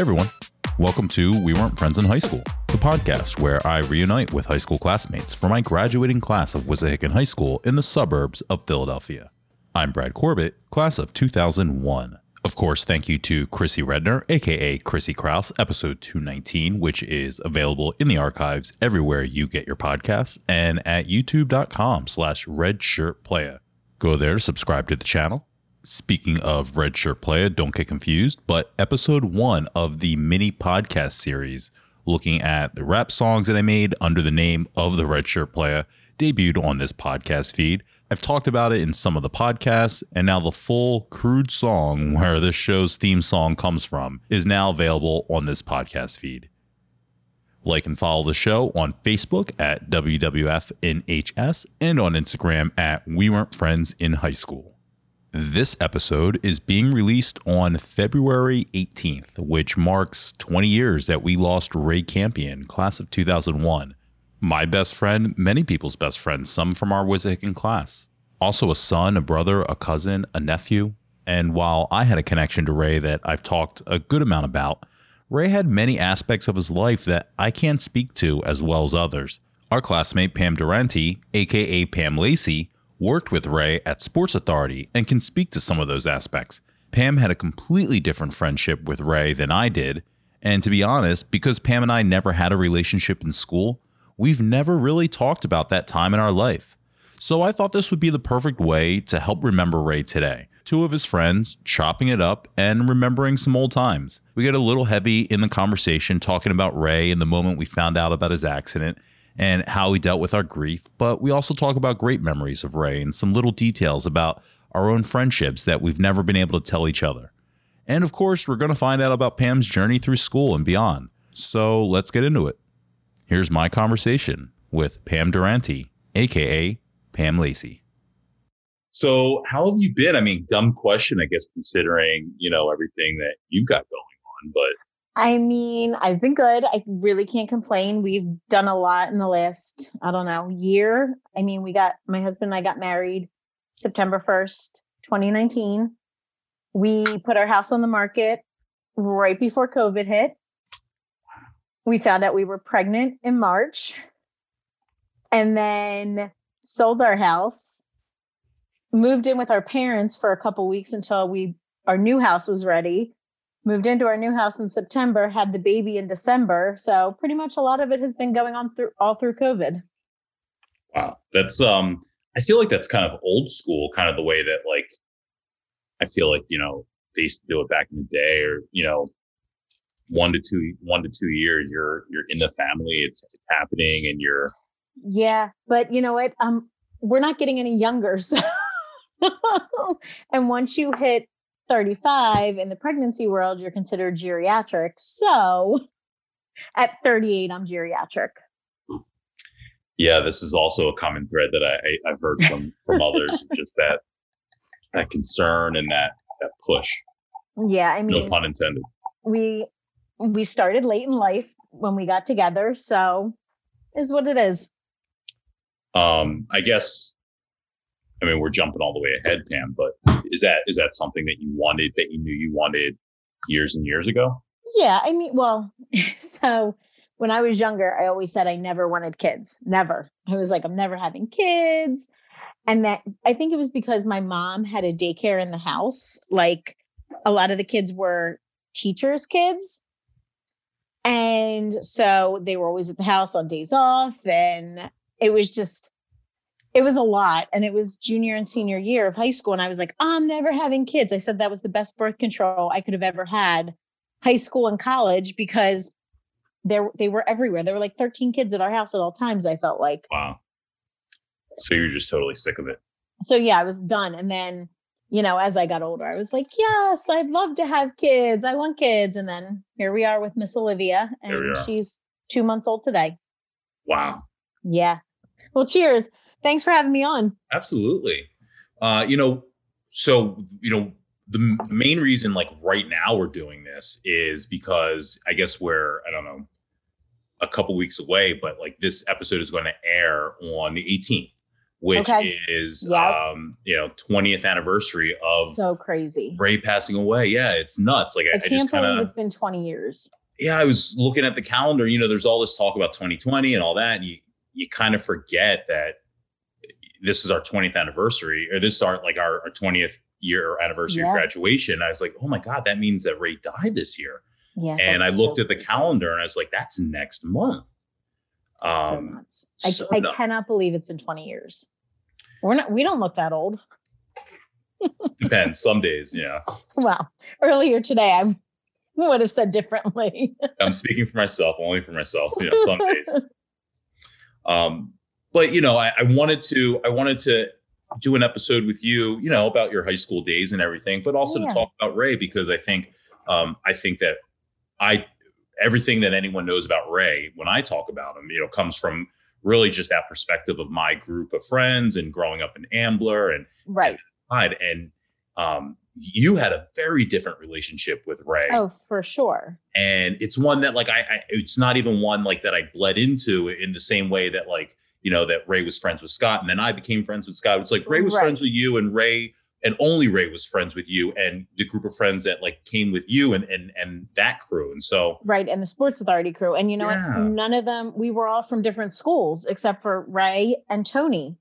Everyone, welcome to We Weren't Friends in High School, the podcast where I reunite with high school classmates from my graduating class of Wissahickon High School in the suburbs of Philadelphia. I'm Brad Corbett, class of 2001. Of course, thank you to Chrissy Redner, aka Chrissy Kraus, episode 219, which is available in the archives everywhere you get your podcasts and at youtube.com slash redshirtplaya. Go there to subscribe to the channel. Speaking of Red Shirt Playa, don't get confused, but episode one of the mini podcast series looking at the rap songs that I made under the name of the Red Shirt Playa debuted on this podcast feed. I've talked about it in some of the podcasts, and now the full crude song where this show's theme song comes from is now available on this podcast feed. Like and follow the show on Facebook at WWFNHS and on Instagram at We Weren't Friends in High School. This episode is being released on February 18th, which marks 20 years that we lost Ray Campion, class of 2001 my best friend, many people's best friend, some from our Wissahickon class. Also, a son, a brother, a cousin, a nephew. And while I had a connection to Ray that I've talked a good amount about, Ray had many aspects of his life that I can't speak to as well as others. Our classmate Pam Durante, aka Pam Lacey, worked with Ray at Sports Authority and can speak to some of those aspects. Pam had a completely different friendship with Ray than I did. And to be honest, because Pam and I never had a relationship in school, we've never really talked about that time in our life. So I thought this would be the perfect way to help remember Ray today. Two of his friends chopping it up and remembering some old times. We get a little heavy in the conversation talking about Ray and the moment we found out about his accident and how we dealt with our grief, but we also talk about great memories of Ray and some little details about our own friendships that we've never been able to tell each other. And of course, we're going to find out about Pam's journey through school and beyond. So let's get into it. Here's my conversation with Pam Durante, aka Pam Lacey. So, how have you been? I mean, dumb question, I guess, considering you know everything that you've got going on. But I mean, I've been good. I really can't complain. We've done a lot in the last, I don't know, year. I mean, we got my husband and I got married September 1st, 2019. We put our house on the market right before COVID hit. We found out we were pregnant in March and then sold our house, moved in with our parents for a couple weeks until we our new house was ready. Moved into our new house in September, had the baby in December. So pretty much a lot of it has been going on through all through COVID. Wow. That's um I feel like that's kind of old school, kind of the way that like I feel like, you know, they used to do it back in the day or, you know, one to two one to two years you're you're in the family it's, it's happening and you're yeah but you know what um we're not getting any younger so and once you hit 35 in the pregnancy world you're considered geriatric so at 38 i'm geriatric yeah this is also a common thread that i, I have heard from from others just that that concern and that that push yeah i mean no pun intended we we started late in life when we got together. So is what it is. Um, I guess I mean we're jumping all the way ahead, Pam, but is that is that something that you wanted that you knew you wanted years and years ago? Yeah, I mean, well, so when I was younger, I always said I never wanted kids. Never. I was like, I'm never having kids. And that I think it was because my mom had a daycare in the house. Like a lot of the kids were teachers' kids. And so they were always at the house on days off. And it was just, it was a lot. And it was junior and senior year of high school. And I was like, I'm never having kids. I said that was the best birth control I could have ever had, high school and college, because there they were everywhere. There were like 13 kids at our house at all times, I felt like. Wow. So you're just totally sick of it. So yeah, I was done. And then you know, as I got older, I was like, yes, I'd love to have kids. I want kids. And then here we are with Miss Olivia, and she's two months old today. Wow. Yeah. Well, cheers. Thanks for having me on. Absolutely. Uh, you know, so, you know, the main reason, like right now, we're doing this is because I guess we're, I don't know, a couple weeks away, but like this episode is going to air on the 18th which Okay. is Yep. um, you know 20th anniversary of so crazy. Ray passing away. Yeah, it's nuts. Like I, I I can't just kind believe of it's been 20 years. yeah, I was looking at the calendar. You know, there's all this talk about 2020 and all that, and you you kind of forget that this is our 20th anniversary, or this is our like our, our 20th year anniversary Yeah. of graduation. I was like, oh my god, that means that Ray died this year. Yeah. and I looked so at the crazy. calendar and I was like, that's next month. so Um, nuts. I, so I nuts. cannot believe it's been 20 years. We're not, we don't look that old. Depends. Some days, yeah. Well, earlier today, I would have said differently. I'm speaking for myself, only for myself. You know, some days. Um, but you know, I, I wanted to, I wanted to do an episode with you, you know, about your high school days and everything, but also Yeah. to talk about Ray because I think, um, I think that I, everything that anyone knows about Ray when I talk about him, you know, comes from really just that perspective of my group of friends and growing up in Ambler and right. side. And um, you had a very different relationship with Ray, Oh, for sure. and it's one that like I, I, it's not even one like that I bled into in the same way that like you know that Ray was friends with Scott, and then I became friends with Scott. It's like Ray was Right. friends with you, and Ray and only Ray was friends with you, and the group of friends that like came with you and and and that crew, and so Right. And the Sports Authority crew. And you know Yeah. what? None of them, we were all from different schools except for Ray and Tony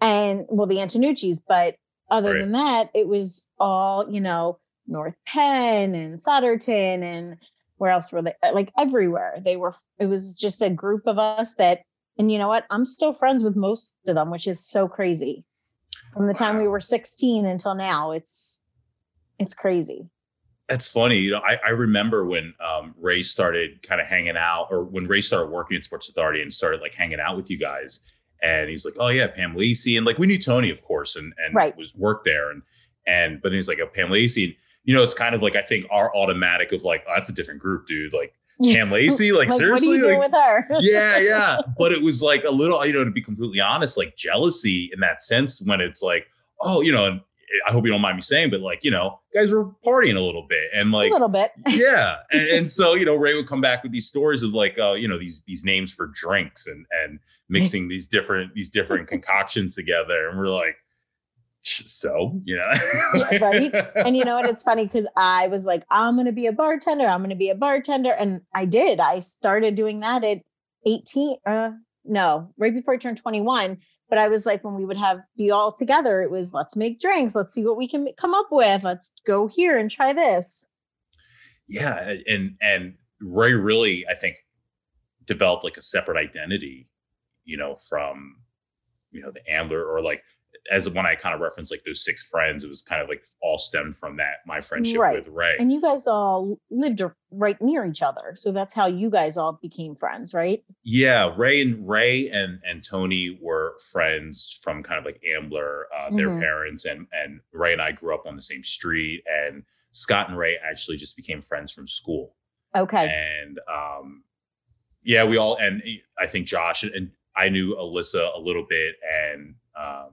and well, the Antonucci's. But other Right. than that, it was all, you know, North Penn and Souderton and where else were they? Like everywhere. They were, it was just a group of us that, and you know what? I'm still friends with most of them, which is so crazy. From the time we were 16 until now, it's, it's crazy. That's funny. You know, I, I remember when um, Ray started kind of hanging out, or when Ray started working at Sports Authority and started like hanging out with you guys. And he's like, "Oh yeah, Pam Lacey," and like we knew Tony, of course, and and Right. was worked there, and and but then he's like, "Oh, Pam Lacey." And, you know, it's kind of like I think our automatic of like, oh, "That's a different group, dude." Like Pam Lacey, like, Like, seriously, what are you doing like, with her? yeah, yeah. But it was like a little, you know, to be completely honest, like jealousy in that sense when it's like, oh, you know, I hope you don't mind me saying, but like, you know, guys were partying a little bit and like, a little bit. yeah. And, and so, you know, Ray would come back with these stories of like, uh, you know, these these names for drinks and and mixing these different these different concoctions together. And we're like, so, you know, Yeah, right? And you know what? It's funny because I was like, I'm going to be a bartender. I'm going to be a bartender. And I did. I started doing that at 18. Uh, no, right before I turned 21. But I was like, when we would have be all together, it was let's make drinks. Let's see what we can come up with. Let's go here and try this. yeah and and ray really i think developed like a separate identity you know from you know the ambler or like as when i kind of referenced like those six friends it was kind of like all stemmed from that my friendship Right. with ray And you guys all lived right near each other. So that's how you guys all became friends, right? yeah ray and ray and and tony were friends from kind of like ambler uh, their Mhm. parents and and ray and i grew up on the same street and scott and ray actually just became friends from school Okay. and um yeah we all and i think josh and i knew alyssa a little bit and um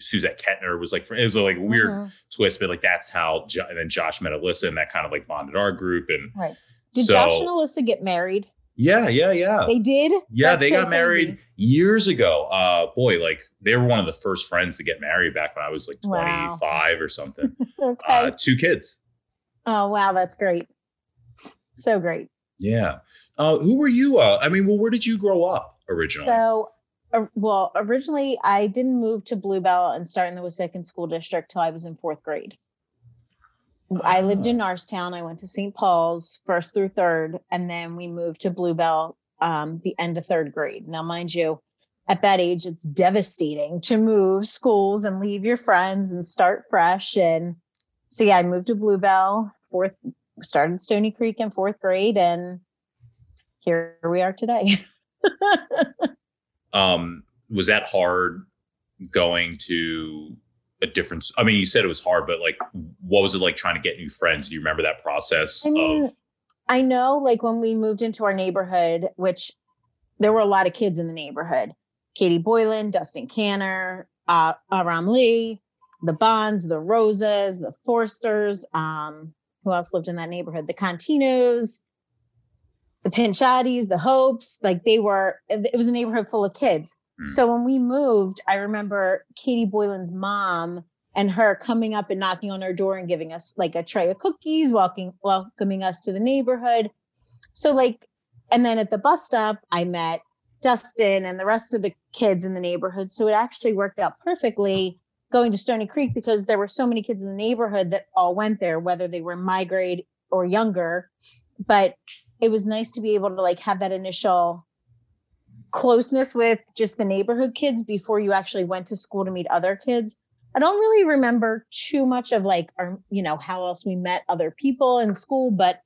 suzette kettner was like it was like a weird Mhm. twist but like that's how jo- and then josh met alyssa and that kind of like bonded our group and Right. Did so Josh and Alyssa get married? yeah yeah yeah They did? yeah That's they so got married crazy. years ago uh boy like they were one of the first friends to get married back when i was like Wow. 25 or something Okay. uh two kids Oh wow, that's great. So great. yeah uh who were you uh i mean well where did you grow up originally So well, originally I didn't move to Bluebell and start in the Wissahickon School District till I was in fourth grade. I lived in Norristown. I went to St. Paul's first through third, and then we moved to Bluebell um, the end of third grade. Now, mind you, at that age, it's devastating to move schools and leave your friends and start fresh. And so, yeah, I moved to Bluebell, fourth, started Stony Creek in fourth grade, and here we are today. um was that hard going to a different i mean you said it was hard but like what was it like trying to get new friends do you remember that process I mean, of I know like when we moved into our neighborhood, which there were a lot of kids in the neighborhood. Katie Boylan, Dustin Canner, uh, Aram Lee, the Bonds, the Rosas, the Forsters. Um, who else lived in that neighborhood? The Continos, the Pinchottis, the Hopes. Like they were, it was a neighborhood full of kids. Hmm. So when we moved, I remember Katie Boylan's mom and her coming up and knocking on our door and giving us like a tray of cookies, welcoming welcoming us to the neighborhood. So like, and then at the bus stop, I met Dustin and the rest of the kids in the neighborhood. So it actually worked out perfectly going to Stony Creek because there were so many kids in the neighborhood that all went there, whether they were my grade or younger. But it was nice to be able to like have that initial closeness with just the neighborhood kids before you actually went to school to meet other kids. I don't really remember too much of like our, you know, how else we met other people in school, but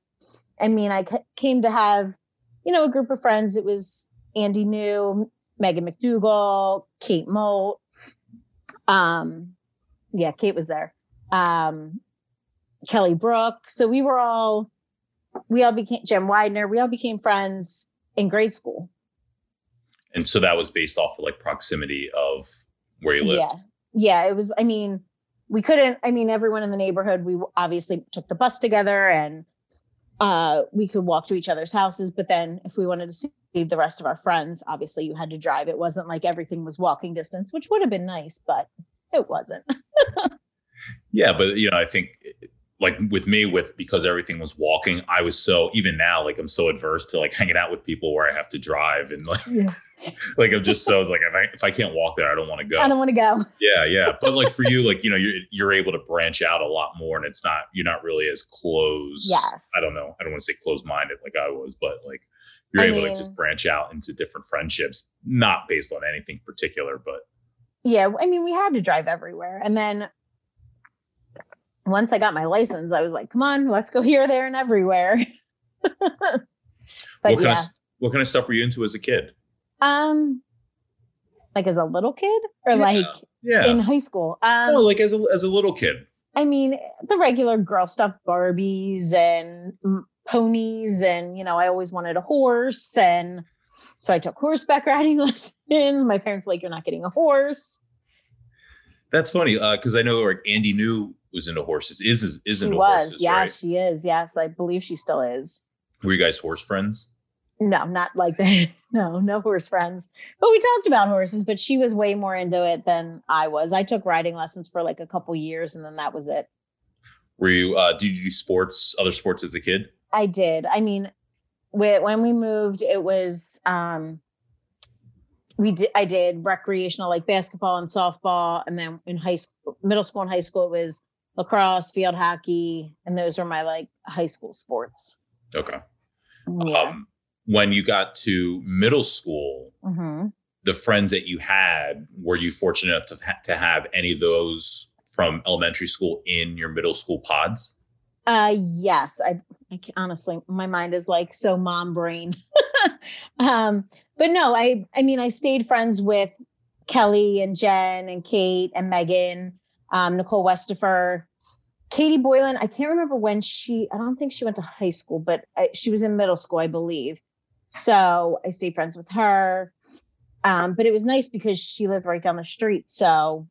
I mean, I c- came to have, you know, a group of friends. It was Andy New, Megan McDougal, Kate Moult. Um, yeah, Kate was there. Um, Kelly Brook. So we were all, we all became Jim Widener. We all became friends in grade school. And so that was based off of like proximity of where you lived. Yeah. Yeah. It was, I mean, we couldn't, I mean, everyone in the neighborhood, we obviously took the bus together and uh we could walk to each other's houses. But then if we wanted to see the rest of our friends, obviously you had to drive. It wasn't like everything was walking distance, which would have been nice, but it wasn't. Yeah, but you know, I think like with me, with because everything was walking, I was so even now, like I'm so adverse to like hanging out with people where I have to drive and like Yeah. like I'm just so like if I if I can't walk there, I don't want to go. I don't want to go. Yeah, yeah. But like for you, like you know, you're you're able to branch out a lot more, and it's not you're not really as close. Yes. I don't know. I don't want to say closed minded like I was, but like you're I able to just branch out into different friendships, not based on anything particular, but Yeah. I mean, we had to drive everywhere. And then once I got my license, I was like, come on, let's go here, there, and everywhere. but what kind yeah. of what kind of stuff were you into as a kid? Um, like as a little kid or Yeah. like Yeah. in high school. Um, oh, like as a as a little kid. I mean, the regular girl stuff, Barbies and ponies, and you know, I always wanted a horse, and so I took horseback riding lessons. My parents were like, "You're not getting a horse." That's funny because I know like Andy New was into horses. Is is, is She into was, horses, yeah, right? she is. Yes, I believe she still is. Were you guys horse friends? No, not like that. No, no horse friends. But we talked about horses, but she was way more into it than I was. I took riding lessons for like a couple years and then that was it. Were you? Uh, did you do sports, other sports as a kid? I did. I mean, whe- when we moved, it was um we did I did recreational like basketball and softball and then in high school, middle school and high school it was lacrosse, field hockey, and those were my like high school sports. Okay. Yeah. Um, when you got to middle school, hmm the friends that you had, were you fortunate enough to, ha- to have any of those from elementary school in your middle school pods? Uh, yes. I, I honestly, my mind is like so mom brain. um, but no, I, I mean, I stayed friends with Kelly and Jen and Kate and Megan, um, Nicole Westifer, Katie Boylan. I can't remember when she, I don't think she went to high school, but I, she was in middle school, I believe. So I stayed friends with her. Um, but it was nice because she lived right down the street. So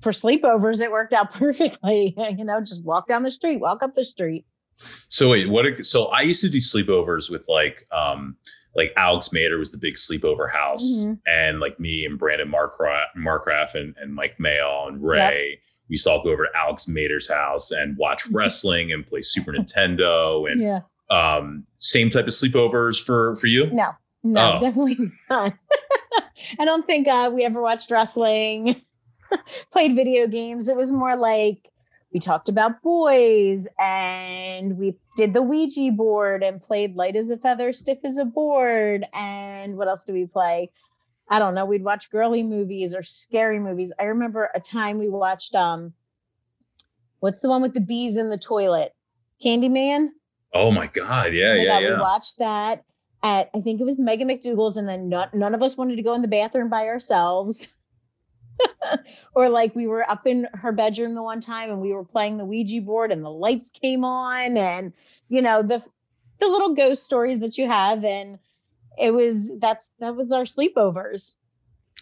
for sleepovers, it worked out perfectly. you know, just walk down the street, walk up the street. So wait, what? So I used to do sleepovers with like, um, like Alex Mader was the big sleepover house, Mhm. and like me and Brandon Markra- Markraff and, and Mike Mayo and Ray. We used to all go over to Alex Mader's house and watch wrestling and play Super Nintendo and Yeah. um, same type of sleepovers for for you. No, no, Oh. definitely not. I don't think uh, we ever watched wrestling, played video games. It was more like we talked about boys and we did the Ouija board and played light as a feather, stiff as a board. And what else do we play? I don't know. We'd watch girly movies or scary movies. I remember a time we watched um what's the one with the bees in the toilet? Candyman? Oh my god, yeah, Oh my yeah, God, yeah. We watched that at I think it was Megan McDougal's, and then none, none of us wanted to go in the bathroom by ourselves. or like we were up in her bedroom the one time and we were playing the Ouija board and the lights came on and you know the the little ghost stories that you have and it was that's that was our sleepovers.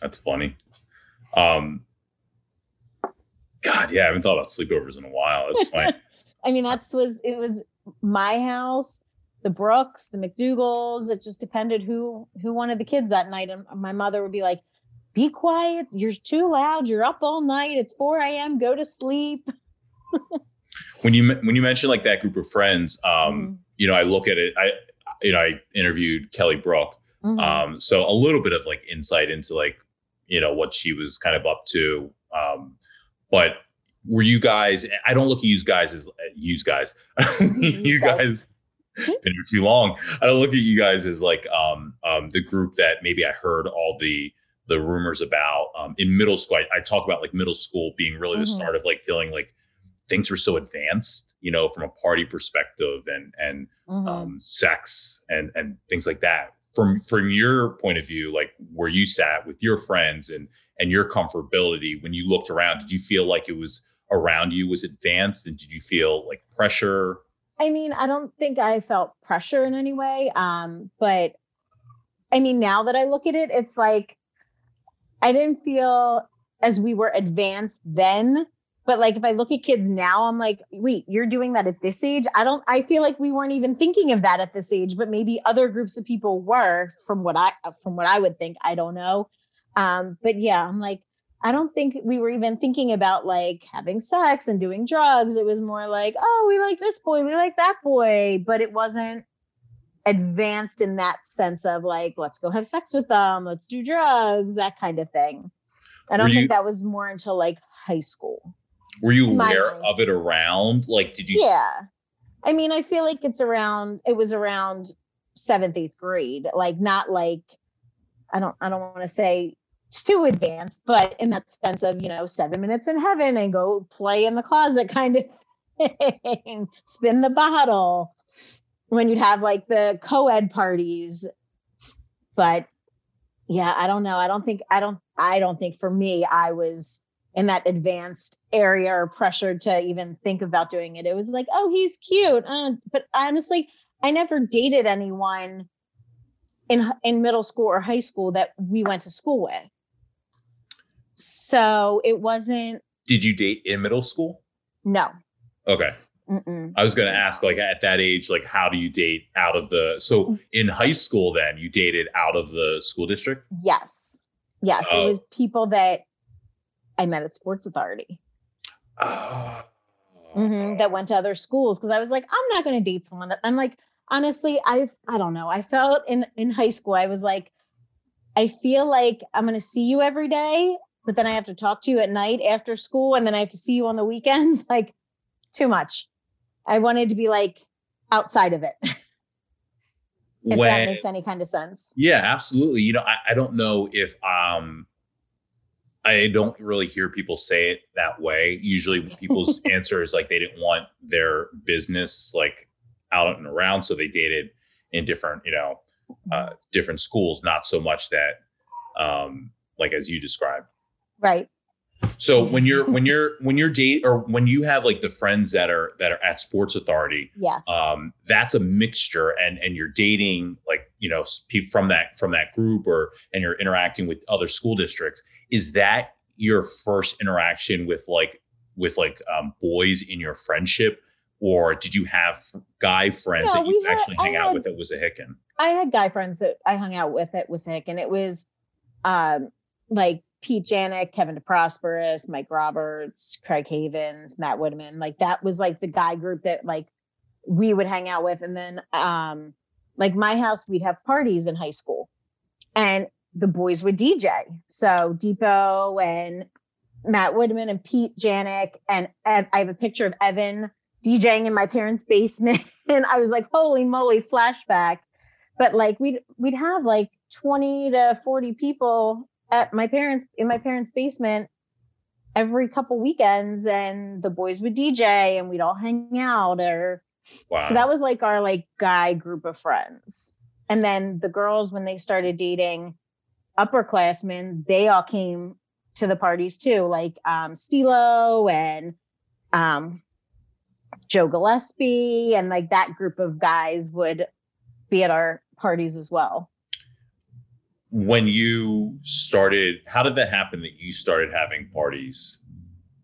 That's funny. Um, God, yeah, I haven't thought about sleepovers in a while. That's funny. I mean that's was it was my house, the Brooks, the McDougal's. It just depended who who wanted the kids that night. And my mother would be like, be quiet. You're too loud. You're up all night. It's 4 a.m. Go to sleep. when you when you mention like that group of friends, um, mm-hmm. you know, I look at it. I you know, I interviewed Kelly Brook, mm-hmm. um, so a little bit of like insight into like you know what she was kind of up to. Um, but were you guys? I don't look at you guys as use guys. you guys. been here too long. I don't look at you guys as like um, um, the group that maybe I heard all the the rumors about um, in middle school. I, I, talk about like middle school being really mm-hmm. the start of like feeling like things were so advanced, you know, from a party perspective and and mm-hmm. um, sex and and things like that. From from your point of view, like where you sat with your friends and and your comfortability when you looked around, did you feel like it was around you was advanced, and did you feel like pressure? I mean, I don't think I felt pressure in any way, um, but I mean, now that I look at it, it's like I didn't feel as we were advanced then. But like if I look at kids now, I'm like, wait, you're doing that at this age? I don't I feel like we weren't even thinking of that at this age, but maybe other groups of people were from what I from what I would think. I don't know. Um, but yeah, I'm like, I don't think we were even thinking about like having sex and doing drugs. It was more like, oh, we like this boy, we like that boy, but it wasn't advanced in that sense of like, let's go have sex with them, let's do drugs, that kind of thing. I don't think that was more until like high school. Were you aware mind. of it around? Like, did you? Yeah. I mean, I feel like it's around, it was around seventh, eighth grade, like not like, I don't, I don't want to say too advanced, but in that sense of, you know, seven minutes in heaven and go play in the closet kind of thing, spin the bottle when you'd have like the co-ed parties. But yeah, I don't know. I don't think I don't I don't think for me I was in that advanced area or pressured to even think about doing it. It was like, oh, he's cute. Uh, but honestly, I never dated anyone in in middle school or high school that we went to school with. So it wasn't. Did you date in middle school? No. Okay. Mm-mm. I was going to ask, like, at that age, like, how do you date out of the? So mm. in high school, then you dated out of the school district. Yes, yes, it was people that I met at Sports Authority. Uh, mm-hmm, that went to other schools because I was like, I'm not going to date someone that I'm like. Honestly, I've I don't know. I felt in in high school, I was like, I feel like I'm going to see you every day, but then I have to talk to you at night after school, and then I have to see you on the weekends. Like, too much. I wanted to be like outside of it. if when, that makes any kind of sense. Yeah, absolutely. You know, I, I don't know if um I don't really hear people say it that way. Usually people's answer is like they didn't want their business like out and around. So they dated in different, you know, uh, mm-hmm. different schools, not so much that um like as you described. Right. So when you're when you're when you're date or when you have like the friends that are that are at Sports Authority, yeah, um, that's a mixture, and and you're dating like you know people from that from that group, or and you're interacting with other school districts. Is that your first interaction with like with like um, boys in your friendship, or did you have guy friends no, that you had, actually hang I out had, with at Wissahickon? I had guy friends that I hung out with at Wissahickon. It was um like Pete Janik, Kevin DeProsperous, Mike Roberts, Craig Havens, Matt Woodman. Like that was like the guy group that like we would hang out with. And then um like my house, we'd have parties in high school and the boys would DJ. So Depot and Matt Woodman and Pete Janik. And Ev- I have a picture of Evan DJing in my parents' basement. and I was like, holy moly, flashback. But like we'd we'd have like 20 to 40 people at my parents in my parents' basement every couple weekends and the boys would DJ and we'd all hang out or wow. so that was like our like guy group of friends. And then the girls when they started dating upperclassmen, they all came to the parties too, like um Stilo and um Joe Gillespie and like that group of guys would be at our parties as well when you started, how did that happen that you started having parties?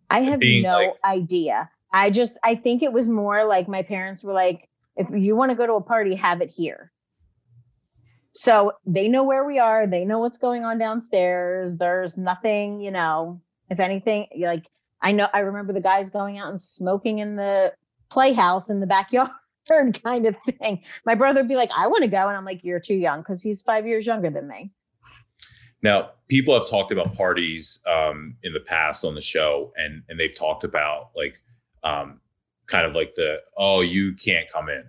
I have no like, idea. I just, I think it was more like my parents were like, if you want to go to a party, have it here. So they know where we are. They know what's going on downstairs. There's nothing, you know, if anything, like I know, I remember the guys going out and smoking in the playhouse in the backyard kind of thing. My brother would be like, I want to go. And I'm like, you're too young because he's five years younger than me. Now, people have talked about parties um, in the past on the show, and and they've talked about like um, kind of like the oh, you can't come in.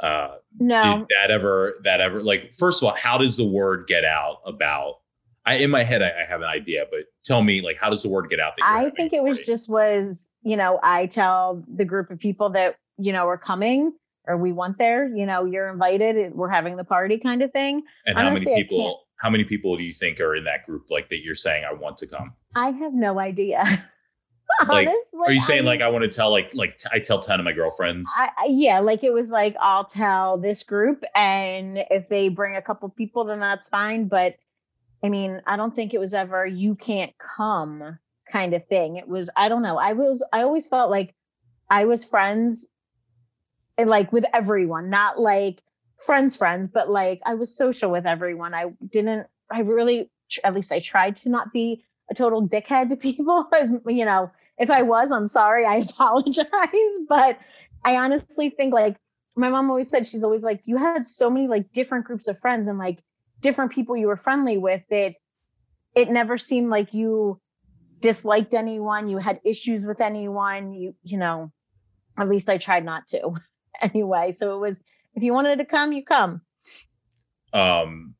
Uh, no, did that ever that ever like first of all, how does the word get out about? I in my head I, I have an idea, but tell me like how does the word get out? I think it was just was you know I tell the group of people that you know are coming or we want there, you know, you're invited. We're having the party kind of thing. And Honestly, how many people? How many people do you think are in that group? Like that you're saying, I want to come. I have no idea. like, Honestly, are you saying I like I want to tell like like I tell ten of my girlfriends? I, yeah, like it was like I'll tell this group, and if they bring a couple people, then that's fine. But I mean, I don't think it was ever you can't come kind of thing. It was I don't know. I was I always felt like I was friends and like with everyone, not like friends, friends, but like I was social with everyone. I didn't, I really, at least I tried to not be a total dickhead to people. As you know, if I was, I'm sorry, I apologize. But I honestly think like my mom always said, she's always like, you had so many like different groups of friends and like different people you were friendly with that it never seemed like you disliked anyone, you had issues with anyone, you, you know, at least I tried not to. anyway. So it was if you wanted to come, you come. Um,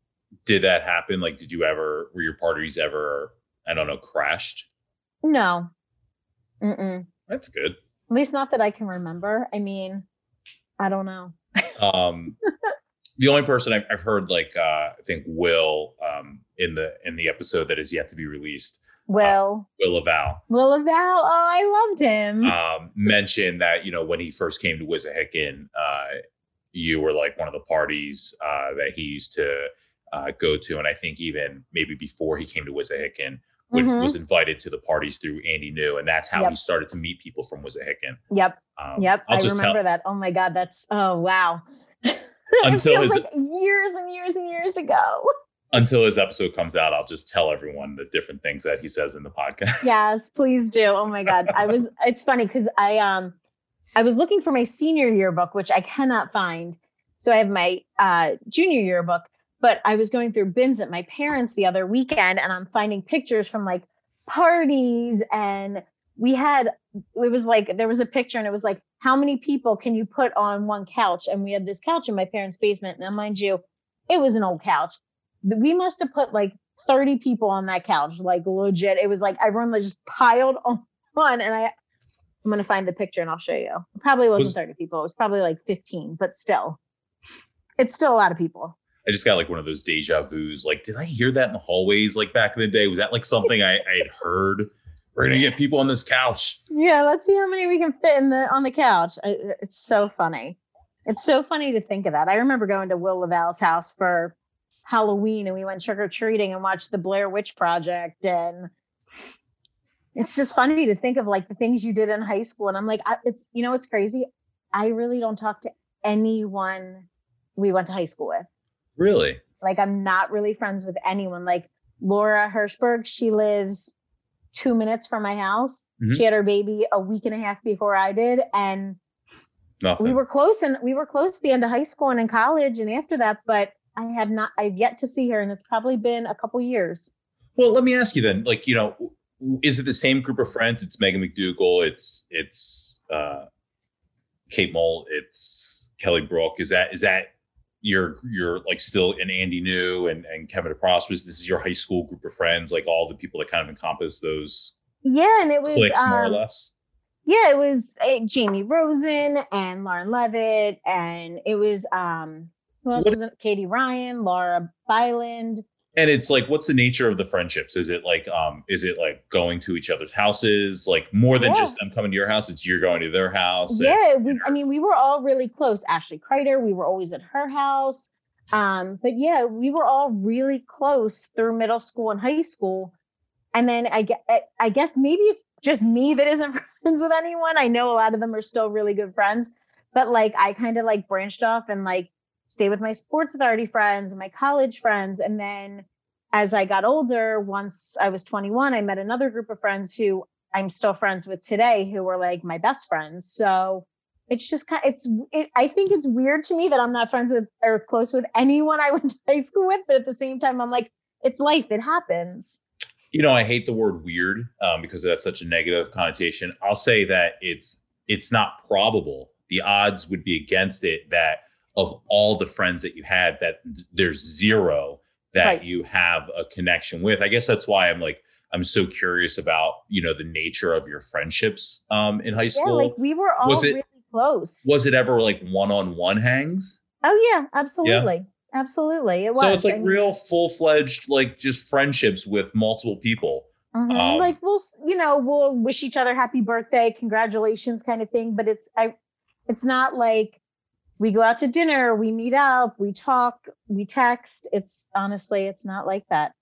did that happen? Like, did you ever were your parties ever, I don't know, crashed? No. Mm-mm. That's good. At least not that I can remember. I mean, I don't know. um the only person I've, I've heard like uh I think Will um in the in the episode that is yet to be released Will. Uh, Will Laval. Will Laval. Oh, I loved him. Um, mentioned that, you know, when he first came to Wissahickon, uh, you were like one of the parties uh, that he used to uh, go to. And I think even maybe before he came to Wissahickon, mm-hmm. was invited to the parties through Andy New. And that's how yep. he started to meet people from Wissahickon. Yep. Um, yep. i remember tell- that. Oh my God. That's, oh, wow. Until his, like years and years and years ago until his episode comes out, I'll just tell everyone the different things that he says in the podcast. Yes, please do. Oh my God. I was it's funny because I um I was looking for my senior yearbook, which I cannot find. So I have my uh junior yearbook, but I was going through bins at my parents the other weekend and I'm finding pictures from like parties and we had it was like there was a picture and it was like how many people can you put on one couch and we had this couch in my parents basement now mind you it was an old couch we must have put like 30 people on that couch, like legit. It was like everyone just piled on, and I I'm gonna find the picture and I'll show you. It probably wasn't was, 30 people, it was probably like 15, but still, it's still a lot of people. I just got like one of those deja vu's. Like, did I hear that in the hallways like back in the day? Was that like something I, I had heard? We're gonna get people on this couch. Yeah, let's see how many we can fit in the on the couch. It's so funny. It's so funny to think of that. I remember going to Will Laval's house for Halloween and we went trick or treating and watched the Blair Witch Project. And it's just funny to think of like the things you did in high school. And I'm like, I, it's, you know, it's crazy. I really don't talk to anyone we went to high school with. Really? Like, I'm not really friends with anyone. Like, Laura Hirschberg, she lives two minutes from my house. Mm-hmm. She had her baby a week and a half before I did. And Nothing. we were close and we were close to the end of high school and in college and after that. But I have not, I've yet to see her, and it's probably been a couple years. Well, let me ask you then, like, you know, is it the same group of friends? It's Megan McDougal, it's it's uh Kate Mole, it's Kelly Brook. Is that is that you're you're like still in Andy New and, and Kevin DeProsperous? This is your high school group of friends, like all the people that kind of encompass those yeah, and it was clicks, um, more or um, less. Yeah, it was uh, Jamie Rosen and Lauren Levitt, and it was um who else what, was it? Katie Ryan, Laura Byland. And it's like, what's the nature of the friendships? Is it like, um, is it like going to each other's houses, like more than yeah. just them coming to your house? It's you're going to their house. Yeah, and, it was. I mean, we were all really close. Ashley Kreider, we were always at her house. Um, but yeah, we were all really close through middle school and high school. And then I I guess maybe it's just me that isn't friends with anyone. I know a lot of them are still really good friends, but like I kind of like branched off and like stay with my sports authority friends and my college friends. And then as I got older, once I was 21, I met another group of friends who I'm still friends with today who were like my best friends. So it's just kind of, it's, it, I think it's weird to me that I'm not friends with or close with anyone I went to high school with. But at the same time, I'm like, it's life. It happens. You know, I hate the word weird um, because that's such a negative connotation. I'll say that it's, it's not probable. The odds would be against it that of all the friends that you had, that there's zero that right. you have a connection with. I guess that's why I'm like, I'm so curious about you know the nature of your friendships um, in high school. Yeah, like we were all was it, really close. Was it ever like one on one hangs? Oh yeah, absolutely, yeah. absolutely. It was. So it's like mean, real full fledged like just friendships with multiple people. Mm-hmm. Um, like we'll you know we'll wish each other happy birthday, congratulations, kind of thing. But it's I, it's not like we go out to dinner, we meet up, we talk, we text. It's honestly, it's not like that.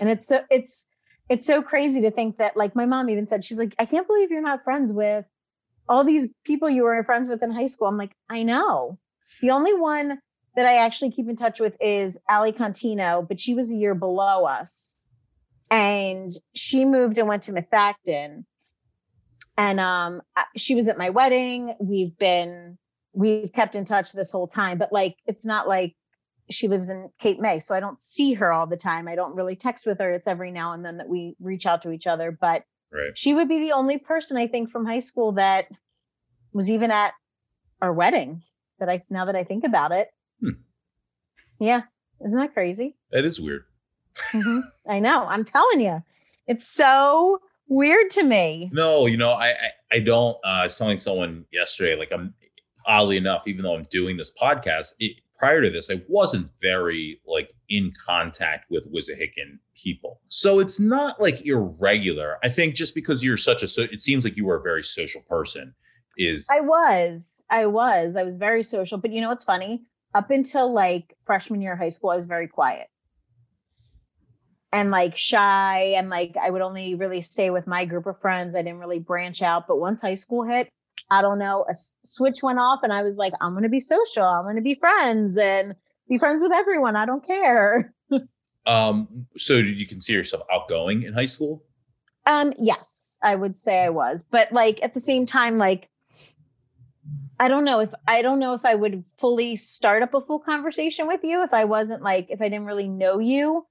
And it's so it's it's so crazy to think that like my mom even said, she's like, I can't believe you're not friends with all these people you were friends with in high school. I'm like, I know. The only one that I actually keep in touch with is Ali Contino, but she was a year below us. And she moved and went to Methacton. And um, she was at my wedding. We've been we've kept in touch this whole time, but like it's not like she lives in Cape May, so I don't see her all the time. I don't really text with her. It's every now and then that we reach out to each other, but right. she would be the only person I think from high school that was even at our wedding that I now that I think about it. Hmm. Yeah, isn't that crazy? It is weird. mm-hmm. I know. I'm telling you, it's so weird to me. No, you know, I I, I don't. Uh, I was telling someone yesterday, like I'm oddly enough, even though I'm doing this podcast, it, prior to this, I wasn't very like in contact with Wissahickon people. So it's not like irregular. I think just because you're such a, so it seems like you were a very social person. Is I was, I was, I was very social. But you know what's funny? Up until like freshman year of high school, I was very quiet and like shy and like I would only really stay with my group of friends. I didn't really branch out. But once high school hit, I don't know, a switch went off and I was like, I'm going to be social. I'm going to be friends and be friends with everyone. I don't care. um, so did you consider yourself outgoing in high school? Um, yes, I would say I was, but like at the same time, like, I don't know if I don't know if I would fully start up a full conversation with you if I wasn't like if I didn't really know you.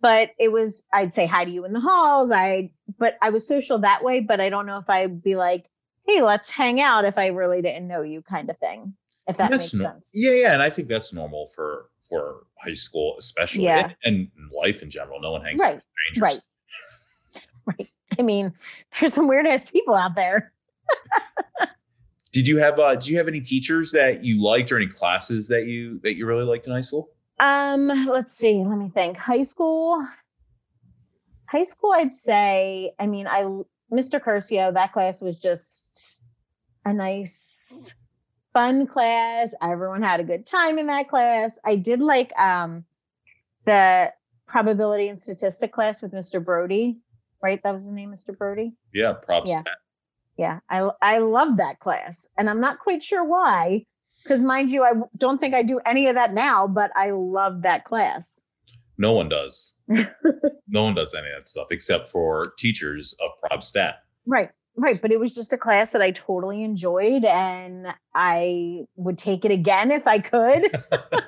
But it was I'd say hi to you in the halls. I but I was social that way, but I don't know if I'd be like, hey, let's hang out if I really didn't know you kind of thing. If that that's makes no- sense. Yeah, yeah. And I think that's normal for for high school, especially yeah. and, and life in general. No one hangs right. with strangers. Right. right. I mean, there's some weird ass people out there. did you have uh did you have any teachers that you liked or any classes that you that you really liked in high school? Um, let's see. Let me think. High school. High school, I'd say, I mean, I Mr. Curcio, that class was just a nice, fun class. Everyone had a good time in that class. I did like um, the probability and statistic class with Mr. Brody, right? That was his name, Mr. Brody. Yeah, props. Yeah, yeah. I I love that class, and I'm not quite sure why, because mind you, I don't think I do any of that now, but I love that class. No one does. no one does any of that stuff except for teachers of prob stat. Right. Right. But it was just a class that I totally enjoyed and I would take it again if I could.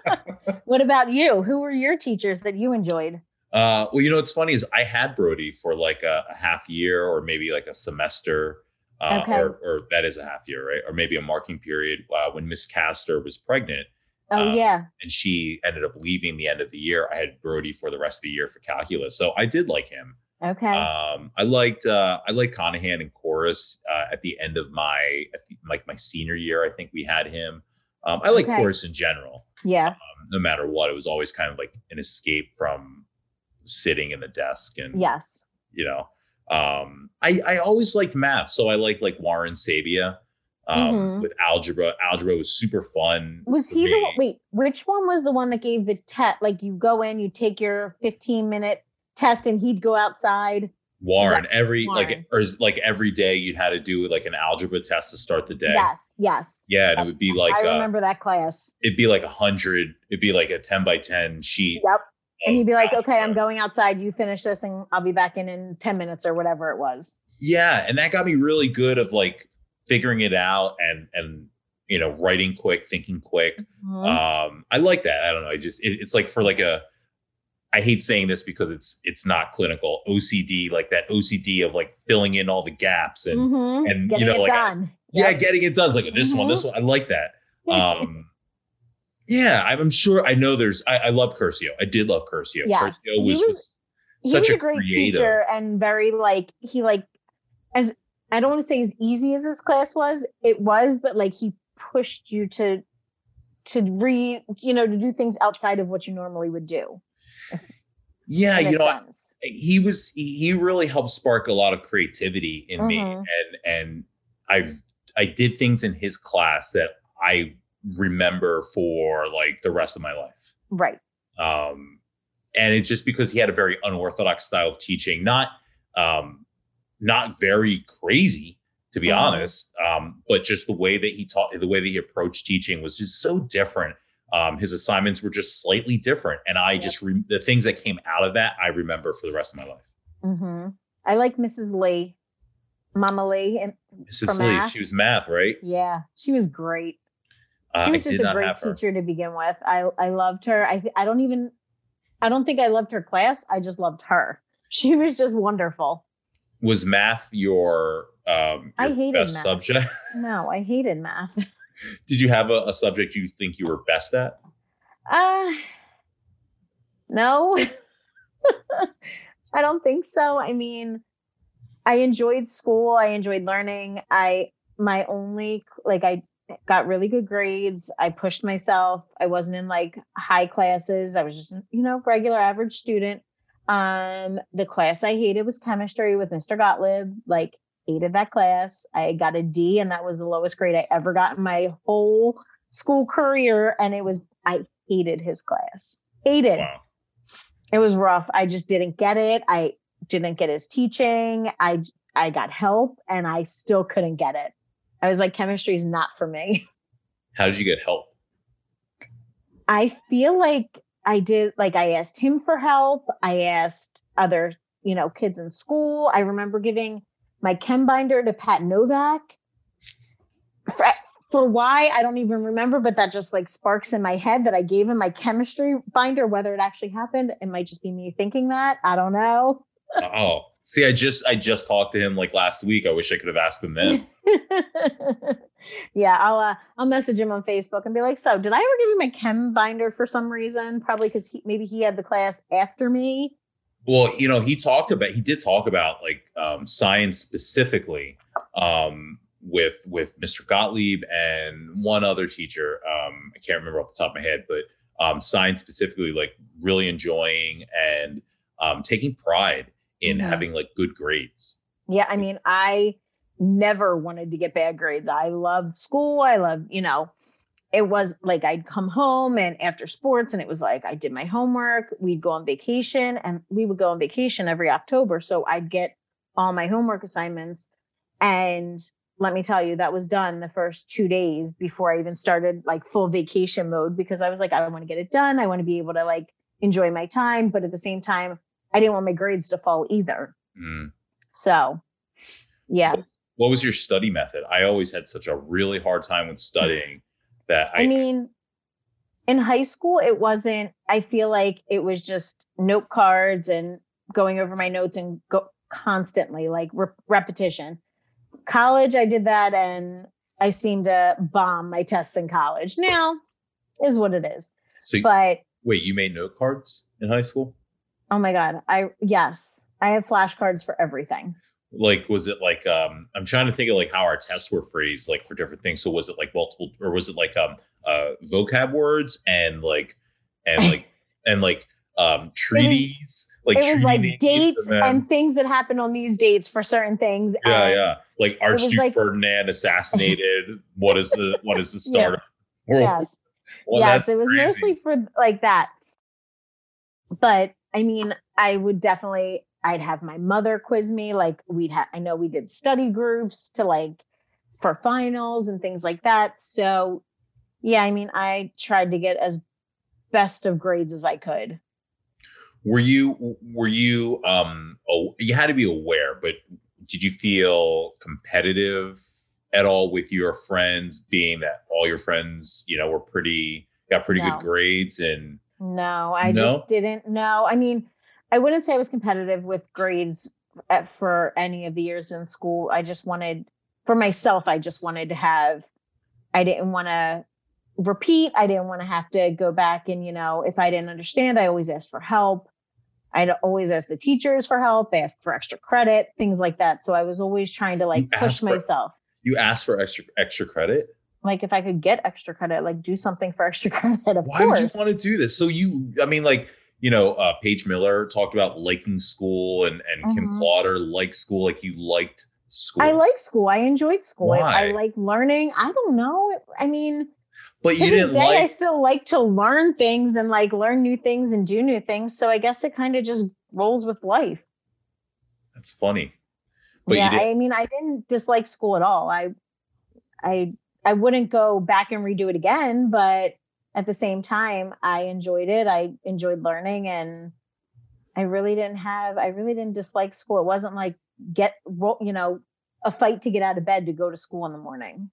what about you? Who were your teachers that you enjoyed? Uh, well, you know, what's funny is I had Brody for like a, a half year or maybe like a semester. Uh, okay. or, or that is a half year, right? Or maybe a marking period uh, when Miss Castor was pregnant. Oh um, yeah. And she ended up leaving the end of the year. I had Brody for the rest of the year for calculus, so I did like him. Okay. Um, I liked uh, I liked Conahan and chorus uh, at the end of my the, like my senior year. I think we had him. Um, I like okay. chorus in general. Yeah. Um, no matter what, it was always kind of like an escape from sitting in the desk and yes, you know. Um, I I always liked math, so I like like Warren Sabia um, mm-hmm. with algebra. Algebra was super fun. Was he me. the one, wait? Which one was the one that gave the test? Like you go in, you take your 15 minute test, and he'd go outside Warren, that every Warren? like or is like every day you'd had to do like an algebra test to start the day. Yes, yes. Yeah, and it would be like I uh, remember that class. it'd be like a hundred. It'd be like a ten by ten sheet. Yep. And he'd be like, okay, I'm going outside. You finish this and I'll be back in in 10 minutes or whatever it was. Yeah, and that got me really good of like figuring it out and and you know writing quick, thinking quick. Mhm. Um, I like that. I don't know. I just it, it's like for like a. I hate saying this because it's it's not clinical OCD like that OCD of like filling in all the gaps and Mhm. and, you know, it like, done. yeah, getting it done. It's like this one, this one. I like that. Um, yeah, I'm sure. I know there's. I, I love Curcio. I did love Curcio. Yes, Curcio he was, was- he such was a, a great creative. teacher and very like he like as I don't want to say as easy as his class was, it was, but like he pushed you to to re you know, to do things outside of what you normally would do. Yeah, you know, sense. he was. He, really helped spark a lot of creativity in me, Mhm. and and I I did things in his class that I remember for like the rest of my life. Right. um, and it's just because he had a very unorthodox style of teaching, not um, not very crazy to be Mhm. honest, um, but just the way that he taught, the way that he approached teaching was just so different. Um, his assignments were just slightly different, and I just re- the things that came out of that I remember for the rest of my life. hmm I like Mrs. Lee, Mama Lee, and Mrs. Lee, math? she was math, right? yeah, she was great. Uh, She was did just a great teacher to begin with. I I loved her. I th- I don't even I don't think I loved her class. I just loved her. She was just wonderful. Was math your um I hated best math. subject? No, I hated math. did you have a, a subject you think you were best at? Uh no. I don't think so. I mean, I enjoyed school. I enjoyed learning. I my only like I got really good grades. I pushed myself. I wasn't in like high classes. I was just, you know, regular average student. Um the class I hated was chemistry with Mr. Gottlieb. Like hated that class. I got a D and that was the lowest grade I ever got in my whole school career and it was I hated his class. Hated. Wow. It was rough. I just didn't get it. I didn't get his teaching. I I got help and I still couldn't get it. I was like chemistry is not for me. How did you get help? I feel like I did like I asked him for help. I asked other, you know, kids in school. I remember giving my chem binder to Pat Novak. For, for why I don't even remember, but that just like sparks in my head that I gave him my chemistry binder. Whether it actually happened, it might just be me thinking that. I don't know. Oh, see, I just I just talked to him like last week. I wish I could have asked him then. yeah, I'll uh, I'll message him on Facebook and be like, "So, did I ever give you my chem binder for some reason? Probably because he maybe he had the class after me." well, you know, he talked about he did talk about like um, science specifically um, with with Mr. Gottlieb and one other teacher. Um, I can't remember off the top of my head, but um, science specifically, like really enjoying and um, taking pride in Mhm. having like good grades. Yeah, I mean, I never wanted to get bad grades. I loved school. I loved, you know, it was like I'd come home and after sports, and it was like I did my homework. We'd go on vacation, and we would go on vacation every October. So I'd get all my homework assignments. And let me tell you, that was done the first two days before I even started like full vacation mode because I was like, I want to get it done. I want to be able to like enjoy my time. But at the same time, I didn't want my grades to fall either. Mm. So, yeah. What was your study method? I always had such a really hard time with studying that I, I mean, in high school, it wasn't, I feel like it was just note cards and going over my notes and go constantly like re- repetition. College, I did that and I seemed to bomb my tests in college. Now is what it is. so But wait, you made note cards in high school? Oh my God, I, yes, I have flashcards for everything. like was it like um i'm trying to think of like how our tests were phrased like for different things so was it like multiple or was it like um uh vocab words and like and like and like um treaties like it was like dates and things that happened on these dates for certain things. yeah and yeah like archduke like- ferdinand assassinated what is the what is the start of world Yes. Well, yes, it was crazy. mostly for like that. But I mean, I would definitely I'd have my mother quiz me. Like we'd have, I know we did study groups to like for finals and things like that. So yeah, I mean, I tried to get as best of grades as I could. Were you were you um oh you had to be aware, but did you feel competitive at all with your friends being that all your friends, you know, were pretty got pretty No. good grades and No, I No? just didn't know. I mean, I wouldn't say I was competitive with grades at, for any of the years in school. I just wanted, for myself, I just wanted to have, I didn't want to repeat. I didn't want to have to go back and, you know, if I didn't understand, I always asked for help. I'd always ask the teachers for help, ask for extra credit, things like that. So I was always trying to like You push for- myself. you asked for extra extra credit? Like if I could get extra credit, like do something for extra credit, of Why course. would you want to do this? So you I mean like you know, uh, Paige Miller talked about liking school, and and Kim Mhm. Plauder liked school, like you liked school. I like school. I enjoyed school. I, I like learning. I don't know. I mean, but to you this didn't day, I still like to learn things and like learn new things and do new things. So I guess it kind of just rolls with life. That's funny. But yeah, I mean, I didn't dislike school at all. I, I, I wouldn't go back and redo it again, but at the same time, I enjoyed it. I enjoyed learning, and I really didn't have. I really didn't dislike school. It wasn't like get, you know, a fight to get out of bed to go to school in the morning.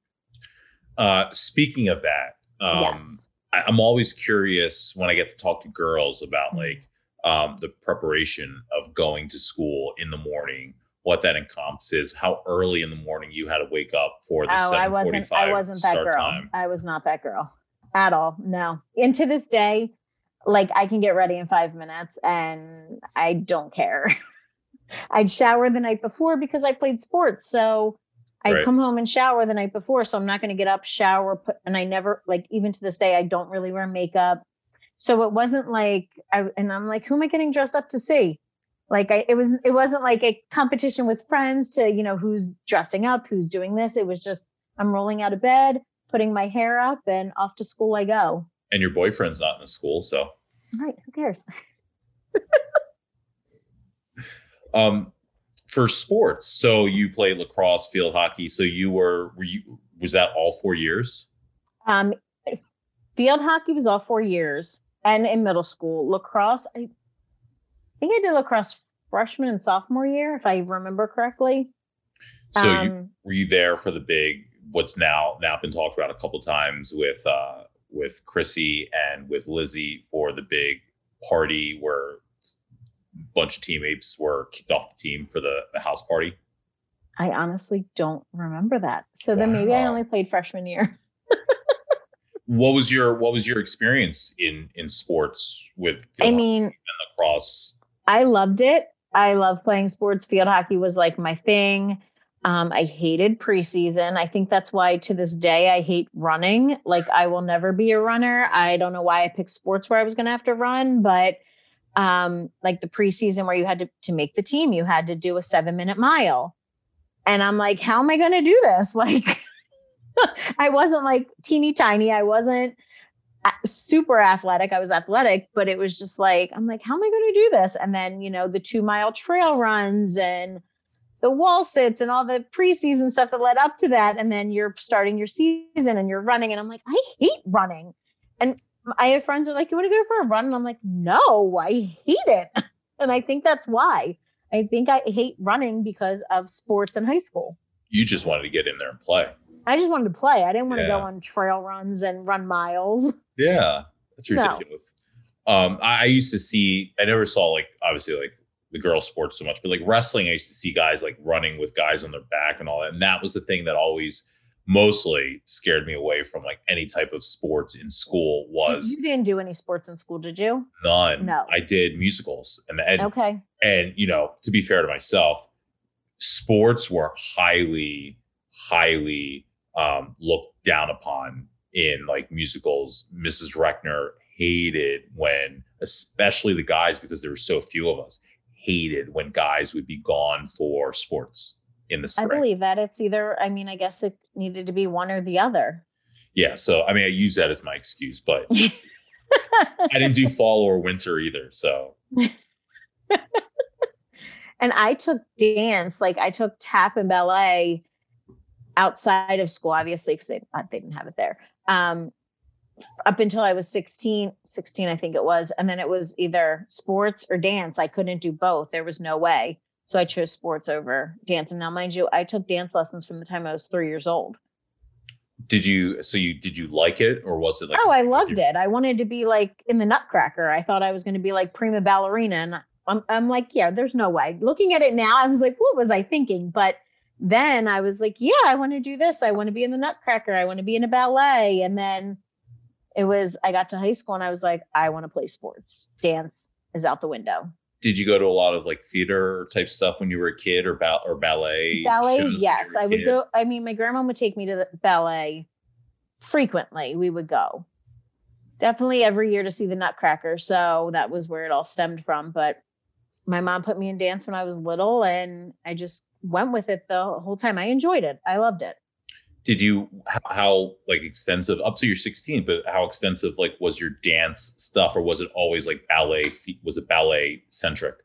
uh, speaking of that, um, yes. I, I'm always curious when I get to talk to girls about Mhm. like um, the preparation of going to school in the morning, what that encompasses, how early in the morning you had to wake up for the Oh, I wasn't. I 7:45 wasn't that start girl. time. I was not that girl at all. No. And to this day, like I can get ready in five minutes, and I don't care. I'd shower the night before because I played sports, so I'd Right. come home and shower the night before. So I'm not going to get up, shower, put, and I never like even to this day I don't really wear makeup. So it wasn't like I and I'm like, who am I getting dressed up to see? Like I, it was, it wasn't like a competition with friends to, you know, who's dressing up, who's doing this. It was just, I'm rolling out of bed, putting my hair up and off to school I go. And your boyfriend's not in the school, so Right. Who cares? um for sports. So you played lacrosse, field hockey. So you were were you was that all four years? Um, field hockey was all four years and in middle school. Lacrosse, I think I did lacrosse freshman and sophomore year, if I remember correctly. So you um, were you there for the big what's now now been talked about a couple times with uh with Chrissy and with Lizzie for the big party where a bunch of teammates were kicked off the team for the, the house party. I honestly don't remember that. So then maybe I only played freshman year. What was your what was your experience in in sports with I mean, and lacrosse? I loved it. I love playing sports. Field hockey was like my thing. Um, I hated preseason. I think that's why to this day I hate running. Like I will never be a runner. I don't know why I picked sports where I was going to have to run, but um, like the preseason where you had to to make the team, you had to do a seven minute mile, and I'm like, how am I going to do this? Like, I wasn't like teeny tiny. I wasn't super athletic. I was athletic, but it was just like, I'm like, how am I going to do this? And then, you know, the two mile trail runs and the wall sits and all the preseason stuff that led up to that. And then you're starting your season and you're running. And I'm like, I hate running. And I have friends are like, you want to go for a run? And I'm like, no, I hate it. And I think that's why. I think I hate running because of sports in high school. You just wanted to get in there and play. I just wanted to play. I didn't want to go on trail runs and run miles. Yeah, that's No. ridiculous. Um, I, I used to see. I never saw like obviously like the girl sports so much, but like wrestling, I used to see guys like running with guys on their back and all that, and that was the thing that always mostly scared me away from like any type of sports in school. Was You didn't do any sports in school, did you? none. No. I did musicals, and and Okay. and you know to be fair to myself, sports were highly highly um, looked down upon in like musicals. Mrs. Reckner hated when, especially the guys, because there were so few of us, hated when guys would be gone for sports in the spring. I believe that it's either, I mean, I guess it needed to be one or the other. yeah, so I mean, I use that as my excuse, but I didn't do fall or winter either. So And I took dance, like I took tap and ballet outside of school, obviously, because they, uh, they didn't have it there. Um, up until I was 16, 16, I think it was. And then it was either sports or dance. I couldn't do both. There was no way. So I chose sports over dance. And now, mind you, I took dance lessons from the time I was three years old. Did you, so you, did you like it or was it like, oh, I loved it. I wanted to be like in the Nutcracker. I thought I was going to be like prima ballerina. And I'm, I'm like, yeah, there's no way. Looking at it now, I was like, what was I thinking? But then I was like, yeah, I want to do this. I want to be in the Nutcracker. I want to be in a ballet. And then it was, I got to high school and I was like, I want to play sports. Dance is out the window. Did you go to a lot of like theater type stuff when you were a kid or, ba- or ballet? Ballets, yes. I would kid? go. I mean, my grandma would take me to the ballet frequently. We would go definitely every year to see the Nutcracker. So that was where it all stemmed from. But my mom put me in dance when I was little and I just went with it the whole time. I enjoyed it. I loved it. Did you how like extensive up to your 16, but how extensive like was your dance stuff or was it always like ballet was it ballet centric?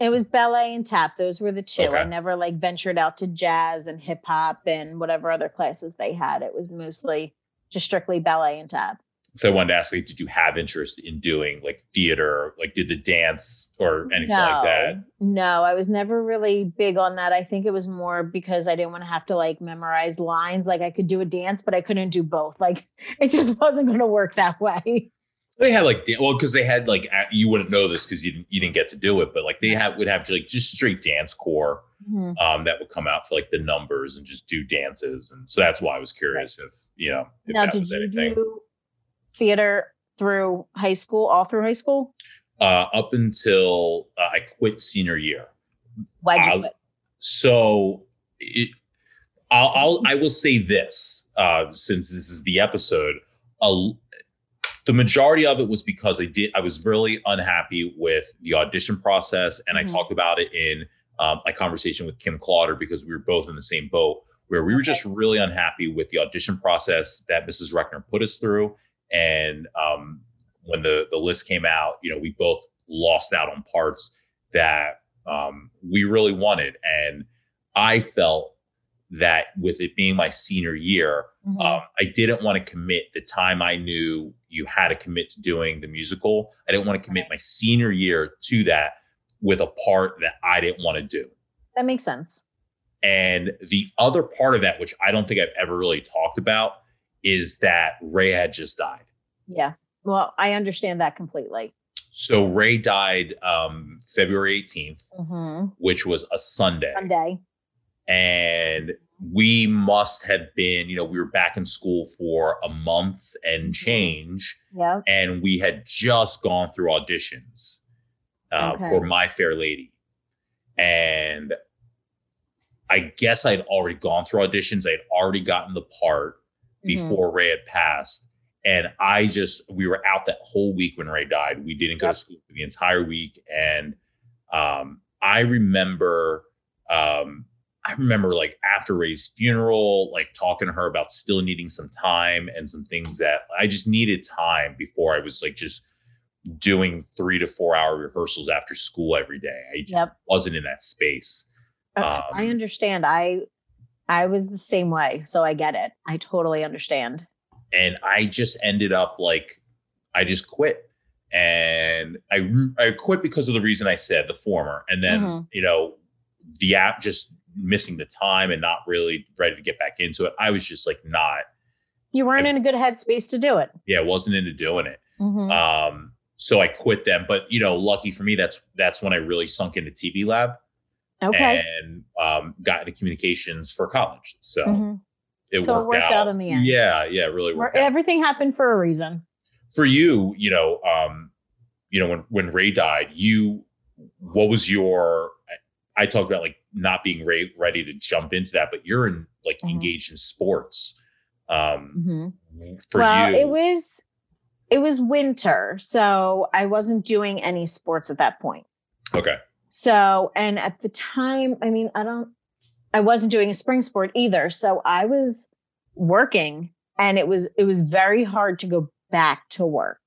It was ballet and tap. Those were the two. Okay. I never like ventured out to jazz and hip hop and whatever other classes they had. It was mostly just strictly ballet and tap so I wanted to ask, like, did you have interest in doing like theater? Like, did the dance or anything no, like that? No, I was never really big on that. I think it was more because I didn't want to have to like memorize lines. Like, I could do a dance, but I couldn't do both. Like, it just wasn't going to work that way. They had like well, because they had like you wouldn't know this because you didn't you didn't get to do it, but like they had would have like just straight dance corps mm-hmm. um, that would come out for like the numbers and just do dances, and so that's why I was curious right. if you know if now, did you anything. do theater through high school, all through high school? Uh, up until uh, I quit senior year. Why'd you uh, quit? So it, I'll, I'll I will say this uh, since this is the episode. the majority of it was because I did I was really unhappy with the audition process, and mm-hmm. I talked about it in um, my conversation with Kim Clauder because we were both in the same boat where we were just really unhappy with the audition process that Mrs. Reckner put us through and um, when the the list came out, you know, we both lost out on parts that um, we really wanted, and I felt that with it being my senior year, mm-hmm. um, I didn't want to commit the time I knew you had to commit to doing the musical. I didn't want to commit my senior year to that with a part that I didn't want to do. That makes sense. And the other part of that, which I don't think I've ever really talked about, is that Ray had just died. Yeah. Well, I understand that completely. So Ray died um, February 18th, mm-hmm. which was a Sunday. Sunday. And we must have been, you know, we were back in school for a month and mm-hmm. change. Yeah. And we had just gone through auditions uh, okay. for My Fair Lady. And I guess I'd already gone through auditions. I'd already gotten the part. Before mm-hmm. Ray had passed. And I just, we were out that whole week when Ray died. We didn't go to school for the entire week. And um, I remember, um, I remember like after Ray's funeral, like talking to her about still needing some time and some things that I just needed time before I was like just doing three to four hour rehearsals after school every day. I yep. wasn't in that space. Um, I understand. I I was the same way. So I get it. I totally understand. And I just ended up like, I just quit. And I, I quit because of the reason I said, the former. And then, mm-hmm. you know, the app just missing the time and not really ready to get back into it. I was just like, not. You weren't I, in a good headspace to do it. Yeah, wasn't into doing it. Mm-hmm. Um, so I quit them. But you know, lucky for me, that's that's when I really sunk into TV Lab okay. and um, got into communications for college. So mm-hmm. it, so worked, it worked out. out. in the end. Yeah, yeah, really worked. Everything happened for a reason. For you, you know, um, you know, when when Ray died, you, what was your? I talked about like not being Ray, ready to jump into that, but you're in like mm-hmm. engaged in sports. Um, mm-hmm. For well, you, it was it was winter, so I wasn't doing any sports at that point. Okay. So, and at the time, I mean, I don't, I wasn't doing a spring sport either. So I was working and it was, it was very hard to go back to work.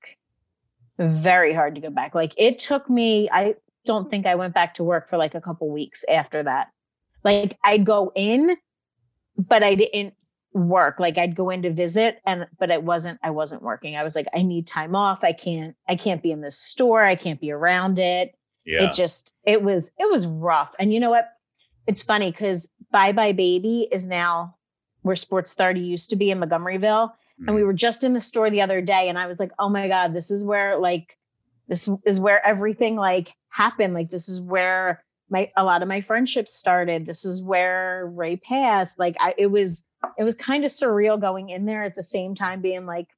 Very hard to go back. Like it took me, I, don't think I went back to work for like a couple weeks after that. Like I'd go in, but I didn't work. Like I'd go in to visit and but it wasn't I wasn't working. I was like I need time off. I can't I can't be in this store. I can't be around it. Yeah. It just it was it was rough. And you know what? It's funny cuz Bye Bye Baby is now where Sports Authority used to be in Montgomeryville. And Mm. we were just in the store the other day and I was like, "Oh my god, this is where like this is where everything like happened. Like this is where my a lot of my friendships started. This is where Ray passed. Like I it was it was kind of surreal going in there at the same time being like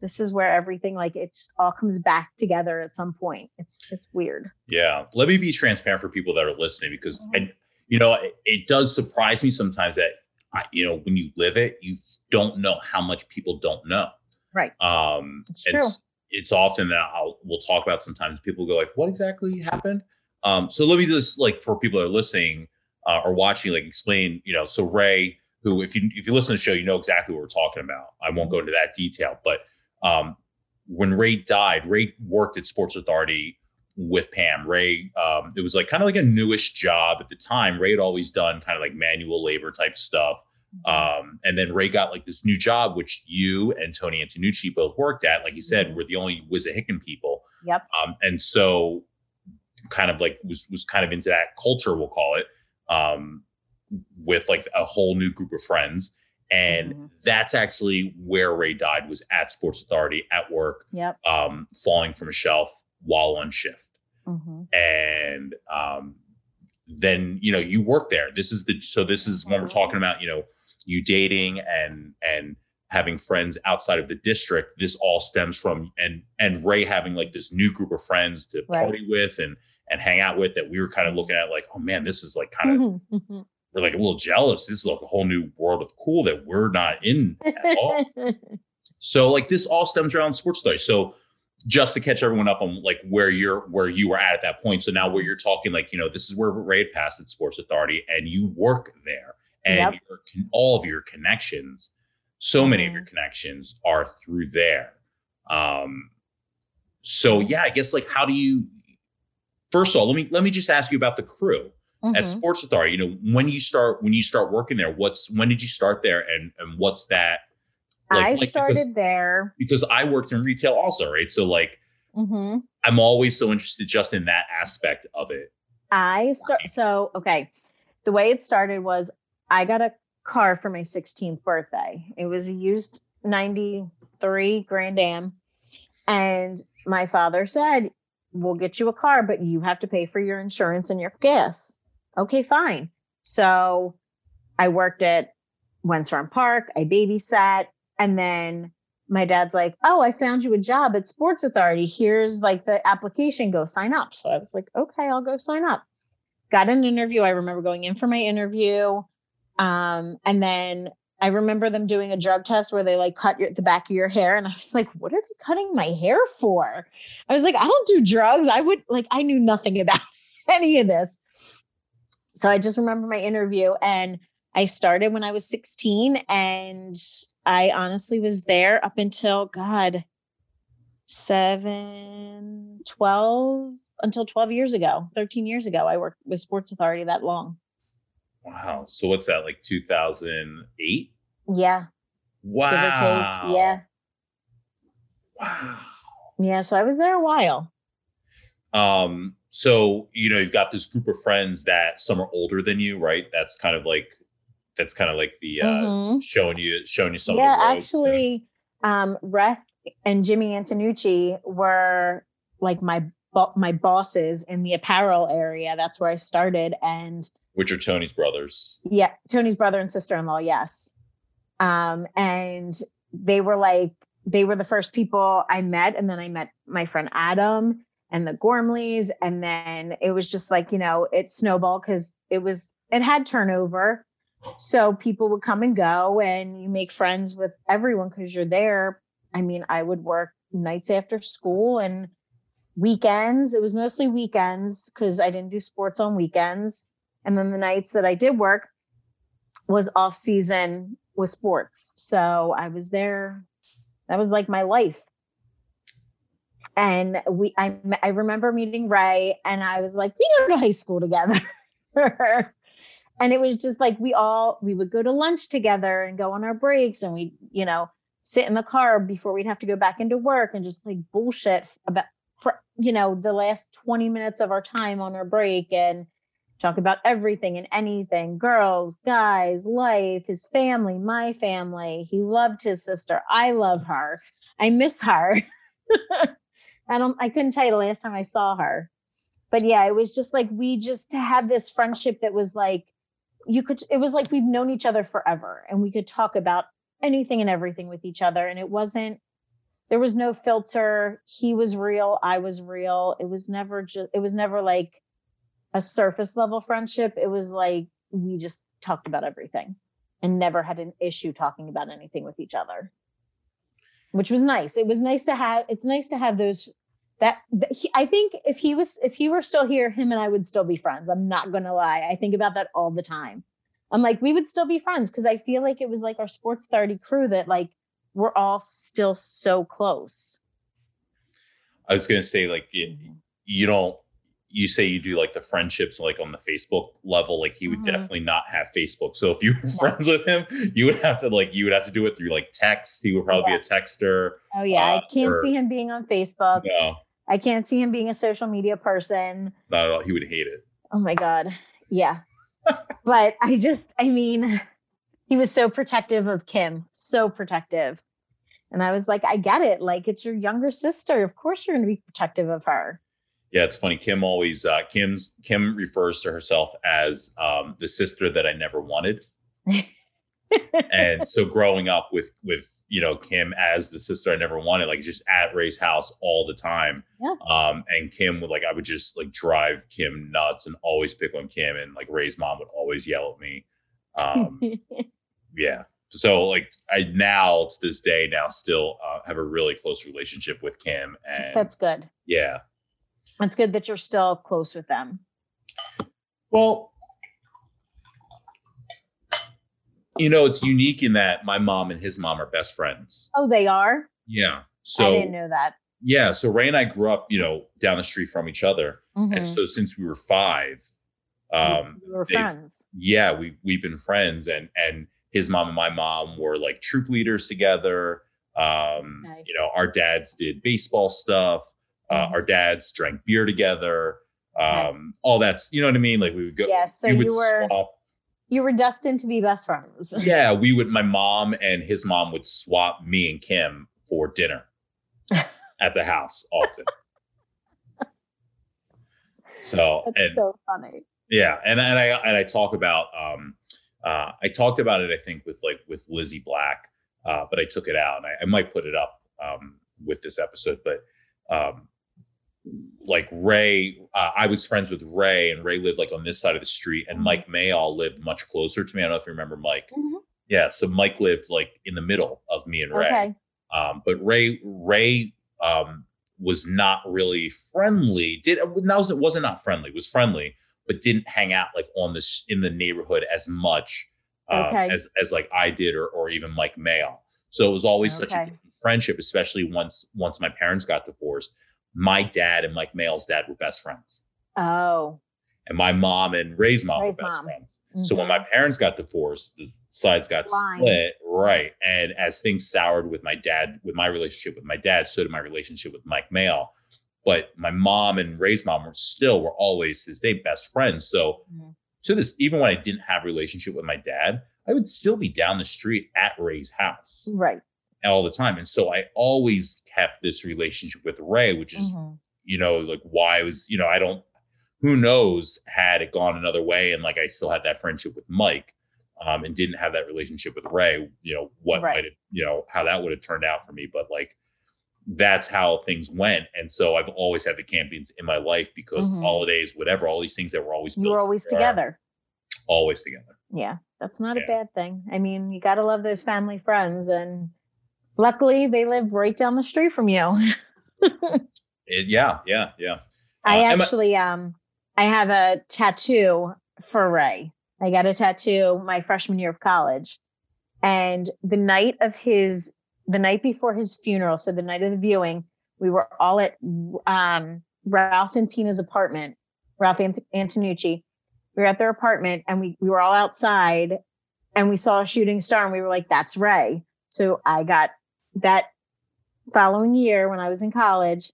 this is where everything like it just all comes back together at some point. It's it's weird. Yeah. Let me be transparent for people that are listening because, I, you know, it, it does surprise me sometimes that, I, you know, when you live it, you don't know how much people don't know. Right. Um, It's true. It's often that I'll we'll talk about. Sometimes people go like, "What exactly happened?" Um, so let me just like for people that are listening uh, or watching, like explain. You know, so Ray, who if you if you listen to the show, you know exactly what we're talking about. I won't go into that detail, but um, when Ray died, Ray worked at Sports Authority with Pam. Ray, um, it was like kind of like a newish job at the time. Ray had always done kind of like manual labor type stuff. Um, and then Ray got like this new job, which you and Tony Antonucci both worked at. Like you said, we're the only Wissahickon people. Yep. Um, and so kind of like was was kind of into that culture, we'll call it, um, with like a whole new group of friends. And Mhm. that's actually where Ray died was at Sports Authority at work, Yep. um, falling from a shelf while on shift hmm and um, then you know you work there this is the so this is when we're talking about you know you dating and and having friends outside of the district this all stems from and and ray having like this new group of friends to Right. party with and and hang out with that we were kind of looking at like oh man this is like kind of Mm-hmm. We're like a little jealous this is like a whole new world of cool that we're not in at all so like this all stems around sports authority. So just to catch everyone up on like where you're where you were at at that point. So now where you're talking like you know this is where Ray had passed at Sports Authority and you work there and Yep. con- all of your connections, so many of your Mhm. connections are through there. Um, so yeah, I guess like how do you? First of all, let me let me just ask you about the crew at Mhm. Sports Authority. You know when you start when you start working there. What's when did you start there and and what's that? like- I like, because- started there. because I worked in retail also, right? So like hmm I'm always so interested just in that aspect of it. I start so okay. The way it started was I got a car for my 16th birthday. It was a used 93 Grand Am. And my father said, We'll get you a car, but you have to pay for your insurance and your gas. Okay, fine. So I worked at Wensfarm Park, I babysat, and then my dad's like, Oh, I found you a job at Sports Authority. Here's like the application, go sign up. So I was like, Okay, I'll go sign up. Got an interview. I remember going in for my interview. Um, and then I remember them doing a drug test where they like cut your, the back of your hair. And I was like, what are they cutting my hair for? I was like, I don't do drugs. I would like, I knew nothing about any of this. So I just remember my interview and I started when I was 16 and I honestly was there up until God, seven, 12, until 12 years ago, 13 years ago. I worked with Sports Authority that long. Wow. So what's that like 2008? Yeah. Wow. Give or take. Yeah. Wow. Yeah. So I was there a while. Um so you know you've got this group of friends that some are older than you, right? That's kind of like that's kind of like the uh Mhm. showing you showing you some yeah. of the. Actually, um, Reth and Jimmy Antonucci were like my bo- my bosses in the apparel area. That's where I started. And which are Tony's brothers. yeah, Tony's brother and sister in law. Yes. Um, and they were like, they were the first people I met. And then I met my friend Adam and the Gormleys. And then it was just like, you know, it snowballed because it was, it had turnover. So people would come and go and you make friends with everyone because you're there. I mean, I would work nights after school and weekends. It was mostly weekends because I didn't do sports on weekends. And then the nights that I did work was off season with sports. So I was there. That was like my life. And we I I remember meeting Ray and I was like, we go to high school together. and it was just like we all we would go to lunch together and go on our breaks and we, you know, sit in the car before we'd have to go back into work and just like bullshit about for you know the last 20 minutes of our time on our break and talk about everything and anything. Girls guys life his family my family. He loved his sister. I love her. I miss her i don't i couldn't tell you the last time i saw her but yeah it was just like we just had this friendship that was like you could it was like we've known each other forever and we could talk about anything and everything with each other and it wasn't there was no filter he was real i was real it was never just it was never like a surface level friendship. It was like we just talked about everything and never had an issue talking about anything with each other, which was nice. It was nice to have, it's nice to have those. That, that he, I think if he was, if he were still here, him and I would still be friends. I'm not going to lie. I think about that all the time. I'm like, we would still be friends because I feel like it was like our sports authority crew that like we're all still so close. I was going to say, like, you, you don't you say you do like the friendships like on the Facebook level, like he would mm-hmm. definitely not have Facebook. So if you were friends with him, you would have to like you would have to do it through like text. He would probably yeah. be a texter. Oh yeah, uh, I can't or, see him being on Facebook. No, I can't see him being a social media person. Not at all. He would hate it. Oh my god, yeah. but I just, I mean, he was so protective of Kim, so protective. And I was like, I get it. Like, it's your younger sister. Of course, you're going to be protective of her. Yeah, it's funny. Kim always uh, Kim's Kim refers to herself as um, the sister that I never wanted. and so growing up with with you know Kim as the sister I never wanted, like just at Ray's house all the time. Yeah. Um, and Kim would like I would just like drive Kim nuts and always pick on Kim, and like Ray's mom would always yell at me. Um, yeah. So like I now to this day now still uh, have a really close relationship with Kim, and that's good. Yeah, it's good that you're still close with them. Well, you know, it's unique in that my mom and his mom are best friends. Oh, they are? Yeah. So I didn't know that. Yeah. So Ray and I grew up, you know, down the street from each other. Mm-hmm. And so since we were five, um we were friends. Yeah, we we've been friends and and his mom and my mom were like troop leaders together. Um, okay. you know, our dads did baseball stuff. Uh, our dads drank beer together. Um, all that's you know what I mean. Like we would go. Yes, so we you were swap. You were destined to be best friends. yeah, we would. My mom and his mom would swap me and Kim for dinner at the house often. So that's and, so funny. Yeah, and and I and I talk about um, uh, I talked about it I think with like with Lizzie Black, uh, but I took it out and I, I might put it up um, with this episode, but um, like Ray, uh, I was friends with Ray, and Ray lived like on this side of the street, and mm-hmm. Mike Mayall lived much closer to me. I don't know if you remember Mike. Mm-hmm. Yeah, so Mike lived like in the middle of me and Ray. Okay. Um, but Ray, Ray um, was not really friendly. Did it wasn't not friendly. Was friendly, but didn't hang out like on this in the neighborhood as much um, okay. as as like I did, or or even Mike Mayall. So it was always okay. such a friendship, especially once once my parents got divorced my dad and Mike Mayall's dad were best friends. Oh. And my mom and Ray's mom Ray's were best mom. friends. Mm-hmm. So when my mm-hmm. parents got divorced, the sides got Line. split. Right. And as things soured with my dad, with my relationship with my dad, so did my relationship with Mike Mayall. But my mom and Ray's mom were still were always his day best friends. So mm-hmm. to this, even when I didn't have a relationship with my dad, I would still be down the street at Ray's house. Right all the time. And so I always kept this relationship with Ray, which is, mm-hmm. you know, like why I was, you know, I don't, who knows, had it gone another way and like I still had that friendship with Mike um, and didn't have that relationship with Ray, you know, what right. might have, you know, how that would have turned out for me. But like, that's how things went. And so I've always had the Campions in my life because mm-hmm. holidays, whatever, all these things that were always, you were always together. Always together. Yeah. That's not yeah. a bad thing. I mean, you got to love those family friends and, luckily they live right down the street from you. it, yeah, yeah, yeah. I uh, actually I- um I have a tattoo for Ray. I got a tattoo my freshman year of college. And the night of his the night before his funeral, so the night of the viewing, We were all at um, Ralph and Tina's apartment, Ralph Ant- Antonucci. We were at their apartment and we, we were all outside and we saw a shooting star and we were like, that's Ray. So I got that following year when I was in college,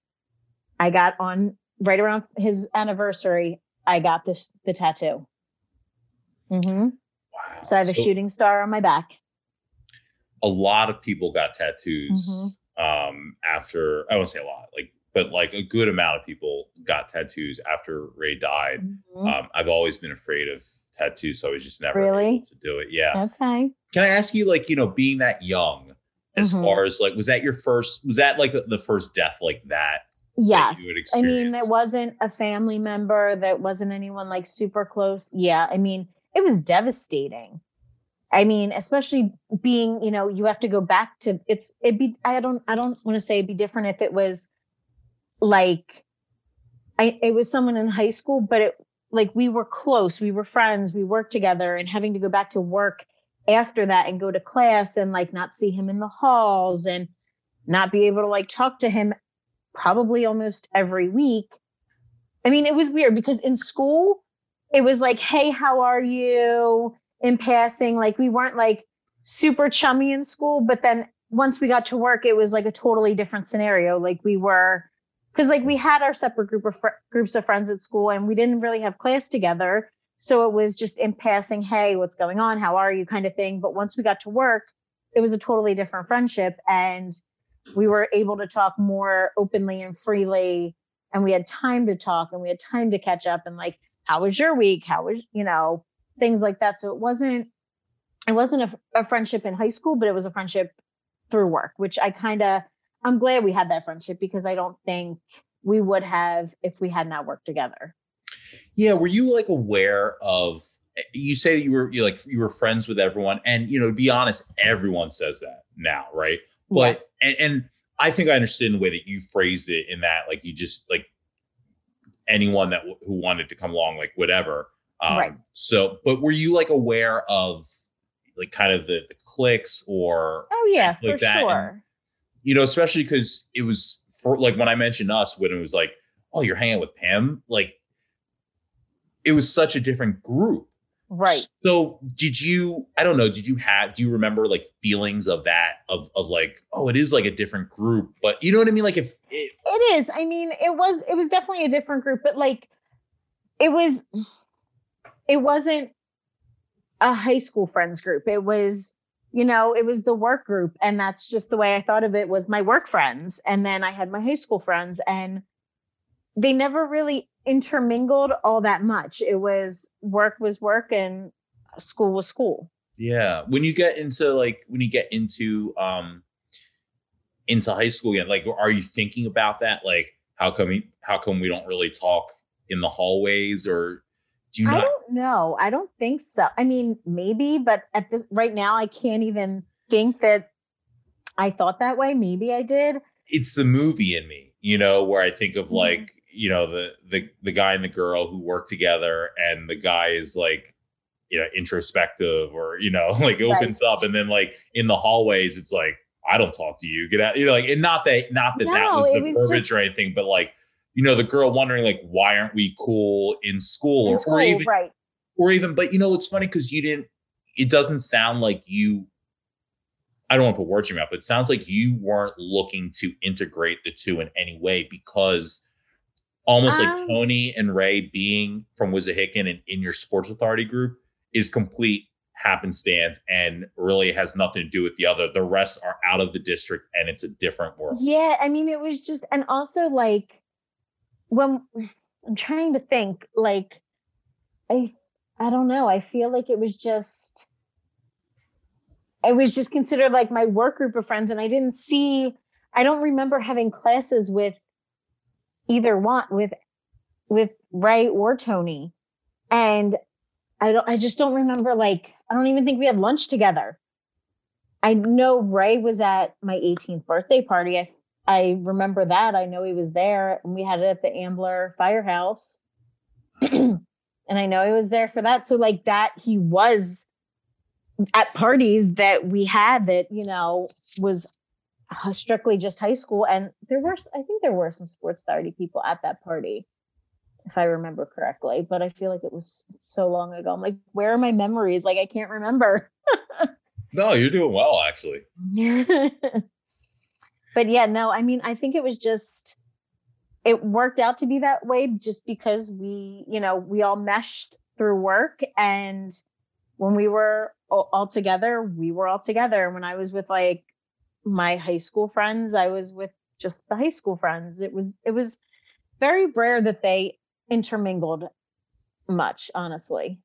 I got on right around his anniversary, I got this the tattoo. Mm-hmm. Wow. So I have a So shooting star on my back. a lot of people got tattoos Mm-hmm. um, after, I won't say a lot, like, but like a good amount of people got tattoos after Ray died. Mhm. Um, I've always been afraid of tattoos, so I was just never Really? able to do it. Yeah. Okay. Can I ask you, like, you know, being that young, as Mhm. far as like, was that your first? Was that like the first death like that? Yes. had I mean, that wasn't a family member, that wasn't anyone like super close. Yeah. I mean, it was devastating. I mean, especially being, you know, you have to go back to it's it'd be I don't I don't want to say it'd be different if it was like I it was someone in high school, but it like we were close, we were friends, we worked together, and having to go back to work after that and go to class and like not see him in the halls and not be able to like talk to him probably almost every week. I mean, it was weird because in school, it was like, hey, how are you? In passing, like we weren't like super chummy in school, but then once we got to work, it was like a totally different scenario. Like we were, because like we had our separate group of fr- groups of friends at school, and we didn't really have class together. So it was just in passing, hey, what's going on? How are you? kind of thing. But once we got to work, it was a totally different friendship. And we were able to talk more openly and freely. And we had time to talk and we had time to catch up and like, how was your week? How was, you know, things like that. So it wasn't, it wasn't a, a friendship in high school, but it was a friendship through work, which I kind of, I'm glad we had that friendship because I don't think we would have if we had not worked together. Yeah. Were you like aware of? You say you were you like you were friends with everyone, and you know, to be honest, everyone says that now, right? But and, and I think I understand the way that you phrased it in that, like you just like anyone that w- who wanted to come along, like whatever. Um, Right. So, but were you like aware of like kind of the, the clicks or Oh yeah, like for that, and- sure. you know, especially because it was for like when I mentioned us when it was like, oh, you're hanging with Pam, like it was such a different group. Right. So did you, I don't know, did you have, do you remember like feelings of that, of, of like, oh, it is like a different group, but you know what I mean? Like if it, It is. I mean, it was it was definitely a different group, but like it was it wasn't a high school friends group. It was, you know, it was the work group and that's just the way I thought of it was my work friends and then I had my high school friends and they never really intermingled all that much. It was work was work and school was school. yeah, when you get into like, when you get into, um, into high school again, like, are you thinking about that? Like, how come, we, how come we don't really talk in the hallways or do you I don't know. I don't think so. I mean, maybe, but at this right now, I can't even think that I thought that way. Maybe I did. it's the movie in me, you know, where I think of Mhm. like, you know, the the the guy and the girl who work together and the guy is like, you know, introspective or, you know, like opens up and then like in the hallways, it's like, I don't talk to you. Get out. You know, like and not that not that that was the was verbiage just- or anything, but like, you know, the girl wondering like, why aren't we cool in school? In or, school, or even right? or even, but you know, it's funny because you didn't, it doesn't sound like you, I don't want to put words in your mouth, but it sounds like you weren't looking to integrate the two in any way because almost like Um, Tony and Ray being from Wissahickon and in your sports authority group is complete happenstance and really has nothing to do with the other. The rest are out of the district and it's a different world. Yeah, I mean, it was just, and also like when I'm trying to think, like I, I don't know. I feel like it was just, it was just considered like my work group of friends, and I didn't see. I don't remember having classes with either one with with Ray or Tony, and I don't. I just don't remember. Like, I don't even think we had lunch together. I know Ray was at my 18th birthday party. I I remember that. I know he was there, and we had it at the Ambler Firehouse. and I know he was there for that. So like that, he was at parties that we had that you know was Uh, strictly just high school. And there were, I think there were some sports authority people at that party, if I remember correctly. But I feel like it was so long ago. I'm like, where are my memories? Like, I can't remember. no, you're doing well, actually. but yeah, no, I mean, I think it was just, it worked out to be that way just because we, you know, we all meshed through work. And when we were all together, we were all together. When I was with like my high school friends, I was with just the high school friends. It was, it was very rare that they intermingled much, honestly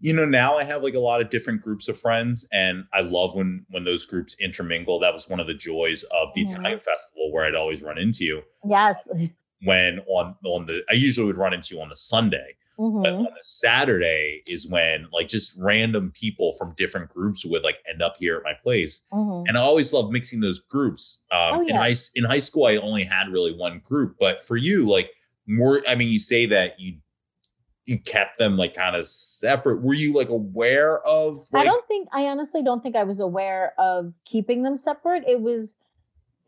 you know now i have like a lot of different groups of friends and i love when when those groups intermingle that was one of the joys of the mm-hmm. italian festival where i'd always run into you yes when on on the i usually would run into you on the sunday mm-hmm. but on the saturday is when like just random people from different groups would like end up here at my place. Mm-hmm. and i always love mixing those groups. Um oh, in high in high school i only had really one group but for you like more i mean you say that you you kept them like kind of separate. Were you like aware of like- i don't think i honestly don't think i was aware of keeping them separate. It was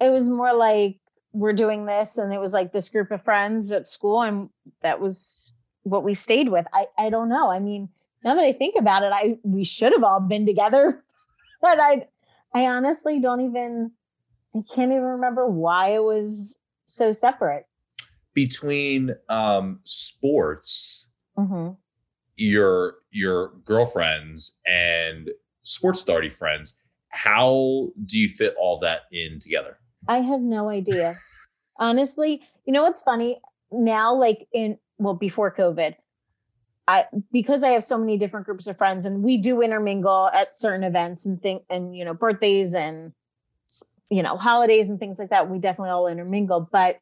it was more like we're doing this and it was like this group of friends at school and that was what we stayed with. I i don't know. I mean now that i think about it i we should have all been together but i i honestly don't even i can't even remember why it was so separate. Between um sports mm-hmm. your your girlfriends and sports authority friends how do you fit all that in together? I have no idea. Honestly you know what's funny? Now like in well before covid I because I have so many different groups of friends and we do intermingle at certain events and think and you know birthdays and you know holidays and things like that we definitely all intermingle but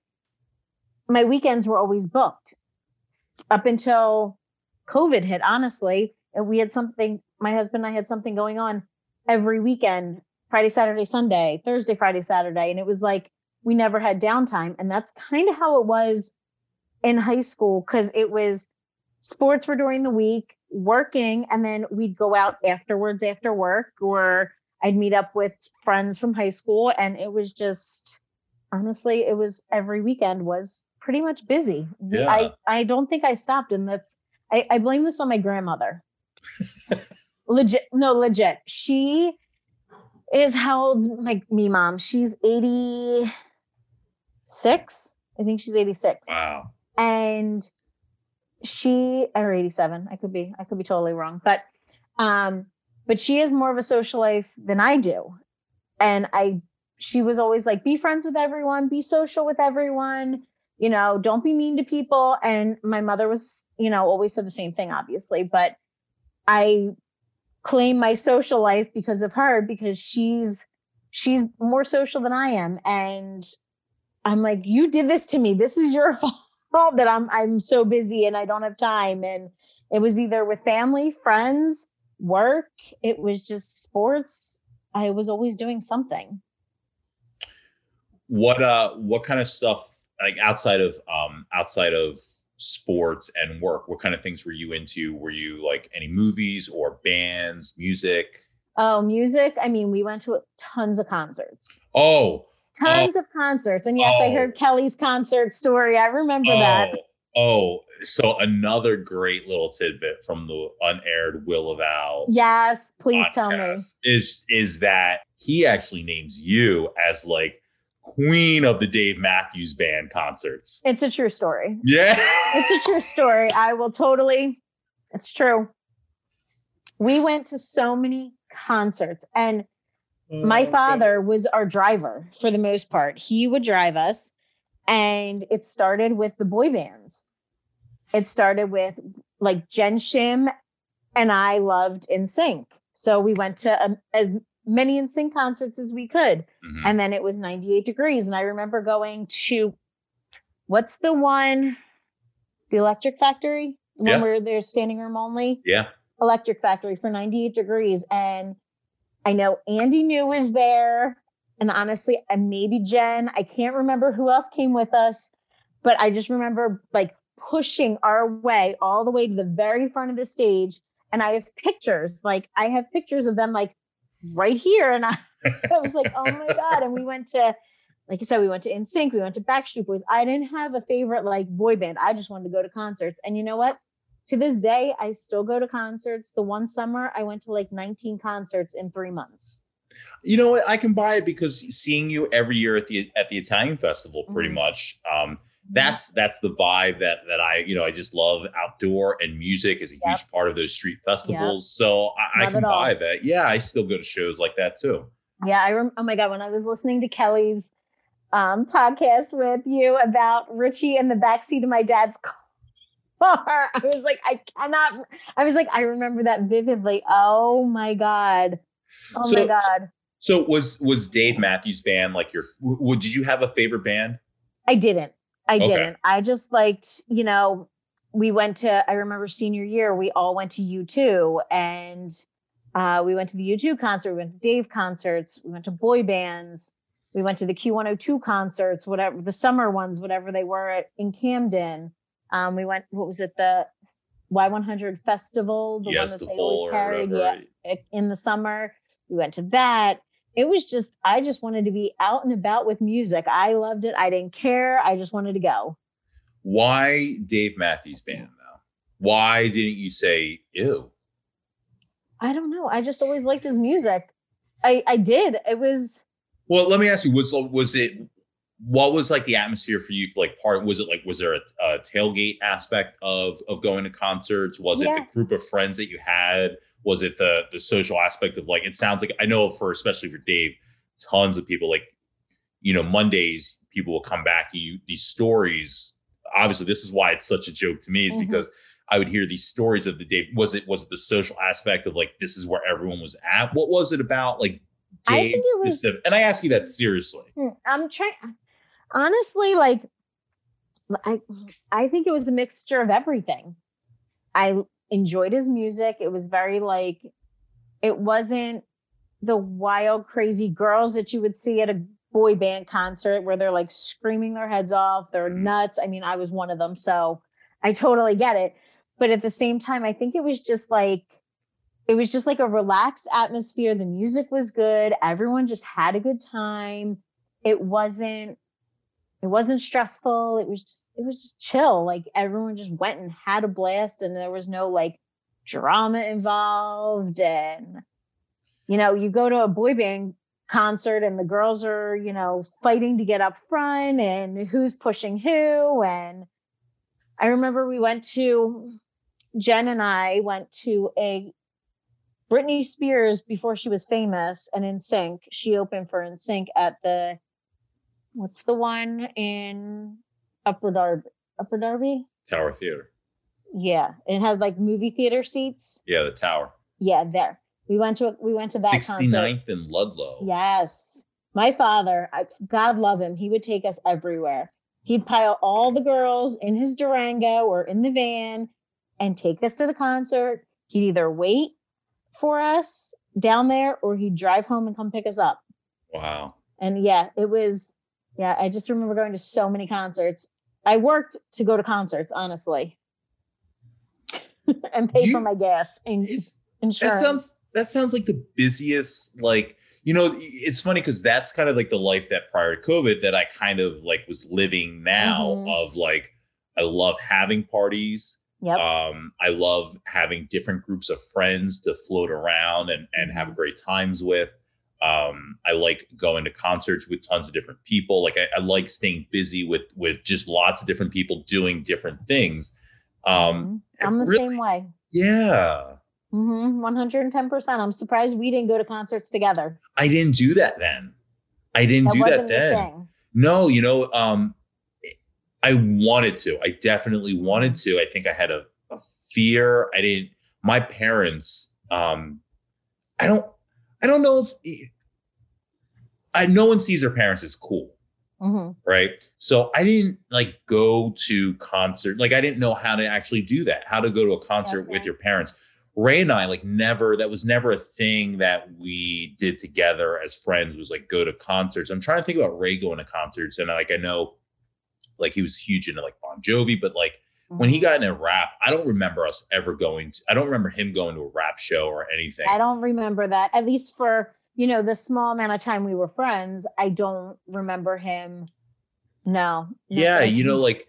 my weekends were always booked up until COVID hit, honestly. And we had something, my husband and I had something going on every weekend Friday, Saturday, Sunday, Thursday, Friday, Saturday. And it was like we never had downtime. And that's kind of how it was in high school because it was sports were during the week, working, and then we'd go out afterwards after work, or I'd meet up with friends from high school. And it was just, honestly, it was every weekend was pretty much busy. Yeah. I, I don't think I stopped. And that's, I, I blame this on my grandmother. legit, no, legit. She is how old my me mom? She's 86. I think she's 86. Wow. And she or 87. I could be, I could be totally wrong. But um, but she has more of a social life than I do. And I she was always like, be friends with everyone, be social with everyone you know, don't be mean to people. And my mother was, you know, always said the same thing, obviously, but I claim my social life because of her, because she's, she's more social than I am. And I'm like, you did this to me. This is your fault that I'm, I'm so busy and I don't have time. And it was either with family, friends, work. It was just sports. I was always doing something. What, uh, what kind of stuff like outside of um outside of sports and work what kind of things were you into were you like any movies or bands music oh music i mean we went to tons of concerts oh Oh. tons oh, of concerts and yes oh, i heard kelly's concert story i remember oh, that oh so another great little tidbit from the unaired will of al yes please tell me is is that he actually names you as like queen of the Dave Matthews Band concerts. It's a true story. Yeah. it's a true story. I will totally, it's true. We went to so many concerts and oh, my father was our driver for the most part. He would drive us and it started with the boy bands. It started with like Jen Shim and I loved NSYNC, So we went to um, as many NSYNC concerts as we could. Mm-hmm. And then it was 98 degrees. And I remember going to what's the one? The Electric Factory? The yeah. one where there's standing room only? Yeah. Electric Factory for 98 degrees. And I know Andy New was there. And honestly, and maybe Jen, I can't remember who else came with us, but I just remember like pushing our way all the way to the very front of the stage. And I have pictures, like I have pictures of them like right here. And I, I was like, oh my God. And we went to, like I said, we went to NSYNC, we went to Backstreet Boys. I didn't have a favorite like boy band. I just wanted to go to concerts. And you know what? To this day, I still go to concerts. The one summer I went to like 19 concerts in three months. You know what? I can buy it because seeing you every year at the at the Italian festival, pretty Mhm. much. Um, that's that's the vibe that that I you know I just love outdoor and music is a Yep. huge part of those street festivals. So I, I can buy that. Yeah, I still go to shows like that too. Yeah, I rem- oh my god, when I was listening to Kelly's um, podcast with you about Richie in the backseat of my dad's car, I was like, I cannot. I was like, I remember that vividly. Oh my god. Oh my god. So was was Dave Matthews Band like your? w- did you have a favorite band? I didn't. I Okay. didn't. I just liked, you know, we went to, I remember senior year, we all went to U2 and uh, we went to the U2 concert, we went to Dave concerts, we went to boy bands, we went to the Q102 concerts, whatever the summer ones, whatever they were at, in Camden. Um, we went, what was it, the Y100 festival, the yes, one that the they always carried yeah, in the summer. We went to that. It was just, I just wanted to be out and about with music. I loved it. I didn't care. I just wanted to go. Why Dave Matthews Band though? Why didn't you say ew? I don't know. I just always liked his music. I I did. It was Well, let me ask you: was was it what was like the atmosphere for you? For like part was it like was there a, a tailgate aspect of of going to concerts? Was it the group of friends that you had? Was it the the social aspect of like? It sounds like I know for especially for Dave, tons of people like you know Mondays people will come back you these stories. Obviously, this is why it's such a joke to me is Mhm. because I would hear these stories of the day. Was it was it the social aspect of like this is where everyone was at? What was it about like I Dave think it was- specific? And I ask you that seriously. hmm, I'm trying honestly like I I think it was a mixture of everything. I enjoyed his music. It was very like it wasn't the wild crazy girls that you would see at a boy band concert where they're like screaming their heads off, they're Mhm. nuts. I mean, I was one of them, so I totally get it. But at the same time, I think it was just like it was just like a relaxed atmosphere. The music was good. Everyone just had a good time. It wasn't it wasn't stressful. It was just it was just chill. Like everyone just went and had a blast and there was no like drama involved and you know, you go to a boy band concert and the girls are, you know, fighting to get up front and who's pushing who and I remember we went to Jen and I went to a Britney Spears before she was famous and NSYNC. She opened for NSYNC at the what's the one in Upper Darby? Upper Darby? Tower Theater. Yeah, it had like movie theater seats. Yeah, the Tower. Yeah, there. We went to we went to that 69th concert. and Ludlow. Yes, my father, I, God love him. He would take us everywhere. He'd pile all the girls in his Durango or in the van and take us to the concert. He'd either wait for us down there or he'd drive home and come pick us up. Wow. And yeah, it was, yeah, I just remember going to so many concerts. I worked to go to concerts, honestly, and pay for my gas and It's, that sounds that sounds like the busiest like you know it's funny because that's kind of like the life that prior to covid that i kind of like was living now Mhm. of like i love having parties yep. um i love having different groups of friends to float around and and Mm-hmm. have great times with um i like going to concerts with tons of different people like i, I like staying busy with with just lots of different people doing different things um Mhm. I'm the really- same way. yeah Mm-hmm. 110%. I'm surprised we didn't go to concerts together. I didn't do that then. I didn't That do that then. No, you know, um, I wanted to. I definitely wanted to. I think I had a, a fear. I didn't. My parents. Um, I don't. I don't know if. I no one sees their parents as cool, Mhm. right? So I didn't like go to concert. Like I didn't know how to actually do that. How to go to a concert with your parents. Ray and I like never. That was never a thing that we did together as friends. Was like go to concerts. I'm trying to think about Ray going to concerts, and like I know, like he was huge into like Bon Jovi, but like when he got in a rap, I don't remember us ever going to. I don't remember him going to a rap show or anything. I don't remember that. At least for, you know, the small amount of time we were friends, I don't remember him. No. yeah, you know, like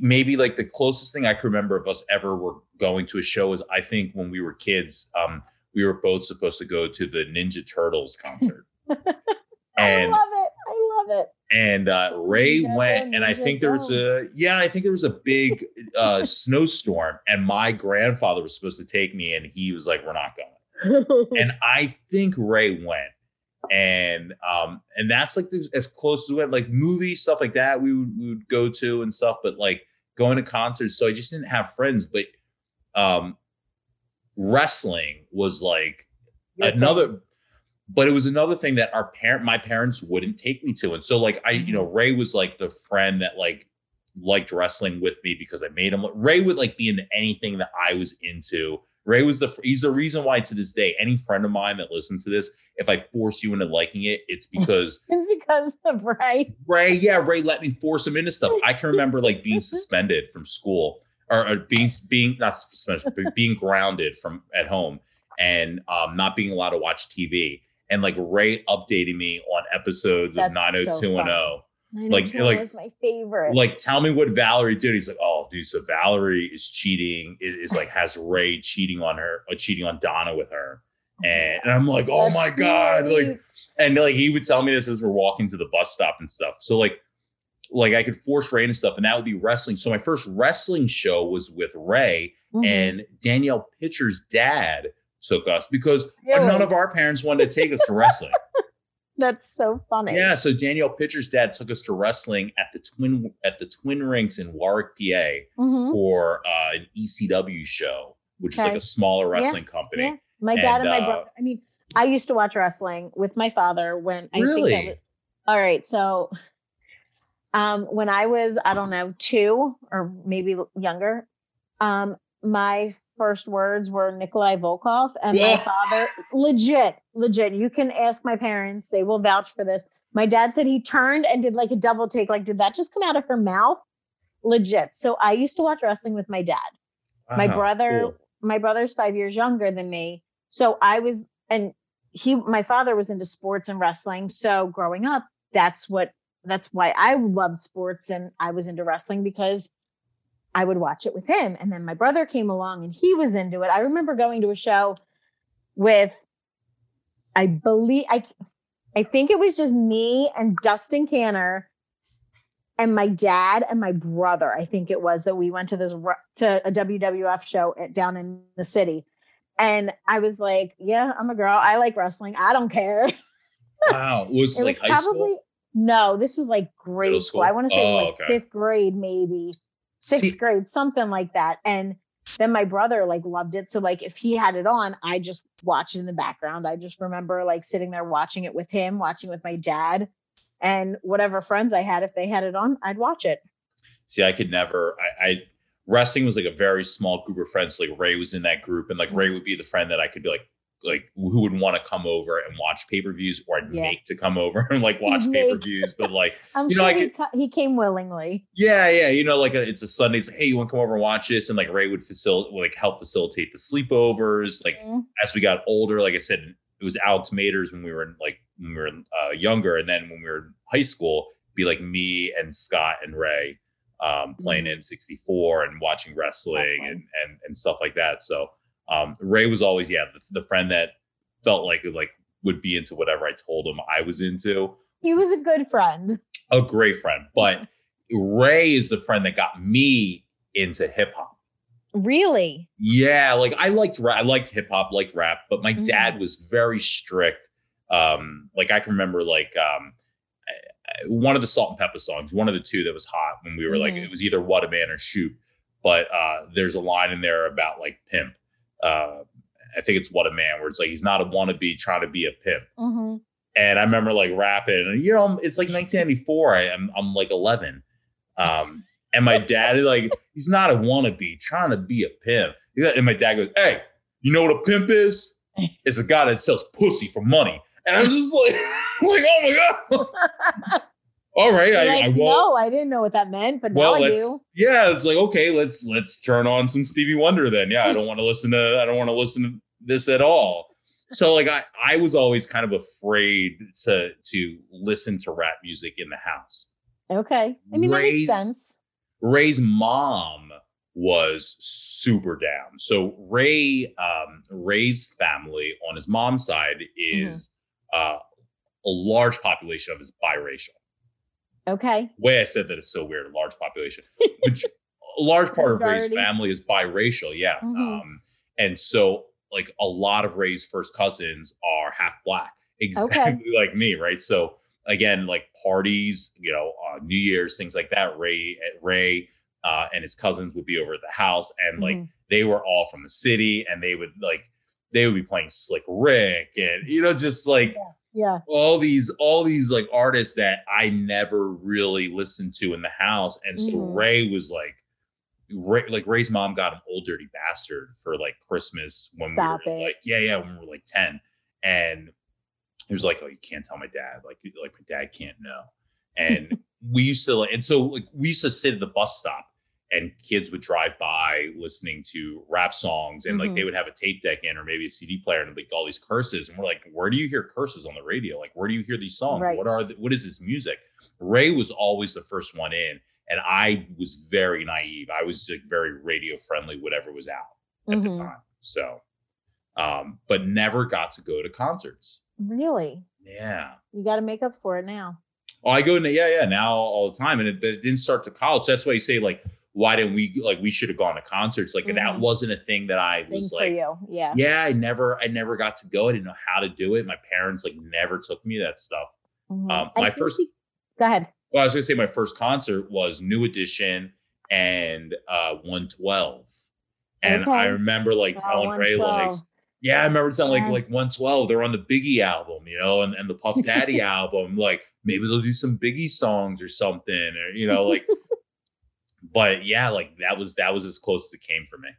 maybe like the closest thing I can remember of us ever were going to a show is I think when we were kids, um, we were both supposed to go to the Ninja Turtles concert. I love it. I love it. And uh, Ray went, and I think there was a yeah, I think there was a big uh, snowstorm, and my grandfather was supposed to take me, and he was like, "We're not going." And I think Ray went, and um, and that's like the, as close as we went, like movies stuff like that. We would we would go to and stuff, but like going to concerts. So I just didn't have friends, but um, wrestling was like Your another but it was another thing that our parent my parents wouldn't take me to. And so like i you know ray was like the friend that like liked wrestling with me because i made him ray would like be into anything that i was into. Ray was the he's the reason why to this day any friend of mine that listens to this if i force you into liking it it's because It's because of Ray. ray yeah ray let me force him into stuff. I can remember like being suspended from school or, or being being not suspended but being grounded from at home and um not being allowed to watch tv and like ray updating me on episodes of That's so 90210 I Like- like- was my favorite. like tell me what valerie did he's like oh dude so valerie is cheating is, is like has ray cheating on her or cheating on donna with her and, and i'm like oh That's my god like and like he would tell me this as we're walking to the bus stop and stuff. So like like I could force Ray and stuff, and that would be wrestling. So my first wrestling show was with Ray Mhm. and Danielle Pitcher's dad took us because Really? none of our parents wanted to take us to wrestling. That's so funny. yeah, so Danielle Pitcher's dad took us to wrestling at the twin at the Twin Rinks in Warwick, PA, Mhm. for uh, an ECW show, which is like a smaller wrestling company. Yeah. My dad And, and, my uh, brother. I mean, I used to watch wrestling with my father when I Really? think I was, all right. So um when I was, I don't know, two or maybe younger, um, my first words were Nikolai Volkov and my father legit, legit. You can ask my parents, they will vouch for this. My dad said he turned and did like a double take. Like, did that just come out of her mouth? Legit. So I used to watch wrestling with my dad my brother cool. my brother's five years younger than me so i was and he my father was into sports and wrestling so growing up that's what that's why i loved sports and i was into wrestling because i would watch it with him and then my brother came along and he was into it i remember going to a show with i believe i i think it was just me and dustin canner and my dad and my brother, I think it was that we went to this to a WWF show at, down in the city. And I was like, yeah, I'm a girl. I like wrestling. I don't care. It Wow, was it like was high probably school? no, this was like grade school. school? I want to say Oh, like okay. fifth grade, maybe sixth See- grade, something like that. And then my brother like loved it. So like if he had it on, I just watched it in the background. I just remember like sitting there watching it with him, watching with my dad, and whatever friends I had, if they had it on, I'd watch it. See, I could never. I, I wrestling was like a very small group of friends. Like Ray was in that group, and like mm. Ray would be the friend that I could be like, like who would want to come over and watch pay per views, or I'd Yeah. make to come over and like watch pay per views. But like, I'm You know, sure I he, co- he came willingly. yeah, yeah, you know, like a, it's a Sunday. It's like, hey, you want to come over and watch this? And like Ray would facilitate, like help facilitate the sleepovers. Like Mhm. as we got older, like I said, it was Alex Maters when we were in, like when we were uh, younger, and then when we were in high school, be like me and Scott and Ray um, playing N64 and watching wrestling, Wrestling. And, and and stuff like that. So um, Ray was always yeah the, the friend that felt like like would be into whatever I told him I was into. He was a good friend. A great friend, but Ray is the friend that got me into hip hop. Really? Yeah, like I liked rap, I liked hip hop, like rap, but my Mhm. dad was very strict. Um, like I can remember like um uh, one of the Salt-N-Pepa songs, one of the two that was hot when we were like Mhm. it was either Whatta Man or Shoop. But uh there's a line in there about like pimp. Uh I think it's Whatta Man, where it's like he's not a wannabe trying to be a pimp. Mhm. And I remember like rapping, and you know, it's like 1994. I am I'm like 11. Um, and my dad is like, he's not a wannabe trying to be a pimp. And my dad goes, Hey, you know what a pimp is? It's a guy that sells pussy for money. And I'm just like, like, oh my God. All right. I, like, I won't. no, I didn't know what that meant, but well, now I do. yeah, it's like okay, let's let's turn on some Stevie Wonder then. Yeah, I don't want to listen to I don't want to listen to this at all. so like I, I was always kind of afraid to to listen to rap music in the house. Okay. I mean, that makes sense. Ray's mom was super down. So Ray, um, Ray's family on his mom's side is uh, a large population of is biracial. Okay. The way I said that is so weird. A large population, Which- a large part of Ray's family is biracial. Yeah, Mhm. um, and so like a lot of Ray's first cousins are half black, exactly like me, right? So again, like parties, you know, uh, New Year's, things like that. Ray, Ray, uh, and his cousins would be over at the house, and like Mhm. they were all from the city, and they would like they would be playing Slick Rick, and you know, just like Yeah. All these all these like artists that I never really listened to in the house, and so Mhm. Ray was like, Ray, like Ray's mom got an "Ol' Dirty Bastard" for like Christmas when Stop we were it. like, yeah, yeah, when we were like ten, and he was like, oh, you can't tell my dad, like, like my dad can't know, and we used to like, and so like we used to sit at the bus stop. And kids would drive by listening to rap songs, and like Mhm. they would have a tape deck in or maybe a CD player, and like all these curses. And we're like, where do you hear curses on the radio? Like, where do you hear these songs? Right. What are the, what is this music? Ray was always the first one in, and I was very naive. I was like very radio friendly, whatever was out at the Mhm. time. So, um, but never got to go to concerts. Really? Yeah. You got to make up for it now. Oh, I go into yeah, yeah, now all the time, and it, but it didn't start to college. That's why you say like, why didn't we like we should have gone to concerts? Like that Mhm. wasn't a thing that I Thing was for like. you. Yeah. Yeah, I never, I never got to go. I didn't know how to do it. My parents like never took me to that stuff. Mhm. Um, my first- we- Go ahead. Well, I was gonna say my first concert was New Edition and uh 112. And I remember like Wow, telling Ray like yeah, I remember telling like like 112, they're on the Biggie album, you know, and, and the Puff Daddy album. Like maybe they'll do some Biggie songs or something, or you know, like but yeah, like that was that was as close as it came for me.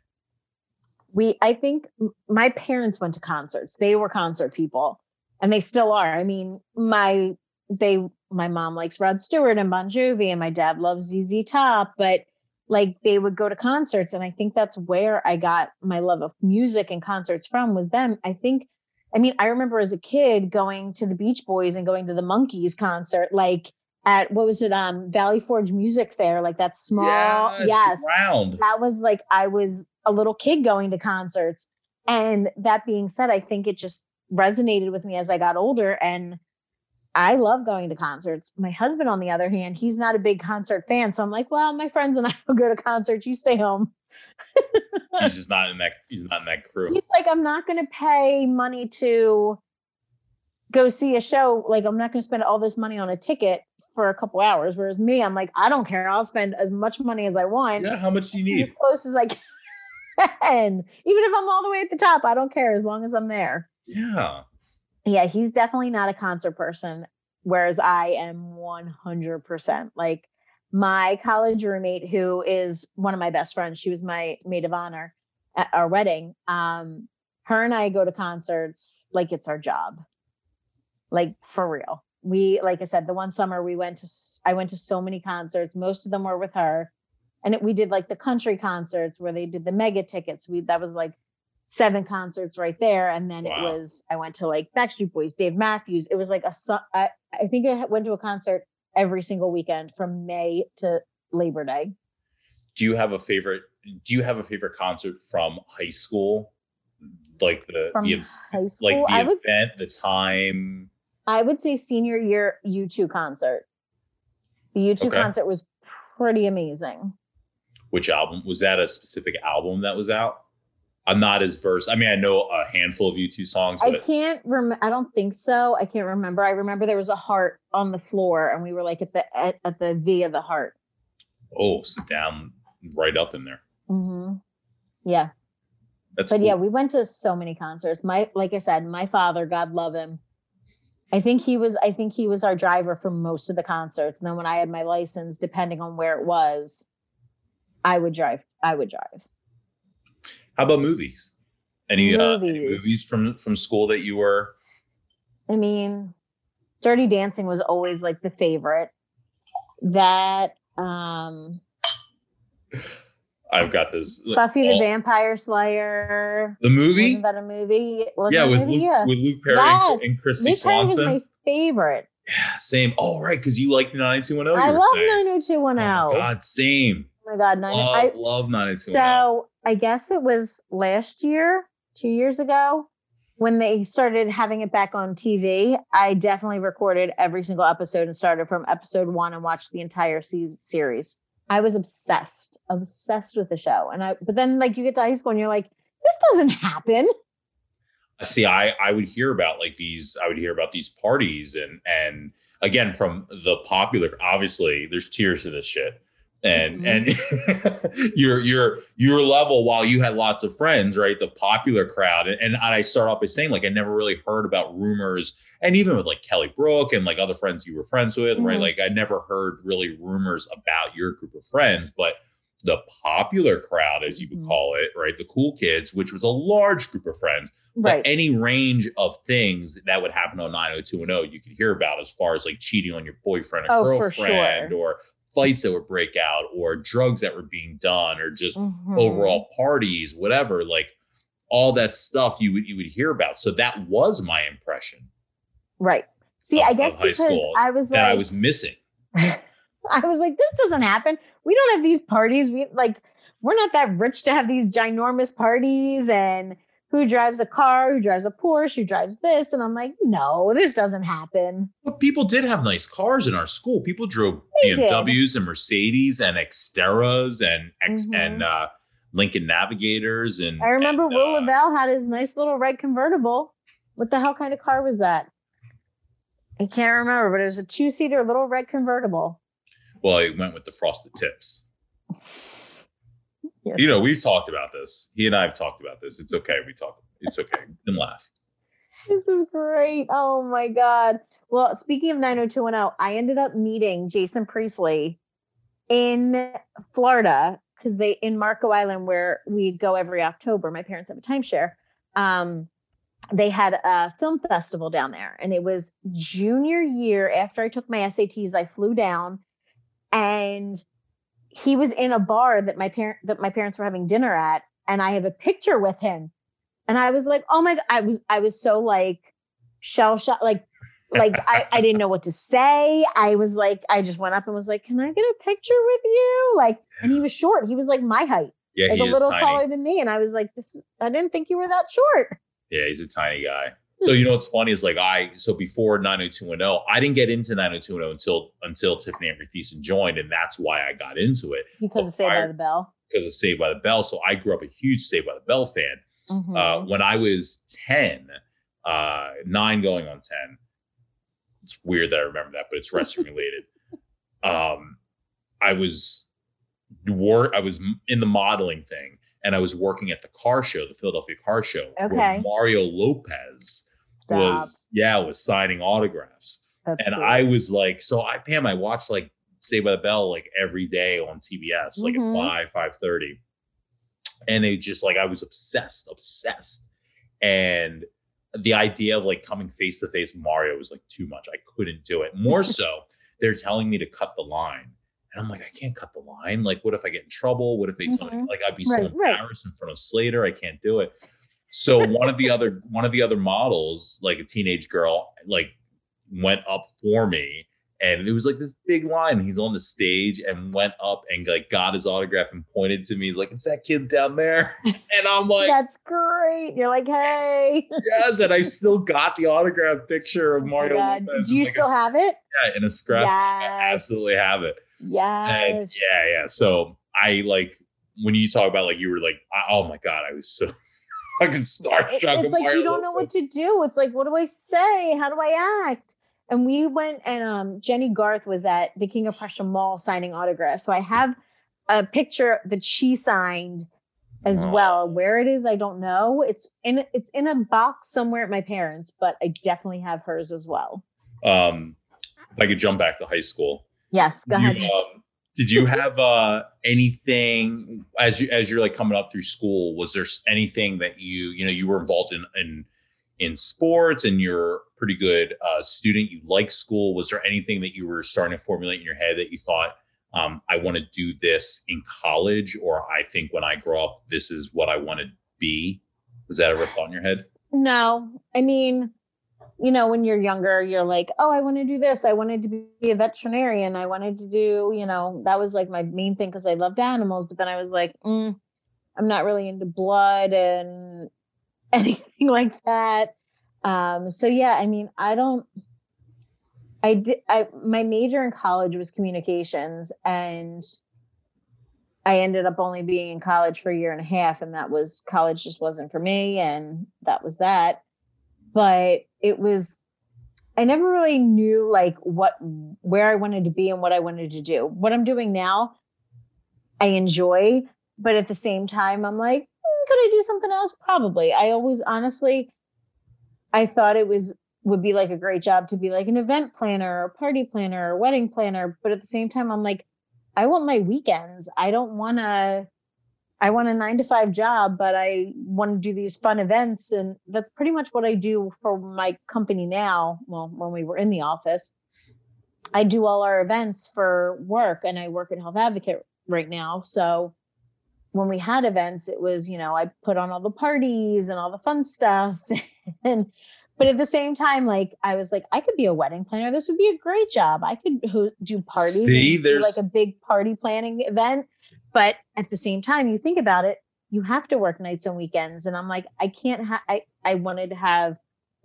we i think my parents went to concerts. They were concert people and they still are. I mean my they my mom likes rod stewart and bon jovi and my dad loves zz top but like they would go to concerts and i think that's where i got my love of music and concerts from was them. I think i mean i remember as a kid going to the beach boys and going to the Monkees concert like at what was it on valley forge music fair like that small it's yes round. that was like I was a little kid going to concerts. And that being said, I think it just resonated with me as I got older. And I love going to concerts. My husband, on the other hand, he's not a big concert fan. So I'm like, well, my friends and I will go to concerts. You stay home. He's just not in that he's not in that crew. He's like, I'm not going to pay money to go see a show. Like, I'm not going to spend all this money on a ticket for a couple hours. Whereas me, I'm like, I don't care. I'll spend as much money as I want. Yeah, how much do you need? as close as I can. Even if I'm all the way at the top, I don't care as long as I'm there. Yeah. Yeah, he's definitely not a concert person, whereas I am 100%. Like my college roommate, who is one of my best friends, she was my maid of honor at our wedding. Um, her and I go to concerts like it's our job, like for real. We, like I said, the one summer we went to, I went to so many concerts. Most of them were with her, and it, we did like the country concerts where they did the mega tickets. We that was like seven concerts right there, and then it was I went to like Backstreet Boys, Dave Matthews. It was like a, I, I think I went to a concert every single weekend from May to Labor Day. do you have a favorite do you have a favorite concert from high school like the From the high like the I would event the time I would say senior year U2 concert. The U2 Okay. concert was pretty amazing. which album was that a specific album that was out i'm not as versed i mean i know a handful of u2 songs I can't remember. I don't think so. I can't remember. I remember there was a heart on the floor, and we were like at the at, at the V of the heart. oh sit down right up in there hmm Yeah, that's but cool. yeah, we went to so many concerts. My like I said, my father, God love him. I think he was. I think he was our driver for most of the concerts. And then when I had my license, depending on where it was, I would drive. I would drive. how about movies any, Uh, any Movies. movies from from school that you were I mean, Dirty Dancing was always like the favorite. That um I've got this Buffy the Vampire Slayer. The movie? Wasn't that a movie? Was yeah, with movie? Luke, yeah. with Luke Perry Yes. and Kristy Luke Perry was Swanson. my favorite. yeah, same. Oh, right, because you like 90210. I love saying. 90210. Oh my god, same. Oh my god, 90 Love, I, love 90210. So I guess it was last year, two years ago, when they started having it back on TV. I definitely recorded every single episode and started from episode one and watched the entire season series. I was obsessed, obsessed with the show. And I, but then like you get to high school and you're like, this doesn't happen. see i i would hear about like these i would hear about these parties and and again from the popular obviously there's tiers to this shit and and your your your level while you had lots of friends right the popular crowd and, and i start off by saying like i never really heard about rumors and even with like kelly brook and like other friends you were friends with right Mhm. like i never heard really rumors about your group of friends but the popular crowd as you would Mhm. call it right the cool kids which was a large group of friends but Right. any range of things that would happen on 90210 you could hear about as far as like cheating on your boyfriend or Oh, girlfriend sure. or fights that would break out or drugs that were being done or just Mhm. overall parties whatever like all that stuff you would you would hear about so that was my impression Right. See, of- I guess because school I was that like, i was missing I was like, this doesn't happen. We don't have these parties. We like, we're not that rich to have these ginormous parties. And who drives a car? Who drives a Porsche? Who drives this? And I'm like, no, this doesn't happen. but people did have nice cars in our school people drove They did. bmws and mercedes and Xterras and x Mhm. and uh lincoln navigators and I remember and, Will uh, Lavelle had his nice little red convertible. What the hell kind of car was that? I can't remember, but it was a two seater little red convertible. Well, it went with the frosted tips. Yes. You know, we've talked about this. He and I have talked about this. It's okay. We talk. It's okay. and laugh. This is great. Oh my God. Well, speaking of 90210, I ended up meeting Jason Priestley in Florida because they in Marco Island where we go every October. My parents have a timeshare. Um, they had a film festival down there, and it was junior year after I took my SATs. I flew down, and he was in a bar that my parent that my parents were having dinner at, and I have a picture with him. And I was like, oh my god, I was I was so like shell shocked, like like I, I didn't know what to say. I was like, I just went up and was like, Can I get a picture with you? Like, and he was short. He was like my height, Yeah, like a little tiny. taller than me. And I was like, This is I didn't think you were that short. Yeah, he's a tiny guy. So you know what's funny is like I so before 90210, I didn't get into 90210 until until Tiffani Amber Thiessen joined, and that's why I got into it Because of Saved by the Bell. because of Saved by the Bell. So I grew up a huge Saved by the Bell fan. Mhm. Uh, when I was 10, uh, nine going on 10. It's weird that I remember that, but it's wrestling related. Um, I was. I was in the modeling thing, and I was working at the car show, the Philadelphia Car Show, Okay. where Mario Lopez Stop. was, yeah, was signing autographs, That's and cool. I was like, so I, Pam, I watched like Saved by the Bell like every day on TBS, like Mhm. at five, five thirty, and it just like I was obsessed, obsessed, and the idea of like coming face to face with Mario was like too much. I couldn't do it. More so, they're telling me to cut the line. And I'm like, I can't cut the line. Like, what if I get in trouble? What if they tell me Mhm. like I'd be so Right, right. embarrassed in front of Slater? I can't do it. So one of the other one of the other models, like a teenage girl, like went up for me. And it was like this big line. He's on the stage and went up and like got his autograph and pointed to me. He's like, "It's that kid down there." And I'm like, That's great. You're like, hey. yes, and I still got the autograph picture of Oh Mario God. Lopez. Do you like, still a, have it? yeah, in a scrap? I absolutely have it. And Yes. yeah, yeah. So I like when you talk about like you were like, oh my god, I was so fucking starstruck. It's like you don't know what to do. It's like, what do I say? How do I act? And we went and um, Jennie Garth was at the King of Prussia Mall signing autographs. So I have a picture that she signed as Wow. well. Where it is, I don't know. It's in it's in a box somewhere at my parents, but I definitely have hers as well. Um, if I could jump back to high school. Yes, go you, ahead. um, did you have uh anything as you as you're like coming up through school? Was there anything that you you know you were involved in in in sports and you're a pretty good uh, student? You like school. Was there anything that you were starting to formulate in your head that you thought um, I want to do this in college, or I think when I grow up, this is what I want to be? Was that ever thought in your head? No, I mean, you know, when you're younger, you're like, oh, I want to do this. I wanted to be a veterinarian. I wanted to do, you know, that was like my main thing because I loved animals. But then I was like, mm, I'm not really into blood and anything like that. Um, so yeah, I mean, I don't. I did. I my major in college was communications, and I ended up only being in college for a year and a half, and that was college just wasn't for me, and that was that. But it was. I never really knew like what where I wanted to be and what I wanted to do. What I'm doing now, I enjoy, but at the same time, I'm like, mm, could I do something else? Probably. I always honestly, I thought it was would be like a great job to be like an event planner or party planner or wedding planner. But at the same time, I'm like, I want my weekends. I don't want to, I want a nine to five job, but I want to do these fun events. And that's pretty much what I do for my company now. Well, when we were in the office, I do all our events for work and I work at Health Advocate right now. So when we had events, it was, you know, I put on all the parties and all the fun stuff. and but at the same time, like I was like, I could be a wedding planner. This would be a great job. I could ho- do parties, See, do like a big party planning event. But at the same time, you think about it, you have to work nights and weekends. And I'm like, I can't. Ha- I I wanted to have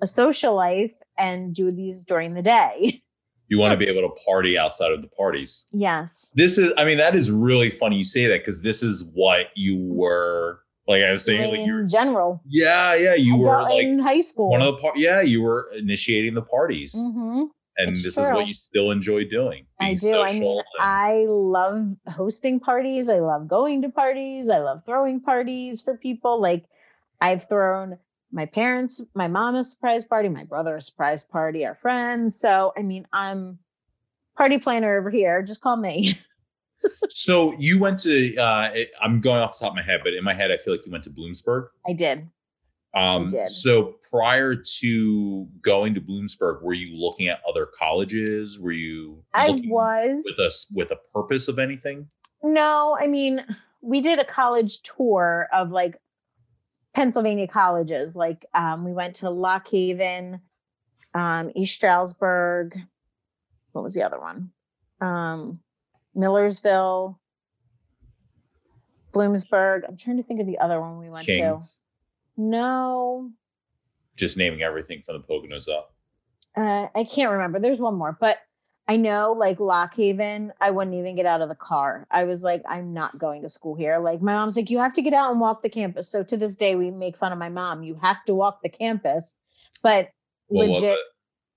a social life and do these during the day. You want to be able to party outside of the parties. yes. This is, I mean, that is really funny you say that because this is what you were like. I was saying, like you were, general, yeah, yeah, you were like in high school. one of the par- yeah, you were initiating the parties, Mhm. And it's this is what you still enjoy doing. I do. I mean, and- I love hosting parties. I love going to parties. I love throwing parties for people. Like I've thrown my parents, my mom a surprise party, my brother a surprise party, our friends. So I mean, I'm party planner over here. Just call me. so you went to. uh I'm going off the top of my head, but in my head, I feel like you went to Bloomsburg. I did. Um, so prior to going to Bloomsburg, were you looking at other colleges? Were you I was with a with a purpose of anything? No, I mean, we did a college tour of like Pennsylvania colleges. Like um, we went to Lock Haven, um, East Stroudsburg. What was the other one? Um, Millersville, Bloomsburg. I'm trying to think of the other one we went to. No, just naming everything from the Poconos up. uh, I can't remember. There's one more, but I know like Lock Haven, I wouldn't even get out of the car. I was like, I'm not going to school here. Like my mom's like, you have to get out and walk the campus. So to this day, we make fun of my mom. You have to walk the campus, but What legit, it?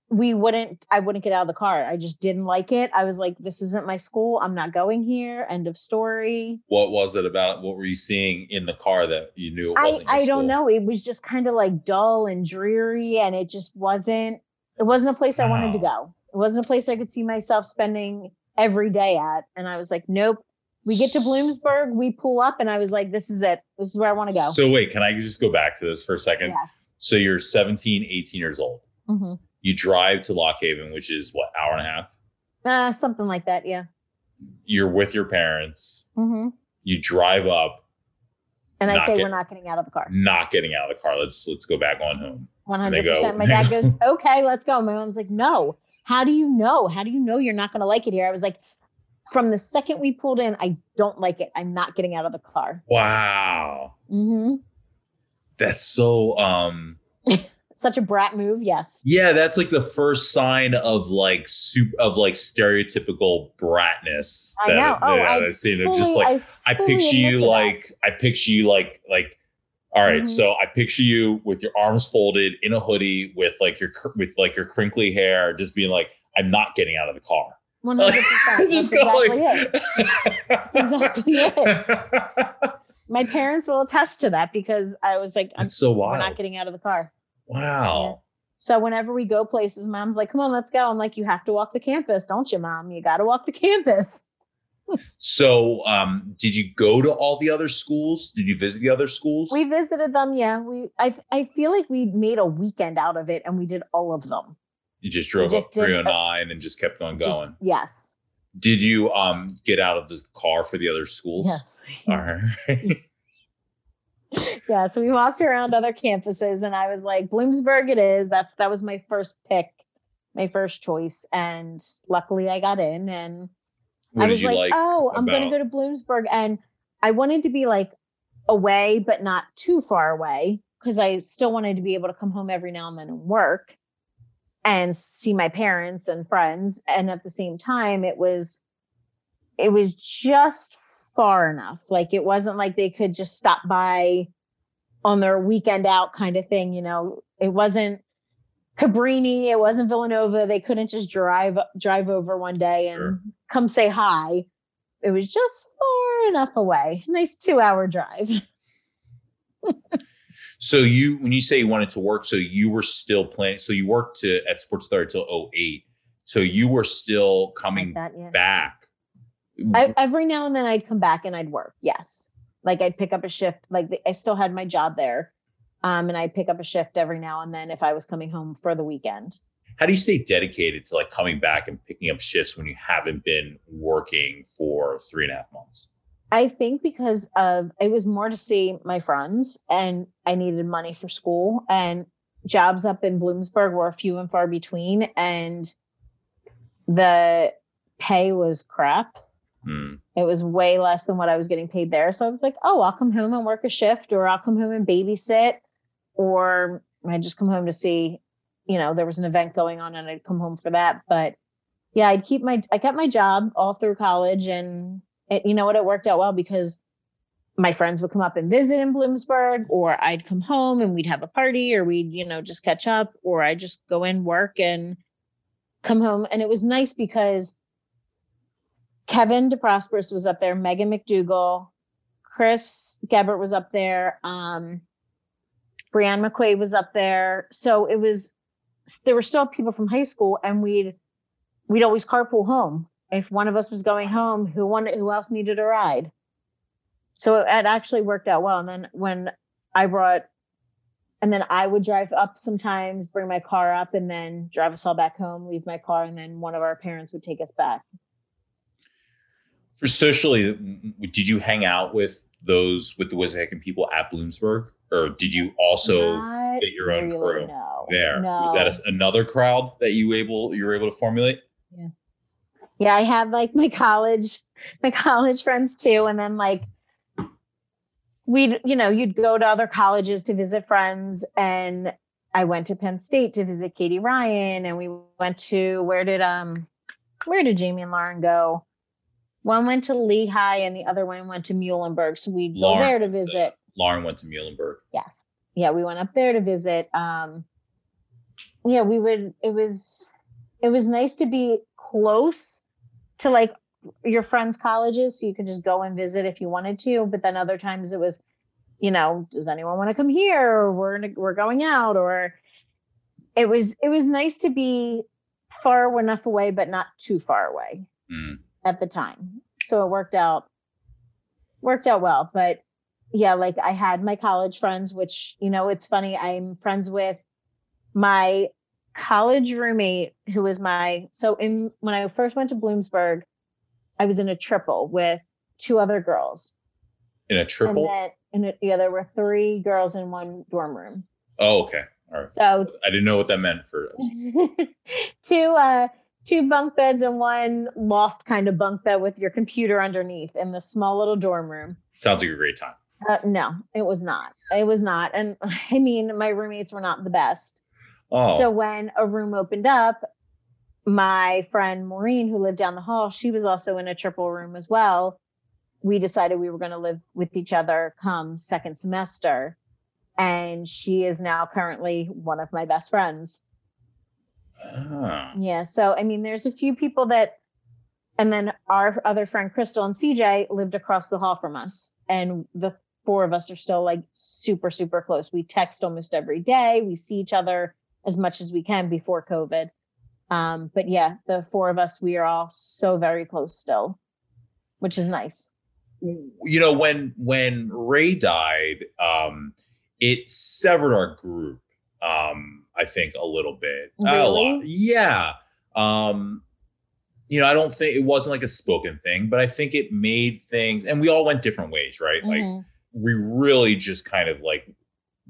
We wouldn't. I wouldn't get out of the car. I just didn't like it. I was like, this isn't my school. I'm not going here. End of story. What was it about? What were you seeing in the car that you knew? It I wasn't your I don't know. It was just kind of like dull and dreary, and it just wasn't. It wasn't a place I wanted to go. It wasn't a place I could see myself spending every day at. And I was like, nope. We get to Bloomsburg, we pull up, and I was like, this is it. This is where I want to go. So wait, can I just go back to this for a second? yes. So you're 17, 18 years old. Mhm. You drive to Lock Haven, which is what hour and a half. Uh, something like that. Yeah. You're with your parents. Mm-hmm. You drive up, And I say, get- we're not getting out of the car. not getting out of the car. Let's let's go back on home. 100%. My dad goes, okay, let's go. My mom's like, no. How do you know? How do you know you're not going to like it here? I was like, from the second we pulled in, I don't like it. I'm not getting out of the car. Wow. Mm-hmm. That's so um Such a brat move. Yes. yeah, that's like the first sign of like soup of like stereotypical bratness. I know. Oh, that I I've seen. Fully- just like I fully picture you to that. like I picture you like like all right, Mhm. so I picture you with your arms folded in a hoodie with like your with like your crinkly hair, just being like, "I'm not getting out of the car." 100%. That's exactly go it. That's exactly it. My parents will attest to that because I was like, I'm, so so we're not getting out of the car. Wow. So whenever we go places, mom's like, come on, let's go. I'm like, you have to walk the campus, don't you, mom? You got to walk the campus. So, um, did you go to all the other schools? Did you visit the other schools? We visited them. Yeah. We, I, I feel like we made a weekend out of it and we did all of them. you just drove just up did- 309 and just kept on Just- going. yes. Did you um get out of the car for the other schools? Yes. All right. yeah. So we walked around other campuses and I was like, Bloomsburg it is. That's that was my first pick, my first choice. And luckily I got in and What I was you like, oh, I'm gonna go to Bloomsburg. And I wanted to be like away, but not too far away. Cause I still wanted to be able to come home every now and then and work and see my parents and friends. And at the same time, it was it was just far enough. Like it wasn't like they could just stop by on their weekend out kind of thing, you know. It wasn't Cabrini, it wasn't Villanova. They couldn't just drive drive over one day and Sure. come say hi. It was just far enough away. Nice 2-hour drive. So you, when you say you wanted to work, so you were still playing. So you worked to at Sports Authority till 08. So you were still coming like that, yeah. back. I, every now and then I'd come back and I'd work. Yes. Like I'd pick up a shift. Like the, I still had my job there. Um, and I'd pick up a shift every now and then if I was coming home for the weekend. How do you stay dedicated to like coming back and picking up shifts when you haven't been working for three and a half months? I think because of it was more to see my friends and I needed money for school and jobs up in Bloomsburg were few and far between and the pay was crap. Hmm. It was way less than what I was getting paid there. So I was like, oh, I'll come home and work a shift or I'll come home and babysit or I just come home to see, you know, there was an event going on and I'd come home for that. But yeah, I'd keep my I kept my job all through college and it, you know what, it worked out well because my friends would come up and visit in Bloomsburg, or I'd come home and we'd have a party, or we'd, you know, just catch up, or I'd just go in, work, and come home. And it was nice because Kevin DeProsperous was up there, Megan McDougal, Chris Gebert was up there, um, Brianne was up there. So it was there were still people from high school, and we'd we'd always carpool home. If one of us was going home, who wanted who else needed a ride? So it, it actually worked out well. And then when I brought, and then I would drive up sometimes, bring my car up, and then drive us all back home, leave my car, and then one of our parents would take us back. For socially, did you hang out with those with the Wissahickon people at Bloomsburg, or did you also Not get your own really, crew no. there? No. Was that a, another crowd that you able you were able to formulate? yeah, yeah. I have like my college, my college friends too. And then like we'd, you know, you'd go to other colleges to visit friends. And I went to Penn State to visit Katie Ryan. And we went to where did um where did Jamie and Lauren go? One went to Lehigh and the other one went to Muhlenberg. So we'd go there to visit. Lauren went to Muhlenberg. Yes. Yeah, we went up there to visit. Um yeah, we would it was it was nice to be close to like your friends' colleges so you could just go and visit if you wanted to. But then other times it was, you know, does anyone want to come here? Or we're we're going out, or it was it was nice to be far enough away, but not too far away Hmm. At the time. So it worked out worked out well. But yeah, like I had my college friends, which, you know, it's funny. I'm friends with my college roommate who was my so in when I first went to Bloomsburg, I was in a triple with two other girls. In a triple. And then in a, yeah, there were three girls in one dorm room. oh, okay. All right. So I didn't know what that meant for. two uh two bunk beds and one loft kind of bunk bed with your computer underneath in the small little dorm room. Sounds like a great time. Uh, no, it was not. It was not. And I mean, my roommates were not the best. Oh, So when a room opened up, my friend Maureen, who lived down the hall, she was also in a triple room as well. We decided we were going to live with each other come second semester. And she is now currently one of my best friends. Ah. Yeah. So, I mean, there's a few people that, and then our other friend Crystal and CJ lived across the hall from us. And the four of us are still like super, super close. We text almost every day. We see each other as much as we can before COVID. Um, but yeah, the four of us, we are all so very close still, which is nice. you know when when ray died um it severed our group um i think a little bit Not a lot yeah um you know, I don't think it wasn't like a spoken thing, but I think it made things, and we all went different ways, right? Like Mhm. we really just kind of like,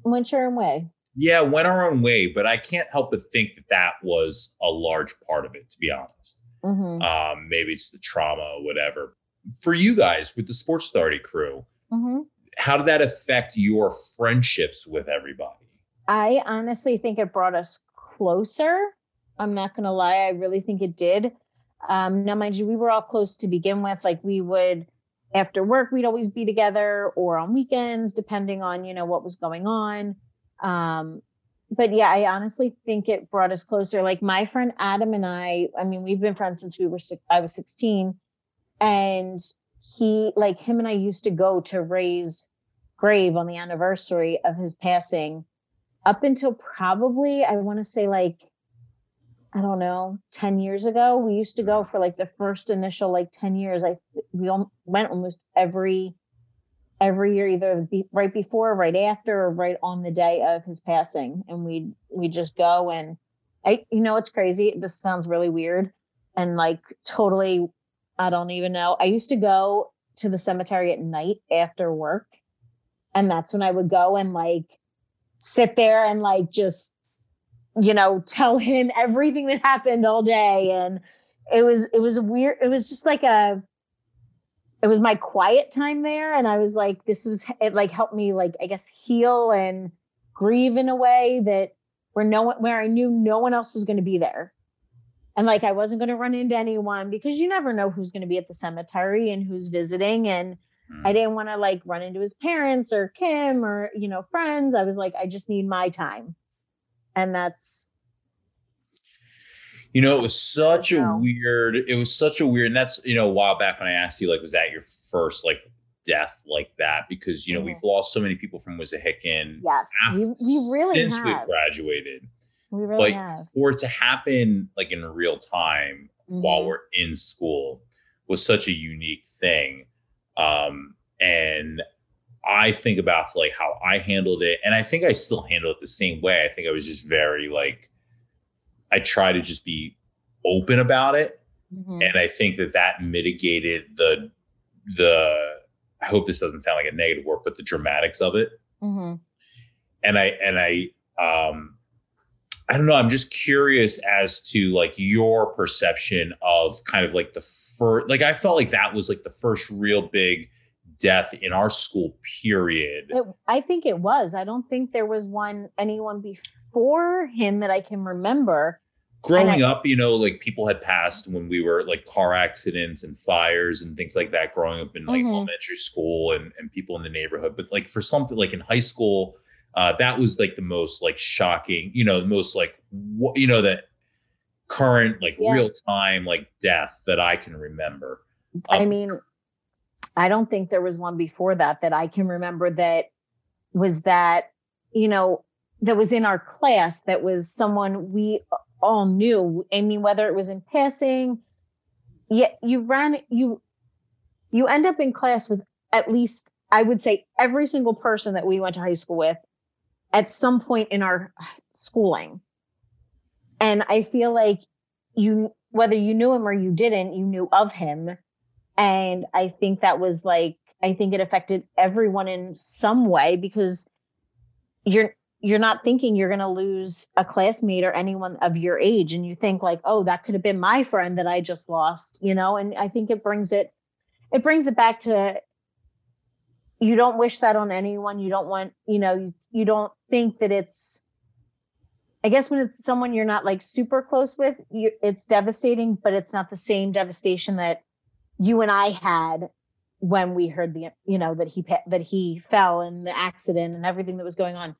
went your own way. yeah, went our own way. But I can't help but think that that was a large part of it, to be honest. Mhm. Um, maybe it's the trauma, whatever. For you guys with the Sports Authority crew, Mhm. how did that affect your friendships with everybody? I honestly think it brought us closer. I'm not going to lie. I really think it did. Um, now, mind you, we were all close to begin with. Like we would, after work, we'd always be together or on weekends, depending on, you know, what was going on. Um, but yeah, I honestly think it brought us closer. Like my friend Adam and I, I mean, we've been friends since we were, six, I was 16 and he, like him and I used to go to Ray's grave on the anniversary of his passing up until probably I want to say like I don't know 10 years ago we used to go mm. for like the first initial like 10 years. I we all went almost every every year either be, right before right after or right on the day of his passing. And we we just go and I you know it's crazy? This sounds really weird and like totally I don't even know. I used to go to the cemetery at night after work and that's when I would go and like sit there and like just you know tell him everything that happened all day. And it was it was a weird. It was just like a it was my quiet time there. And i was like this was it like helped me like i guess heal and grieve in a way that where no one where i knew no one else was going to be there. And like i wasn't going to run into anyone because you never know who's going to be at the cemetery and who's visiting. And I didn't want to like run into his parents or Kim or, you know, friends. I was like, I just need my time. And that's, You know, it was such a weird, it was such a weird, and that's, you know, a while back when I asked you, like, was that your first like death like that? Because, you know, Mhm. we've lost so many people from Wissahickon yes, we, we really since have. graduated. We really But have. for it to happen like in real time while Mhm. we're in school was such a unique thing. Um, and I think about like how I handled it, and I think I still handle it the same way. I think I was just very like, I try to just be open about it, Mhm. and I think that that mitigated the the. I hope this doesn't sound like a negative word, but the dramatics of it Mhm. and I and I um I don't know, I'm just curious as to like your perception of kind of like the first like I felt like that was like the first real big death in our school period. It, I think it was. I don't think there was one anyone before him that I can remember. Growing I- up, you know, like people had passed when we were like car accidents and fires and things like that growing up in like Mhm. elementary school and, and people in the neighborhood. But like for something like in high school, uh, that was like the most like shocking, you know, the most like, wh- you know, that current like Yeah. real time like death that I can remember. I Um, mean, I don't think there was one before that that I can remember that was that, you know, that was in our class that was someone we all knew. I mean, whether it was in passing, yeah, you ran you you end up in class with at least I would say every single person that we went to high school with at some point in our schooling. And I feel like you whether you knew him or you didn't, you knew of him. And i think that was like i think it affected everyone in some way because you're you're not thinking you're going to lose a classmate or anyone of your age. And you think like oh that could have been my friend that i just lost you know? And i think it brings it it brings it back to you don't wish that on anyone. You don't want you know you, don't think that it's I guess when it's someone you're not like super close with, you, it's devastating, but it's not the same devastation that you and I had when we heard the you know that he that he fell in the accident and everything that was going on.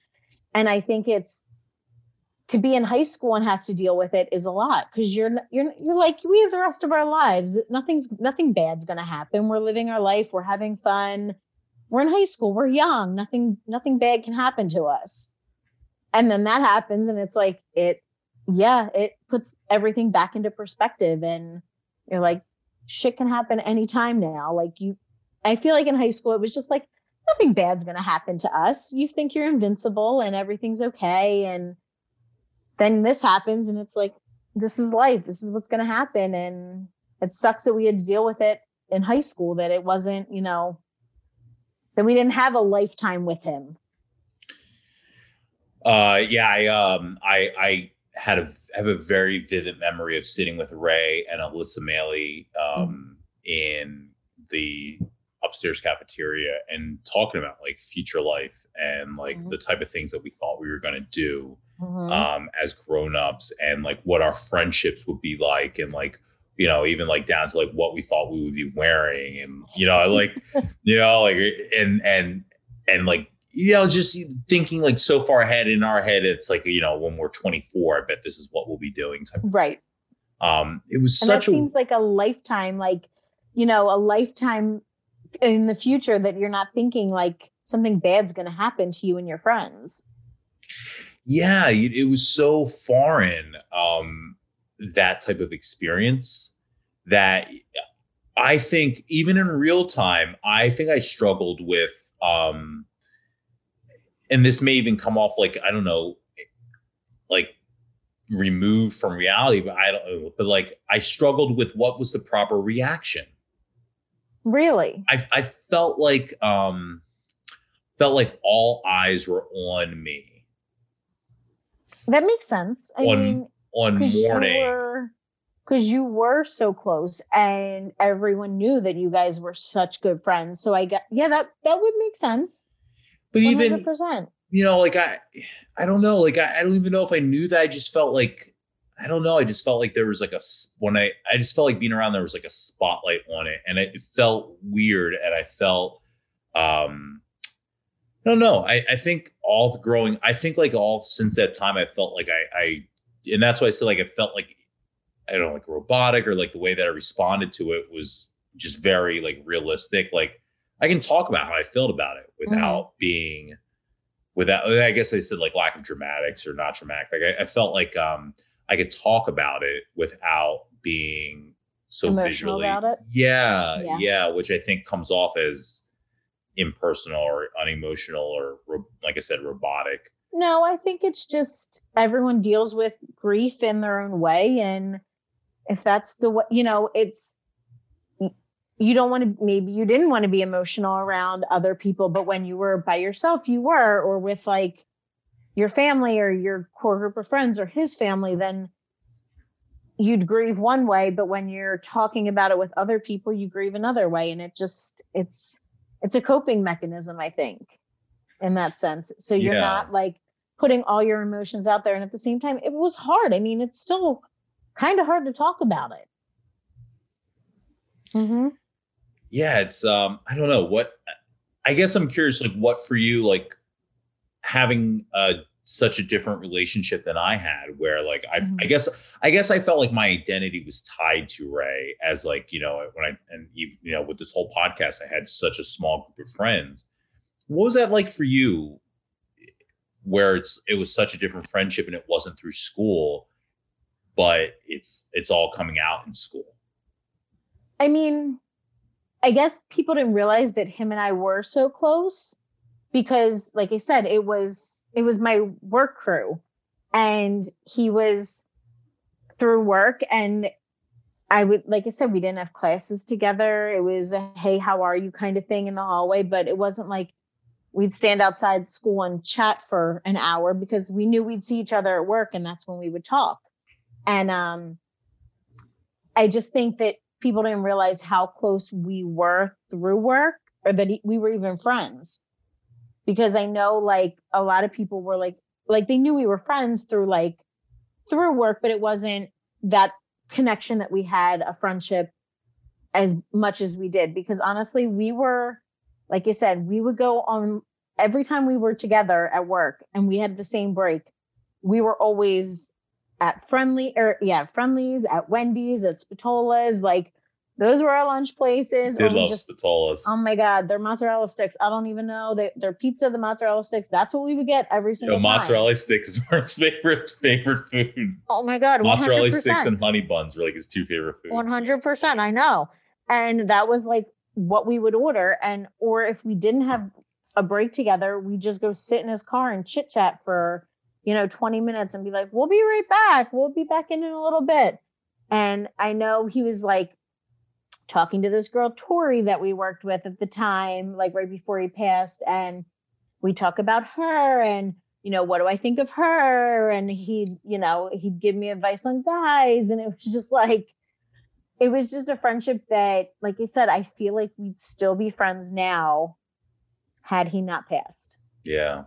And I think it's to be in high school and have to deal with it is a lot because you're you're you're like we have the rest of our lives. Nothing's nothing bad's going to happen. We're living our life. We're having fun. We're in high school. We're young. Nothing nothing bad can happen to us. And then that happens and it's like it yeah, it puts everything back into perspective and you're like shit can happen anytime now. Like you I feel like in high school it was just like nothing bad's to happen to us. You think you're invincible and everything's okay and then this happens and it's like this is life. This is what's to happen and it sucks that we had to deal with it in high school that it wasn't, you know, that we didn't have a lifetime with him. Uh, yeah, I um, I I had a have a very vivid memory of sitting with Ray and Alyssa Maley um, mm. in the upstairs cafeteria and talking about like future life and like mm-hmm. the type of things that we thought we were going to do mm-hmm. um, as grown-ups and like what our friendships would be like and like you know even like down to like what we thought we would be wearing and you know like you know like and and and like you know just thinking like so far ahead in our head it's like you know when we're 24 i bet this is what we'll be doing right um it was and such that a seems like a lifetime like you know a lifetime in the future that you're not thinking like something bad's going to happen to you and your friends. Yeah, it, was so foreign um, that type of experience that I think even in real time, I think I struggled with um, and this may even come off like I don't know like removed from reality but I don't know but like I struggled with what was the proper reaction Really? I I felt like um felt like all eyes were on me. That makes sense. I on, mean, on morning. Because you, you were so close and everyone knew that you guys were such good friends. So I got yeah, that that would make sense. But 100%. even you know, like I I don't know, like I, I don't even know if I knew that. I just felt like I don't know. I just felt like there was like a when I I just felt like being around there was like a spotlight on it, and it felt weird. And I felt um I don't know. I I think all the growing. I think like all since that time, I felt like I I and that's why I said like it felt like I don't know like robotic or like the way that I responded to it was just very like realistic. Like I can talk about how I felt about it without mm-hmm. being without. I guess I said like lack of dramatics or not dramatic. Like I, I felt like um I could talk about it without being so Emotional visually. About it. Yeah, yeah, yeah, which I think comes off as impersonal or unemotional or like I said, robotic. No, I think it's just everyone deals with grief in their own way. And if that's the way, you know, it's, you don't want to, maybe you didn't want to be emotional around other people, but when you were by yourself, you were, or with like your family or your core group of friends or his family, then you'd grieve one way, but when you're talking about it with other people, you grieve another way. And it just, it's, it's a coping mechanism, I think, in that sense. So you're yeah. not like putting all your emotions out there. And at the same time, it was hard. I mean, it's still kind of hard to talk about it. Mm-hmm. Yeah, it's um, I don't know what I guess I'm curious, like what for you, like having a such a different relationship than I had, where like I, mm-hmm. I guess, I guess I felt like my identity was tied to Ray as like you know when I and you know with this whole podcast, I had such a small group of friends. What was that like for you? Where it's it was such a different friendship and it wasn't through school, but it's it's all coming out in school. I mean, I guess people didn't realize that him and I were so close because like I said, it was it was my work crew and he was through work and I would like I said, we didn't have classes together. It was a hey, how are you kind of thing in the hallway, but it wasn't like we'd stand outside school and chat for an hour because we knew we'd see each other at work and that's when we would talk. And um I just think that people didn't realize how close we were through work or that we were even friends because I know like a lot of people were like like they knew we were friends through like through work, but it wasn't that connection that we had a friendship as much as we did because honestly we were like I said we would go on every time we were together at work and we had the same break we were always at friendly or yeah Friendly's at Wendy's at Spatola's like those were our lunch places. Did love just, Spatolas. Oh my god, their mozzarella sticks. I don't even know they, their pizza, the mozzarella sticks. That's what we would get every single Yo, time. Mozzarella sticks were his favorite favorite food. Oh my god, 100%. mozzarella sticks and honey buns were like his two favorite foods. One hundred percent, I know, and that was like what we would order. And or if we didn't have a break together, we just go sit in his car and chit chat for you know twenty minutes and be like, "We'll be right back. We'll be back in in a little bit." And I know he was like talking to this girl, Tori, that we worked with at the time, like right before he passed. And we talk about her and, you know, what do I think of her? And he, you know, he'd give me advice on guys. And it was just like, it was just a friendship that, like I said, I feel like we'd still be friends now had he not passed. Yeah.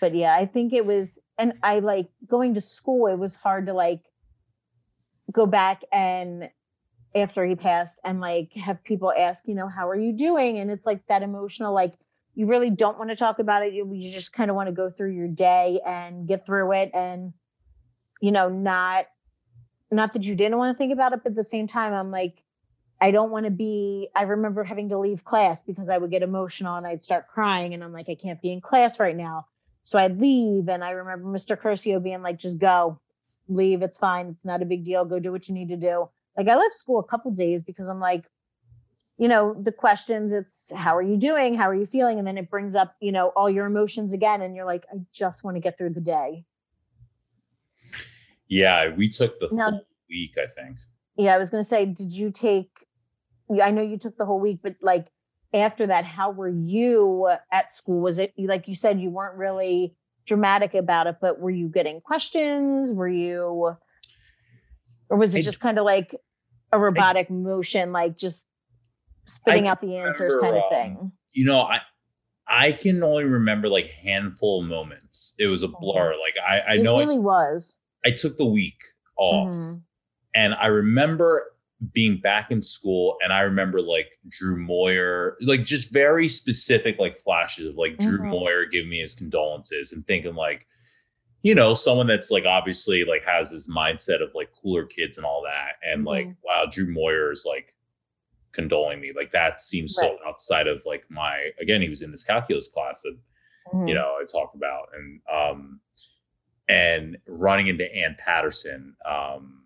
But yeah, I think it was, and I like going to school, it was hard to like go back and after he passed and like have people ask, you know, how are you doing? And it's like that emotional, like you really don't want to talk about it. You, you just kind of want to go through your day and get through it and, you know, not, not that you didn't want to think about it, but at the same time, I'm like, I don't want to be. I remember having to leave class because I would get emotional and I'd start crying. And I'm like, I can't be in class right now. So I'd leave. And I remember Mr. Curcio being like, just go, leave. It's fine. It's not a big deal. Go do what you need to do. Like I left school a couple days because I'm like, you know, the questions, it's how are you doing? How are you feeling? And then it brings up, you know, all your emotions again. And you're like, I just want to get through the day. Yeah. We took the Now- full week, I think. Yeah, I was going to say, did you take? I know you took the whole week, but like after that, how were you at school? Was it like you said you weren't really dramatic about it, but were you getting questions? Were you, or was it I- just kind of like a robotic motion, like just spitting out the answers kind remember, of um, thing? you know, I I can only remember like handful of moments. It was a blur. Like I, I know it know really was. I, took the week off Mhm. and I remember being back in school and I remember like Drew Moyer, like just very specific like flashes of like Drew Mhm. Moyer giving me his condolences and thinking like, you know, someone that's like obviously like has this mindset of like cooler kids and all that. And like, Mhm. wow, Drew Moyer is like condoling me. Like that seems so outside of like my again, he was in this calculus class that you know, I talked about and um and running into Ann Patterson um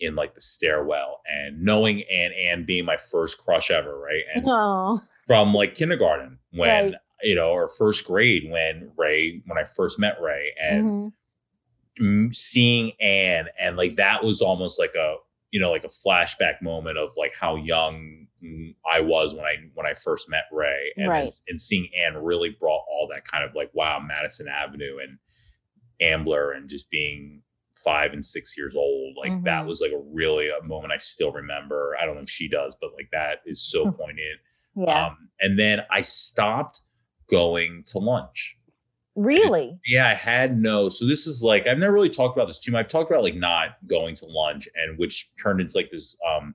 in like the stairwell and knowing Ann Ann being my first crush ever, right? And Oh, from like kindergarten when Right. you know, or first grade when Ray, when I first met Ray and mhm. seeing Anne and like that was almost like a you know like a flashback moment of like how young I was when I when I first met Ray and Right. and seeing Anne really brought all that kind of like wow Madison Avenue and Ambler and just being five and six years old like that Mhm. was like a really a moment I still remember I don't know if she does but like that is so Hmm. poignant yeah, um and then I stopped going to lunch really. yeah, I had no. So this is like I've never really talked about this too much. I've talked about like not going to lunch and which turned into like this um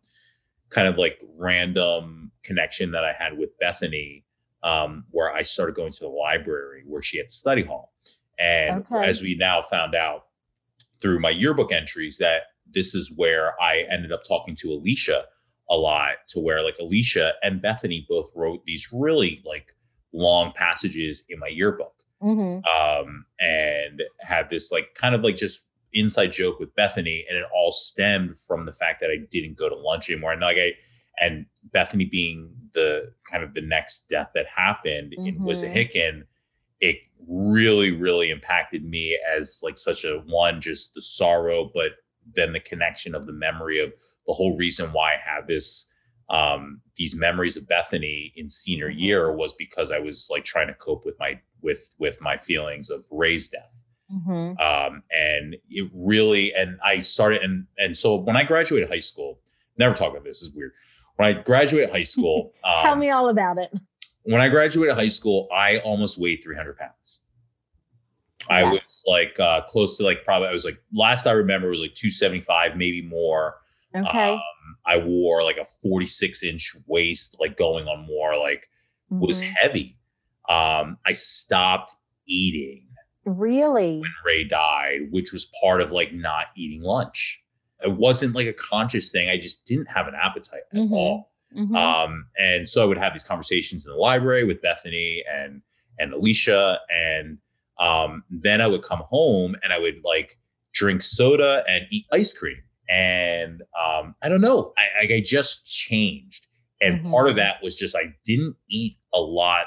kind of like random connection that I had with Bethany, um, where I started going to the library where she had study hall. And Okay. as we now found out through my yearbook entries that this is where I ended up talking to Alicia a lot to where like Alicia and Bethany both wrote these really like long passages in my yearbook hmm um, and had this like kind of like just inside joke with Bethany, and it all stemmed from the fact that I didn't go to lunch anymore. And like I and Bethany being the kind of the next death that happened in Mhm. Wissahickon, it really, really impacted me as like such a one, just the sorrow, but then the connection of the memory of the whole reason why I had this um these memories of Bethany in senior Mhm. year was because I was like trying to cope with my with with my feelings of Ray's death. hmm Um and it really and I started and and so when I graduated high school, never talk about this, this is weird. When I graduated high school, um, Tell me all about it. When I graduated high school, I almost weighed 300 pounds. I was like uh, close to like probably I was like last I remember was like 275, maybe more. Okay. Um, I wore like a 46 inch waist, like going on more, like was Mhm. heavy. Um, I stopped eating Really? when Ray died, which was part of like not eating lunch. It wasn't like a conscious thing. I just didn't have an appetite at Mhm. all. Mhm. Um, and so I would have these conversations in the library with Bethany and and Alicia, and um, then I would come home and I would like drink soda and eat ice cream. And um, I don't know, I, I, I just changed. And part of that was just I didn't eat a lot,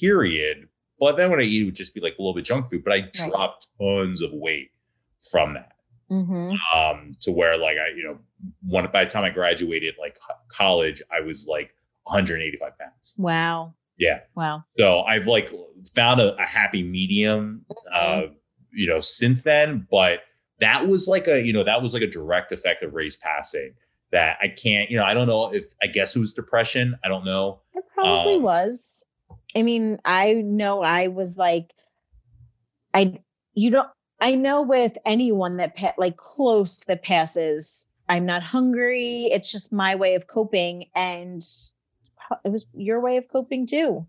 period. But then when I eat, it would just be like a little bit junk food. But I dropped tons of weight from that. Mhm. um, to where like I, you know, one by the time I graduated like college, I was like 185 pounds. Wow. Yeah. Wow. So I've like found a, a happy medium, uh, you know, since then. But that was like a, you know, that was like a direct effect of Ray's passing that I can't, you know, I don't know if I guess it was depression. I don't know. It probably Um, was. I mean, I know I was like, I, you don't, I know with anyone that pa- like close that passes, I'm not hungry. It's just my way of coping. And it was your way of coping too.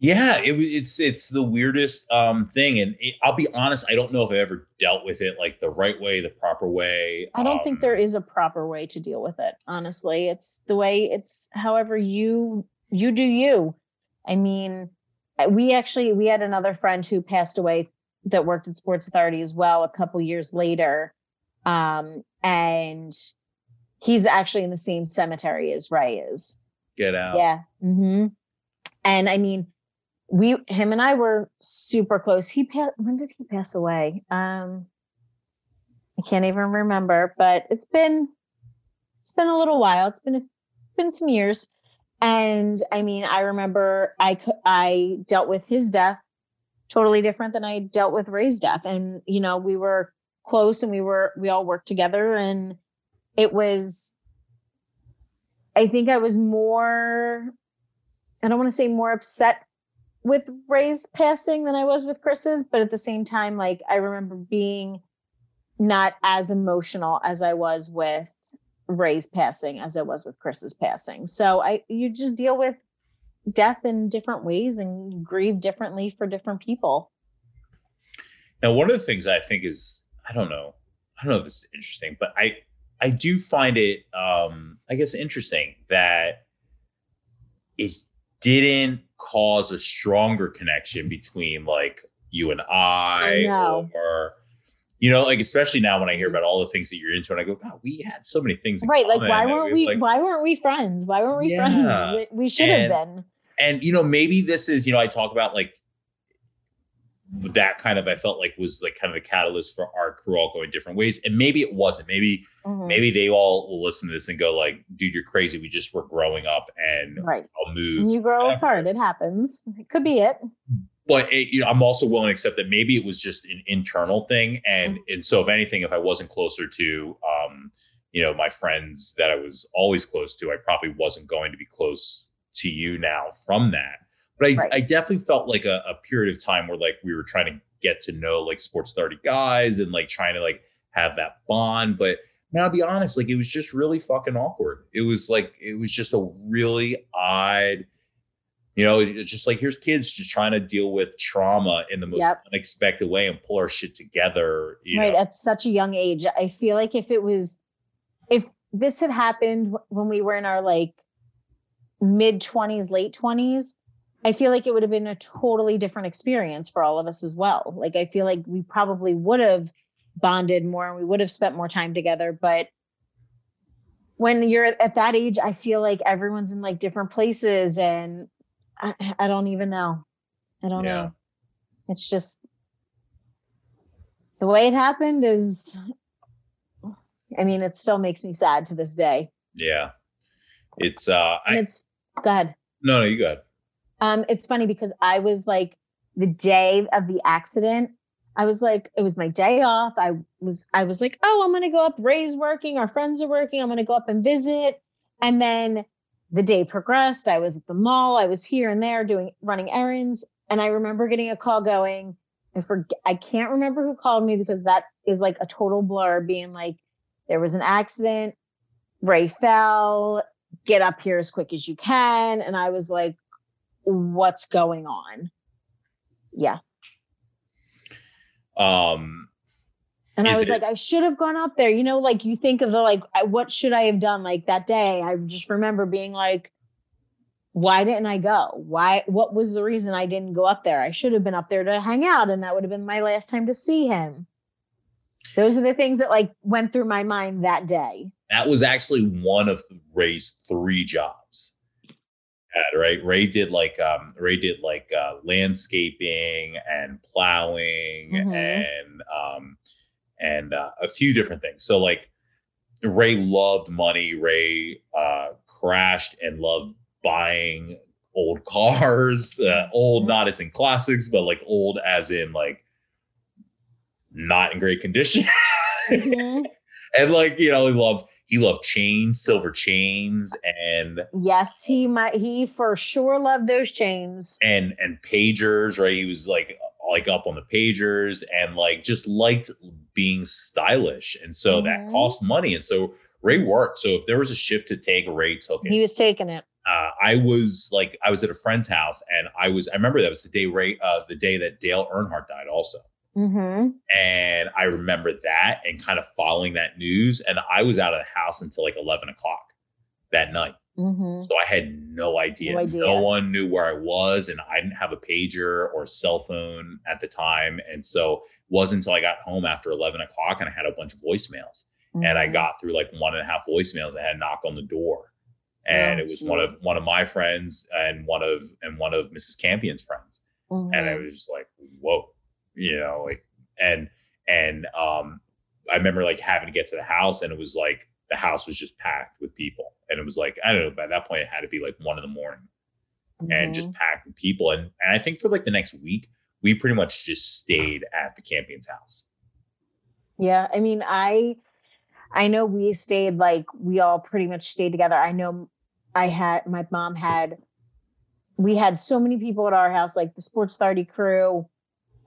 Yeah, it was. It's it's the weirdest um thing, and it, I'll be honest. I don't know if I ever dealt with it like the right way, the proper way. I don't think Um, there is a proper way to deal with it. Honestly, it's the way it's however you you do you. I mean, we actually we had another friend who passed away that worked at Sports Authority as well a couple years later, um, and he's actually in the same cemetery as Ray is. get out. Yeah. Mm-hmm. And I mean, we, him and I were super close. He passed, when did he pass away? Um, I can't even remember, but it's been, it's been a little while. It's been, a, been some years. And I mean, I remember I could, I dealt with his death totally different than I dealt with Ray's death. And, you know, we were close and we were, we all worked together and it was, I think I was more, I don't want to say more upset with Ray's passing than I was with Chris's, but at the same time, like I remember being not as emotional as I was with Ray's passing as I was with Chris's passing. So I you just deal with death in different ways and grieve differently for different people. Now, one of the things I think is, I don't know, I don't know if this is interesting, but I, I do find it, um, I guess, interesting that it didn't cause a stronger connection between like you and I, I or you know, like especially now when I hear about all the things that you're into, and I go, God, we had so many things, in Right. Like why weren't we like- why weren't we friends? Why weren't we Yeah. friends? We should have been. And you know maybe this is you know i talk about like that kind of i felt like was like kind of a catalyst for our crew all going different ways and maybe it wasn't maybe Mhm. maybe they all will listen to this and go like dude you're crazy we just were growing up and Right. i'll move You grow apart. It happens. It could be it. but it, you know i'm also willing to accept that maybe it was just an internal thing and and so if anything if i wasn't closer to um you know my friends that i was always close to i probably wasn't going to be close to you now from that but i, Right. I definitely felt like a, a period of time where like we were trying to get to know like Sports Authority guys and like trying to like have that bond but man, I'll be honest, like it was just really fucking awkward. It was like it was just a really odd, you know, it's just like here's kids just trying to deal with trauma in the most Yep. unexpected way and pull our shit together. You right know, at such a young age i feel like if it was if this had happened when we were in our like mid 20s late 20s i feel like it would have been a totally different experience for all of us as well like i feel like we probably would have bonded more and we would have spent more time together but when you're at that age i feel like everyone's in like different places and i, I don't even know i don't Yeah. know it's just the way it happened is i mean it still makes me sad to this day yeah. It's uh and I it's go ahead. No no you got um it's funny because i was like the day of the accident i was like it was my day off. I was i was like oh i'm gonna go up ray's working our friends are working i'm gonna go up and visit. And then the day progressed. I was at the mall i was here and there doing running errands and i remember getting a call going. I forget i can't remember who called me because that is like a total blur being like there was an accident ray fell get up here as quick as you can. And i was like what's going on? Yeah. Um and i was it- like i should have gone up there. You know like you think of the like I, what should i have done like that day? I just remember being like why didn't i go? Why what was the reason i didn't go up there? I should have been up there to hang out and that would have been my last time to see him. Those are the things that like went through my mind that day that was actually one of Ray's three jobs. Uh, right, Ray did like um, Ray did like uh, landscaping and plowing Mhm. and um, and uh, a few different things. So like Ray loved money. Ray uh, crashed and loved buying old cars. Uh, old, Mhm. not as in classics, but like old as in like not in great condition. Mhm. and like you know, he loved he loved chains, silver chains, and yes, he might. He for sure loved those chains. and and pagers. Right, he was like like up on the pagers and like just liked being stylish, and so that Mhm. cost money, and so Ray worked. So if there was a shift to take, Ray took it. He was taking it. uh, I was like, I was at a friend's house, and I was. I remember that was the day Ray, uh, the day that Dale Earnhardt died, also. Mm-hmm. And I remember that and kind of following that news. And I was out of the house until like eleven o'clock that night, Mm-hmm. so I had no idea. No No, one knew where I was, and I didn't have a pager or cell phone at the time. And so it wasn't until I got home after eleven o'clock, and I had a bunch of voicemails and I Mhm. got through like one and a half voicemails. I had a knock on the door, and Oh, it was one of one of my friends and one of and one of Mrs. Campion's friends, and I Mhm. was just like, whoa, you know, like and and um, I remember like having to get to the house, and it was like the house was just packed with people, and it was like I don't know. By that point, it had to be like one in the morning, and Mhm. just packed with people, and and I think for like the next week, we pretty much just stayed at the Campion's house. Yeah, I mean, I I know we stayed like we all pretty much stayed together. I know I had my mom had we had so many people at our house, like the Sports Authority crew,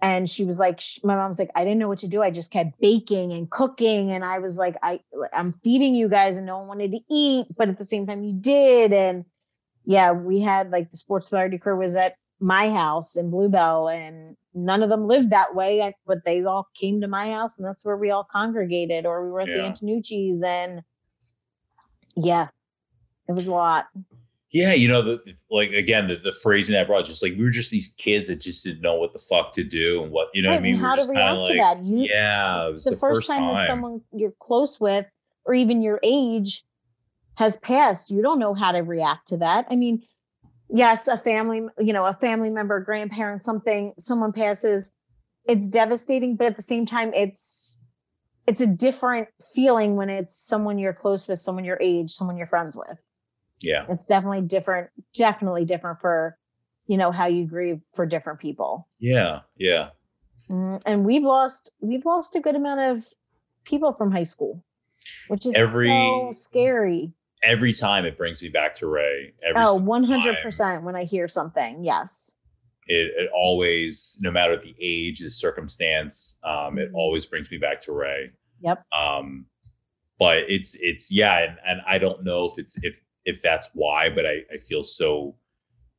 and she was like, sh- my mom's like, I didn't know what to do. I just kept baking and cooking, and I was like, I I'm feeding you guys, and no one wanted to eat, but at the same time, you did, and yeah, we had like the Sports Authority crew was at my house in Blue Bell, and none of them lived that way, but they all came to my house, and that's where we all congregated, or we were at the Antonucci's, and yeah, it was a lot. Yeah, you know, the, the- like again, the, the phrasing that I brought, just like we were just these kids that just didn't know what the fuck to do and what you know what I mean. how to just kinda react to that. You- yeah, it was the, first, time, that someone you're close with, or even your age, has passed, you don't know how to react to that. I mean, yes, a family, you know, a family member, grandparent, something, someone passes, it's devastating, but at the same time, it's it's a different feeling when it's someone you're close with, someone your age, someone you're friends with. Yeah, It's definitely different, definitely different for, you know, how you grieve for different people. yeah, yeah, Mm, and we've lost we've lost a good amount of people from high school, which is so Every- scary. every time it brings me back to Ray. Every Oh, 100% when I hear something. Yes. it, it always, no matter the age, the circumstance, um, it Mhm. always brings me back to Ray. Yep. Um, but it's it's yeah, and, and I don't know if it's if if that's why, but I I feel so,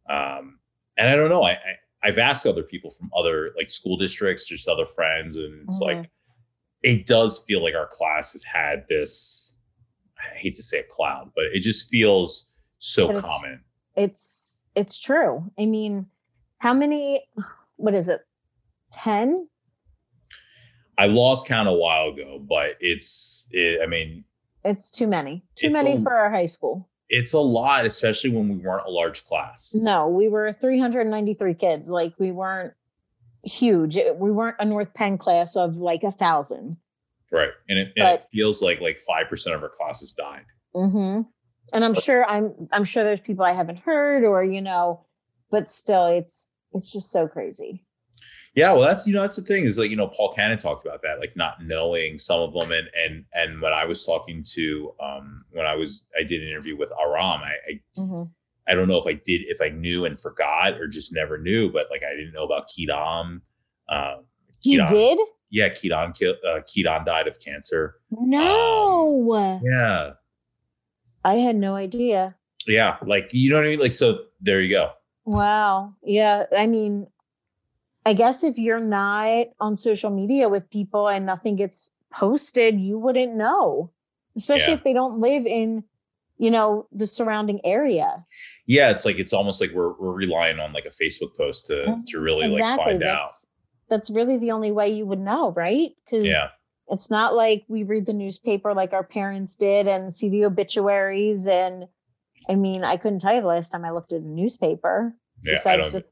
um, and I don't know. I, I I've asked other people from other like school districts, just other friends, and it's Mhm. like it does feel like our class has had this. I hate to say a cloud, but it just feels so But it's- common. It's it's true. I mean, how many what is it? 10? I lost count a while ago, but it's it, I mean It's too many. Too many a- for our high school. It's a lot, especially when we weren't a large class. No, we were 393 kids. Like we weren't huge. We weren't a North Penn class of like a thousand. Right. And it, and it feels like like 5% of our classes died. Mm-hmm. And I'm sure I'm I'm sure there's people I haven't heard or you know, but still it's it's just so crazy. Yeah, well that's you know that's the thing is like you know Paul Cannon talked about that like not knowing some of them and and and when I was talking to um when I was I did an interview with Aram I I, Mhm. I don't know if I did if I knew and forgot or just never knew but like I didn't know about Keaton um You did? yeah Keaton ki- uh, Keaton died of cancer No. yeah I had no idea. yeah like you know what I mean like so there you go Wow. Yeah. I mean, I guess if you're not on social media with people and nothing gets posted, you wouldn't know, especially Yeah. if they don't live in, you know, the surrounding area. yeah it's like it's almost like we're we're relying on like a Facebook post to Mhm. to really like exactly. find out That's that's really the only way you would know, right? Because yeah it's not like we read the newspaper like our parents did and see the obituaries and I mean, I couldn't tell you the last time I looked at a newspaper. yeah besides just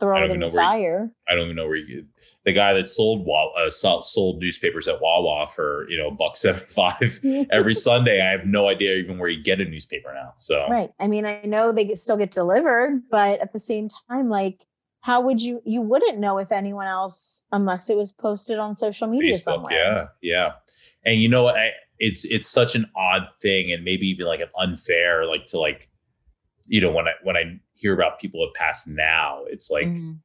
throw I don't it in even the know where you- fire. I don't even know where you the guy that sold uh, sold, sold newspapers at Wawa for you know buck seventy five every Sunday. I have no idea even where you get a newspaper now. So Right. I mean, I know they still get delivered, but at the same time, like, how would you? You wouldn't know if anyone else, unless it was posted on social media Facebook, somewhere. yeah, yeah. And you know what? I, it's it's such an odd thing, and maybe even like an unfair, like to like, you know, when I when I hear about people that pass now, it's like Mhm.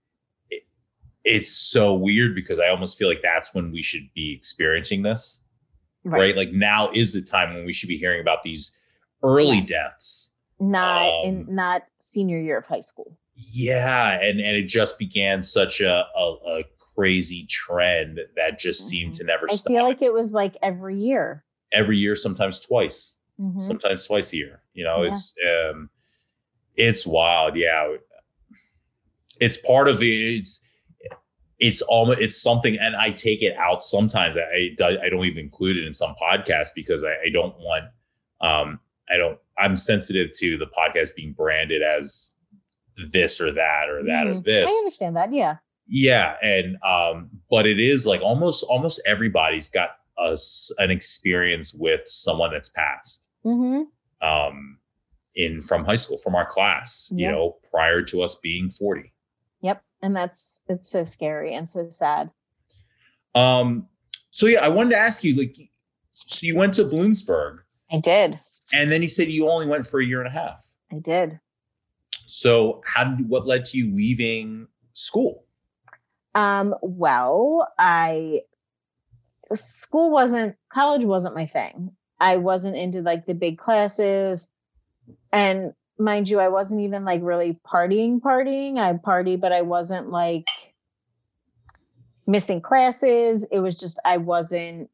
it's so weird because I almost feel like that's when we should be experiencing this. Right. right? Like now is the time when we should be hearing about these early Yes. deaths. Not in Um, not senior year of high school. Yeah, and and it just began such a a, a crazy trend that just seemed Mhm. to never I stop. feel like it was like every year. Every year, sometimes twice, Mhm. sometimes twice a year. You know, Yeah. it's um, it's wild. Yeah, it's part of the it's. It's almost it's something, and I take it out sometimes. I I, I don't even include it in some podcasts because I, I don't want um I don't I'm sensitive to the podcast being branded as this or that or that or Mhm. this. I understand that. Yeah. Yeah, and um, but it is like almost almost everybody's got us an experience with someone that's passed hmm um in from high school from our class, you know, prior to us being 40. Yep. And that's it's so scary and so sad. Um so yeah, I wanted to ask you like so you went to Bloomsburg I did. and then you said you only went for a year and a half. I did. So how did what led to you leaving school? Um, well, I school wasn't college wasn't my thing. I wasn't into like the big classes. And mind you, I wasn't even like really partying, partying. I party, but I wasn't like missing classes. It was just I wasn't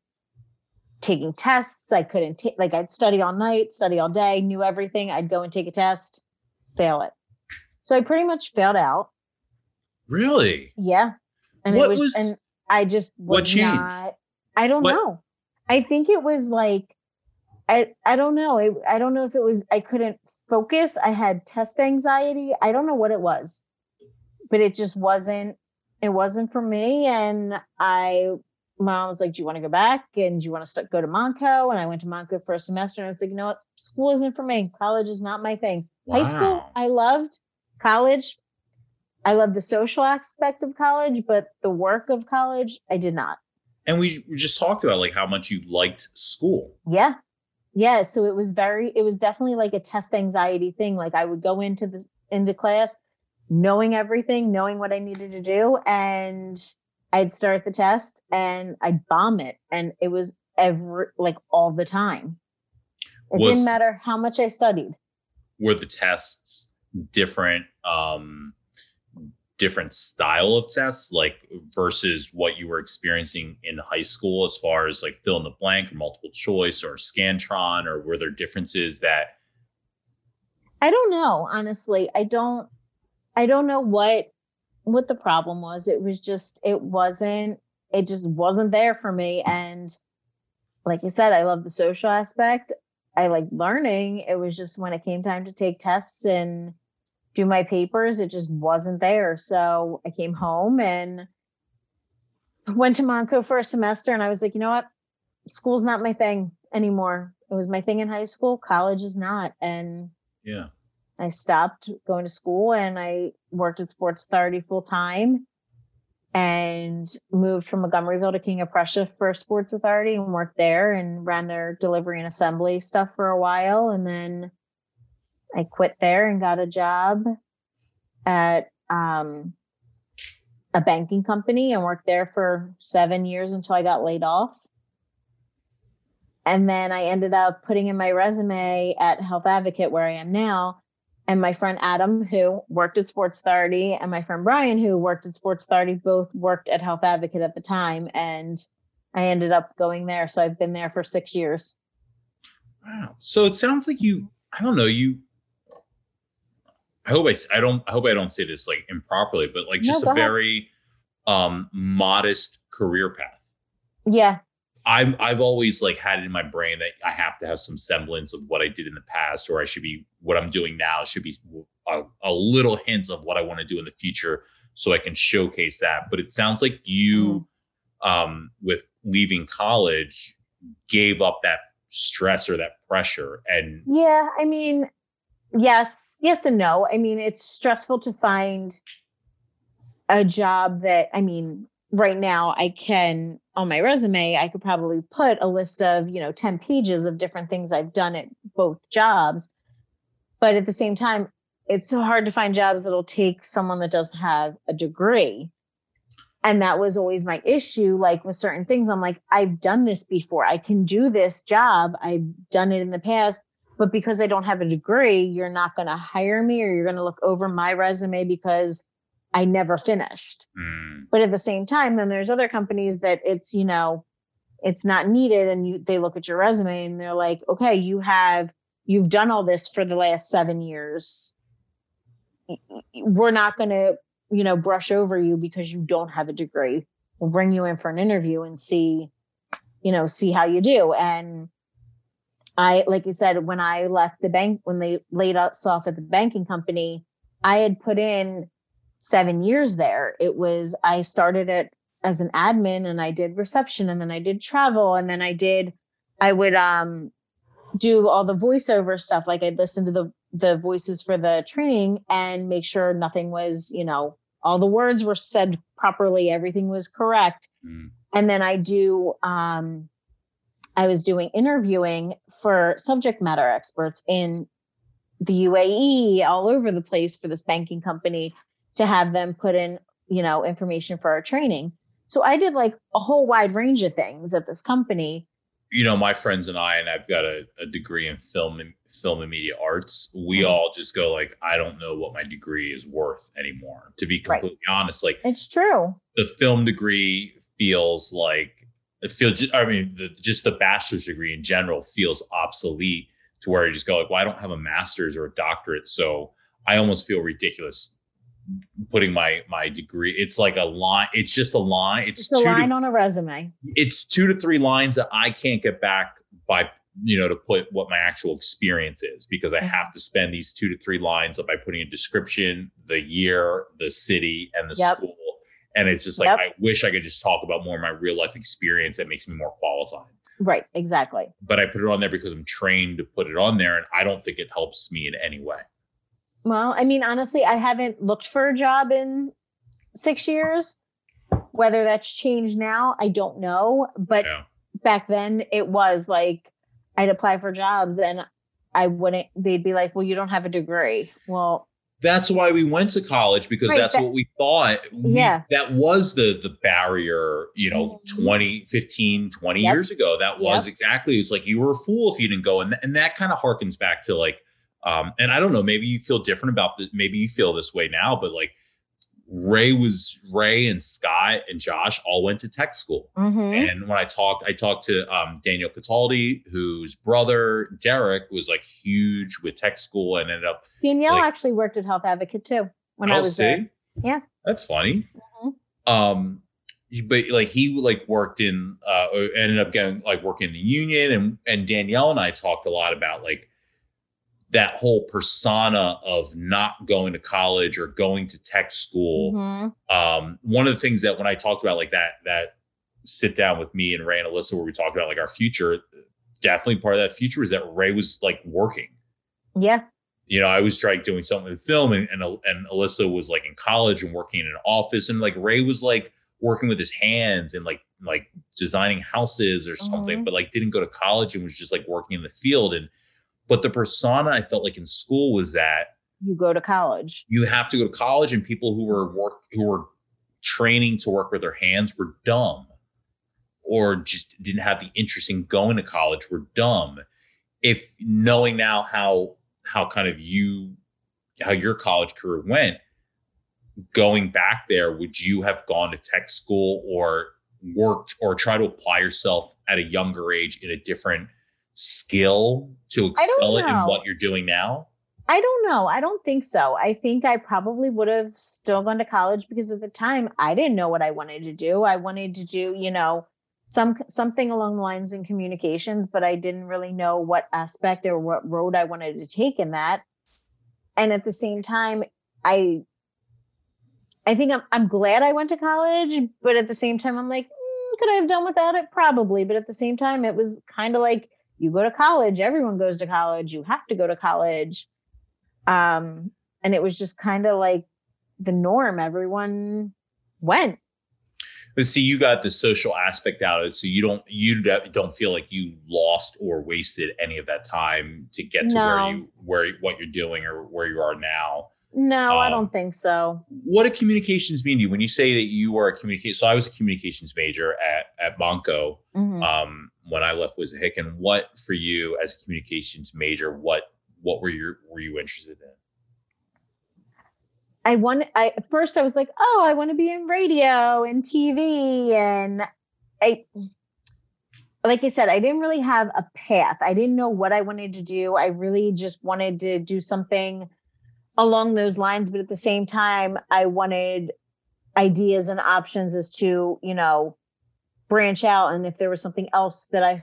taking tests. I couldn't take like I'd study all night, study all day, knew everything. I'd go and take a test, fail it. So I pretty much failed out. Really? Yeah. And What it was, was- and I just what was changed? not I don't What- know. I think it was like I I don't know. It, I don't know if it was I couldn't focus. I had test anxiety. I don't know what it was. But it just wasn't it wasn't for me and I my mom was like, "Do you want to go back and do you want to start, go to Montco?" And I went to Montco for a semester and I was like, "You know what? School isn't for me. College is not my thing." High school, I loved. College, I loved the social aspect of college, but the work of college, I did not. And we just talked about like how much you liked school. Yeah. Yeah. So it was very, it was definitely like a test anxiety thing. Like I would go into this, into class knowing everything, knowing what I needed to do. And I'd start the test and I'd bomb it. And it was every, like all the time. It Was- didn't matter how much I studied. were the tests different um different style of tests like versus what you were experiencing in high school as far as like fill in the blank or multiple choice or scantron or were there differences that I don't know, honestly. I don't I don't know what what the problem was. It was just it wasn't it just wasn't there for me and like you said, I love the social aspect. I like learning. It was just when it came time to take tests and do my papers, it just wasn't there. So I came home and went to Montco for a semester and I was like, you know what? School's not my thing anymore. It was my thing in high school. College is not. And yeah I stopped going to school and I worked at Sports Authority full time and moved from Montgomeryville to King of Prussia for Sports Authority and worked there and ran their delivery and assembly stuff for a while. And then I quit there and got a job at um, a banking company and worked there for seven years until I got laid off. And then I ended up putting in my resume at Health Advocate, where I am now. And my friend Adam, who worked at Sports Authority, and my friend Brian, who worked at Sports Authority, both worked at Health Advocate at the time. And I ended up going there. So I've been there for six years. wow so it sounds like you i don't know you i hope i i don't i hope i don't say this like improperly but like just go a very um modest career path Yeah. I'm I've always like had it in my brain that I have to have some semblance of what I did in the past, or I should be what I'm doing now should be a, a little hints of what I want to do in the future so I can showcase that. But it sounds like you, mm-hmm. um, with leaving college, gave up that stress or that pressure. And yeah, I mean, yes, yes and no. I mean, it's stressful to find a job that, I mean, right now I can on my resume, I could probably put a list of, you know, 10 pages of different things I've done at both jobs. But at the same time, it's so hard to find jobs that'll take someone that doesn't have a degree. And that was always my issue. Like with certain things, I'm like, I've done this before. I can do this job. I've done it in the past. But because I don't have a degree, you're not going to hire me or you're going to look over my resume because I never finished. Mm. But at the same time, then there's other companies that it's, you know, it's not needed. And you, they look at your resume and they're like, okay, you have, you've done all this for the last seven years. We're not going to, you know, brush over you because you don't have a degree. We'll bring you in for an interview and see, you know, see how you do. And I, like you said, when I left the bank, when they laid us off at the banking company, I had put in seven years there. It was, I started it as an admin and I did reception and then I did travel and then I did, I would um do all the voiceover stuff. Like I'd listen to the the voices for the training and make sure nothing was, you know, all the words were said properly, everything was correct. Mm. And then I do um I was doing interviewing for subject matter experts in the UAE, all over the place for this banking company to have them put in, you know, information for our training. So I did like a whole wide range of things at this company. You know, my friends and I, and I've got a, a degree in film and film and media arts. We mm-hmm. all just go like, I don't know what my degree is worth anymore. To be completely right. honest, like it's true. The film degree feels like it feels. I mean, the, just the bachelor's degree in general feels obsolete to where you just go like, well, I don't have a master's or a doctorate, so I almost feel ridiculous putting my my degree. It's like a line. It's just a line. It's, it's a line to, on a resume. It's two to three lines that I can't get back by you know to put what my actual experience is because I mm-hmm. have to spend these two to three lines by putting a description, the year, the city, and the yep. school. And it's just like yep. I wish I could just talk about more of my real life experience that makes me more qualified. Right, exactly. But I put it on there because I'm trained to put it on there, and I don't think it helps me in any way. Well, I mean, honestly, I haven't looked for a job in six years. Whether that's changed now, I don't know. But yeah. back then, it was like I'd apply for jobs and I wouldn't, they'd be like, well, you don't have a degree. Well, that's why we went to college because right, that's that, what we thought we, yeah that was the the barrier you know mm-hmm. 20 15 20 yep. years ago that was yep. exactly it's like you were a fool if you didn't go and, and that kind of harkens back to like um, and I don't know, maybe you feel different about this. Maybe you feel this way now, but like Ray was Ray and Scott and Josh all went to tech school. Mm-hmm. And when I talked, I talked to um, Daniel Cataldi, whose brother Derek was like huge with tech school and ended up. Danielle like, actually worked at Health Advocate too when I was see? there. Yeah, that's funny. Mm-hmm. Um, but like he like worked in, uh, ended up getting like working in the union, and and Danielle and I talked a lot about like that whole persona of not going to college or going to tech school. Mm-hmm. Um, one of the things that when I talked about like that, that sit down with me and Ray and Alyssa, where we talked about like our future, definitely part of that future is that Ray was like working. Yeah. You know, I was like doing something with film and, and, and Alyssa was like in college and working in an office and like Ray was like working with his hands and like, like designing houses or something, mm-hmm. but like didn't go to college and was just like working in the field. And, but the persona I felt like in school was that you go to college. You have to go to college, and people who were work who were training to work with their hands were dumb, or just didn't have the interest in going to college were dumb. If knowing now how how kind of you how your college career went, going back there, would you have gone to tech school or worked or try to apply yourself at a younger age in a different skill to excel in what you're doing now? I don't know. I don't think so. I think I probably would have still gone to college because at the time I didn't know what I wanted to do. I wanted to do, you know, some something along the lines in communications, but I didn't really know what aspect or what road I wanted to take in that. and at the same time, I I think I'm I'm glad I went to college, but at the same time, I'm like, mm, could I have done without it? Probably. But at the same time, it was kind of like you go to college, everyone goes to college, you have to go to college. Um, and it was just kind of like the norm. Everyone went. But see, you got the social aspect out of it, so you don't you don't feel like you lost or wasted any of that time to get to No. where you where what you're doing or where you are now. No, I Um, don't think so. What do communications mean to you when you say that you are a communication? So I was a communications major at at Montco. Mhm. Um, when I left Wissahickon. What for you as a communications major? What what were you were you interested in? I want I first I was like, oh, I want to be in radio and TV and I like I said, I didn't really have a path. I didn't know what I wanted to do. I really just wanted to do something along those lines, but at the same time, I wanted ideas and options as to, you know, branch out and if there was something else that I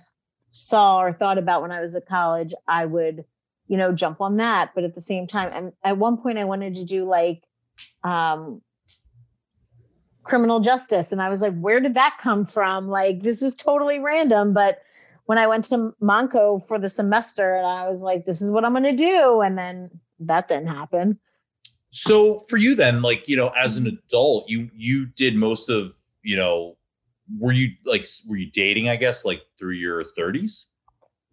saw or thought about when I was at college, I would you know jump on that. But at the same time and at one point i wanted to do like um criminal justice and i was like where did that come from? Like this is totally random but when i went to Montco for the semester and i was like this is what i'm going to do and then that didn't happen. So for you then, like you know, as Mm-hmm. an adult, you you did most of you know, were you like were you dating? I guess like through your thirties.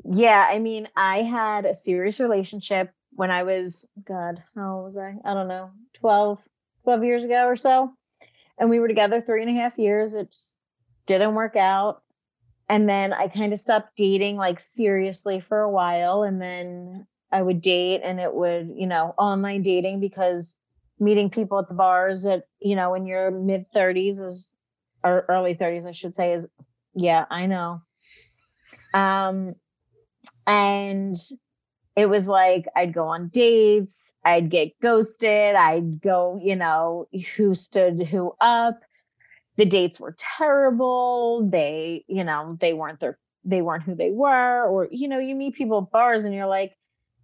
yeah i mean i had a serious relationship when i was god how was i i don't know 12 12 years ago or so and we were together three and a half years it just didn't work out and then i kind of stopped dating like seriously for a while and then i would date and it would you know online dating because meeting people at the bars at you know in your mid 30s is or early 30s i should say is yeah i know um and it was like I'd go on dates, I'd get ghosted, I'd go, you know, who stood who up. The dates were terrible. They, you know, they weren't their they weren't who they were or you know, you meet people at bars and you're like,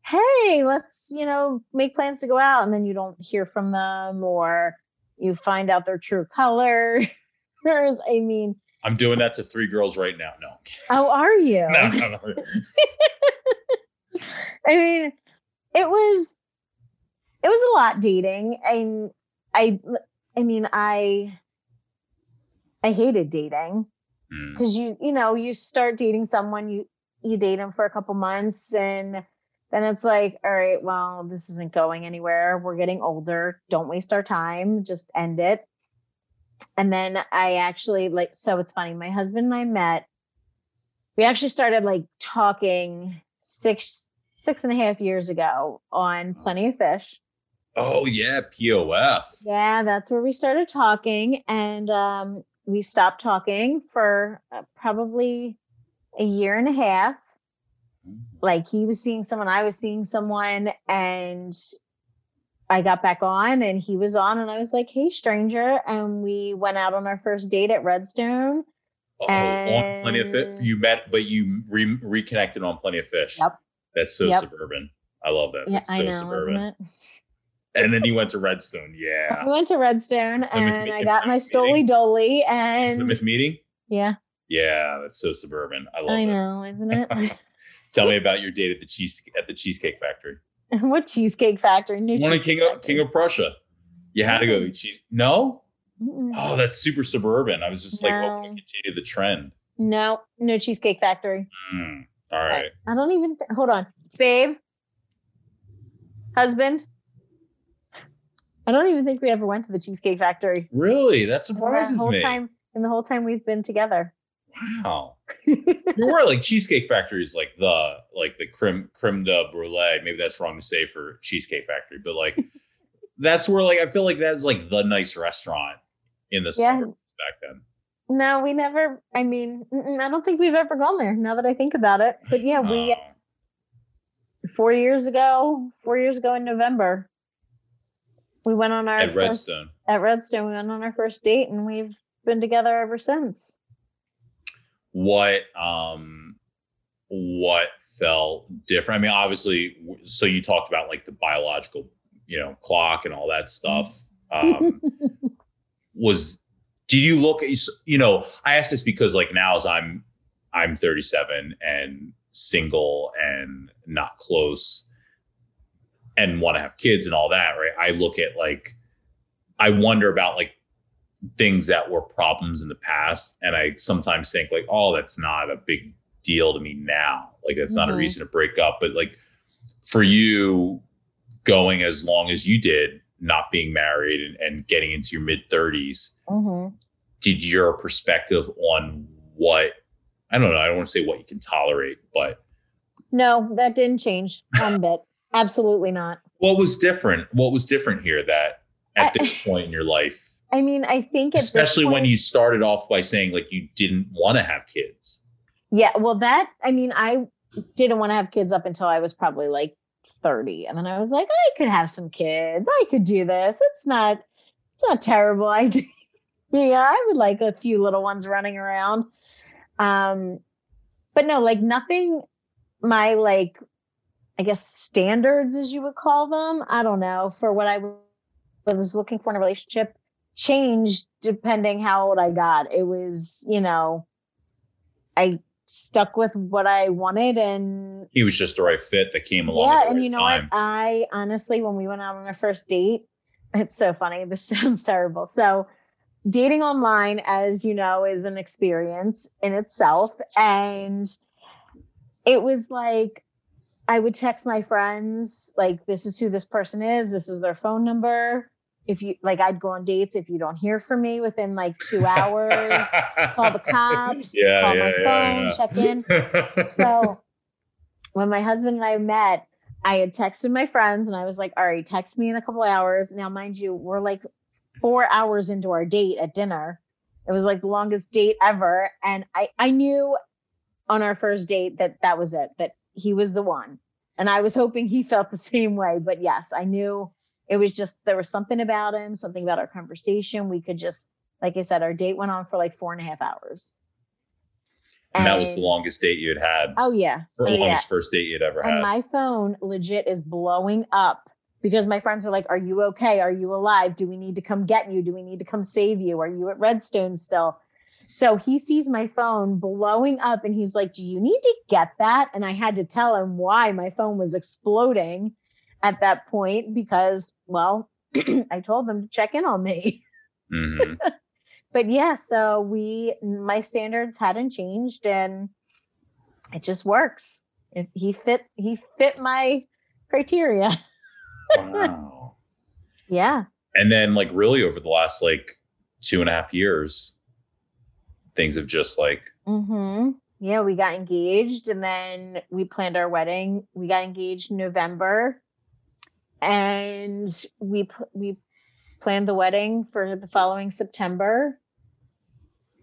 "Hey, let's, you know, make plans to go out." And then you don't hear from them or you find out their true colors. I mean, I'm doing that to three girls right now. No, how are you? no, no, no. I mean, it was it was a lot dating, and I I mean I I hated dating Mm. because you you know you start dating someone you you date them for a couple months and then it's like all right well this isn't going anywhere we're getting older don't waste our time just end it and then i actually like so it's funny my husband and i met we actually started like talking six six and a half years ago on plenty of fish Oh yeah, POF. yeah, that's where we started talking, and um, we stopped talking for uh, probably a year and a half. Like he was seeing someone, I was seeing someone, and I got back on, and he was on, and I was like, "Hey, stranger!" And we went out on our first date at Redstone. Oh, on plenty of fish. You met, but you re- reconnected on plenty of fish. Yep. That's so Yep. suburban. I love that. Yeah, so I know, suburban. isn't it? And then you went to Redstone. Yeah. We went to Redstone, and I got my. Stoli The and Miss meeting. yeah, Yeah, that's so suburban. I love I this. know, isn't it? Tell me about your date at the cheese at the Cheesecake Factory. what cheesecake factory? New One in King of King of Prussia. You had to go eat cheese. No? Mm-mm. Oh, that's super suburban. I was just like hoping to continue the trend. No, no Cheesecake Factory. Mm, all right. I don't even th- hold on, babe, husband. I don't even think we ever went to the Cheesecake Factory. Really? That surprises whole me. time, in the whole time we've been together. Wow. You were like Cheesecake Factory is like the like the creme creme de brulee. Maybe that's wrong to say for Cheesecake Factory, but like that's where like I feel like that's like the nice restaurant in the Yeah. back then. No, we never. I mean, I don't think we've ever gone there. Now that I think about it, but yeah, we four years ago, four years ago in November, we went on our at first Redstone. at Redstone. We went on our first date, and we've been together ever since. What um what felt different? I mean, obviously, so you talked about like the biological you know, clock and all that stuff. Um, was did you look at you know? I ask this because like now as I'm I'm 37 and single and not close and want to have kids and all that, right? I look at like I wonder about like things that were problems in the past and I sometimes think like, oh, that's not a big deal to me now. Like that's mm-hmm. not a mm-hmm. reason to break up, but like for you going as long as you did, not being married and, and getting into your mid 30s, mm-hmm. did your perspective on what I don't know, I don't want to say what you can tolerate, but no, that didn't change one bit. Absolutely not. What was different? What was different here that at I, this point in your life? I mean, I think especially point, when you started off by saying like you didn't want to have kids. Yeah, well, that I mean, I didn't want to have kids up until I was probably like 30. And then I was like, I could have some kids. I could do this. It's not, it's not terrible idea. yeah, I would like a few little ones running around. Um, but no, like nothing, my like, I guess standards as you would call them, I don't know, for what I was looking for in a relationship changed depending how old I got. It was, you know, I stuck with what I wanted and he was just the right fit that came along. Yeah, and right you know time. what? I honestly, when we went out on our first date, it's so funny. This sounds terrible. So dating online, as you know, is an experience in itself. And it was like I would text my friends, like, this is who this person is, this is their phone number if you like i'd go on dates if you don't hear from me within like two hours call the cops yeah, call yeah, my yeah, phone check in. So when my husband and i met i had texted my friends and i was like all right text me in a couple hours. Now mind you we're like four hours into our date at dinner. It was like the longest date ever and i i knew on our first date that that was it that he was the one and i was hoping he felt the same way but yes i knew it was just there was something about him, something about our conversation. We could just, like I said, our date went on for like four and a half hours. And, and that was the longest date you had had. Oh yeah, or oh, longest yeah. first date you'd ever had. and had. my phone legit is blowing up because my friends are like, "Are you okay? Are you alive? Do we need to come get you? Do we need to come save you? Are you at Redstone still?" So he sees my phone blowing up and he's like, Do you need to get that? And I had to tell him why my phone was exploding at that point because, well, I told them to check in on me. Mm-hmm. but yeah, so we, my standards hadn't changed and it just works. It, he fit, he fit my criteria. wow. Yeah. And then, like, really over the last like two and a half years, things have just like, mm-hmm. yeah, we got engaged and then we planned our wedding. We got engaged in November and we we planned the wedding for the following September.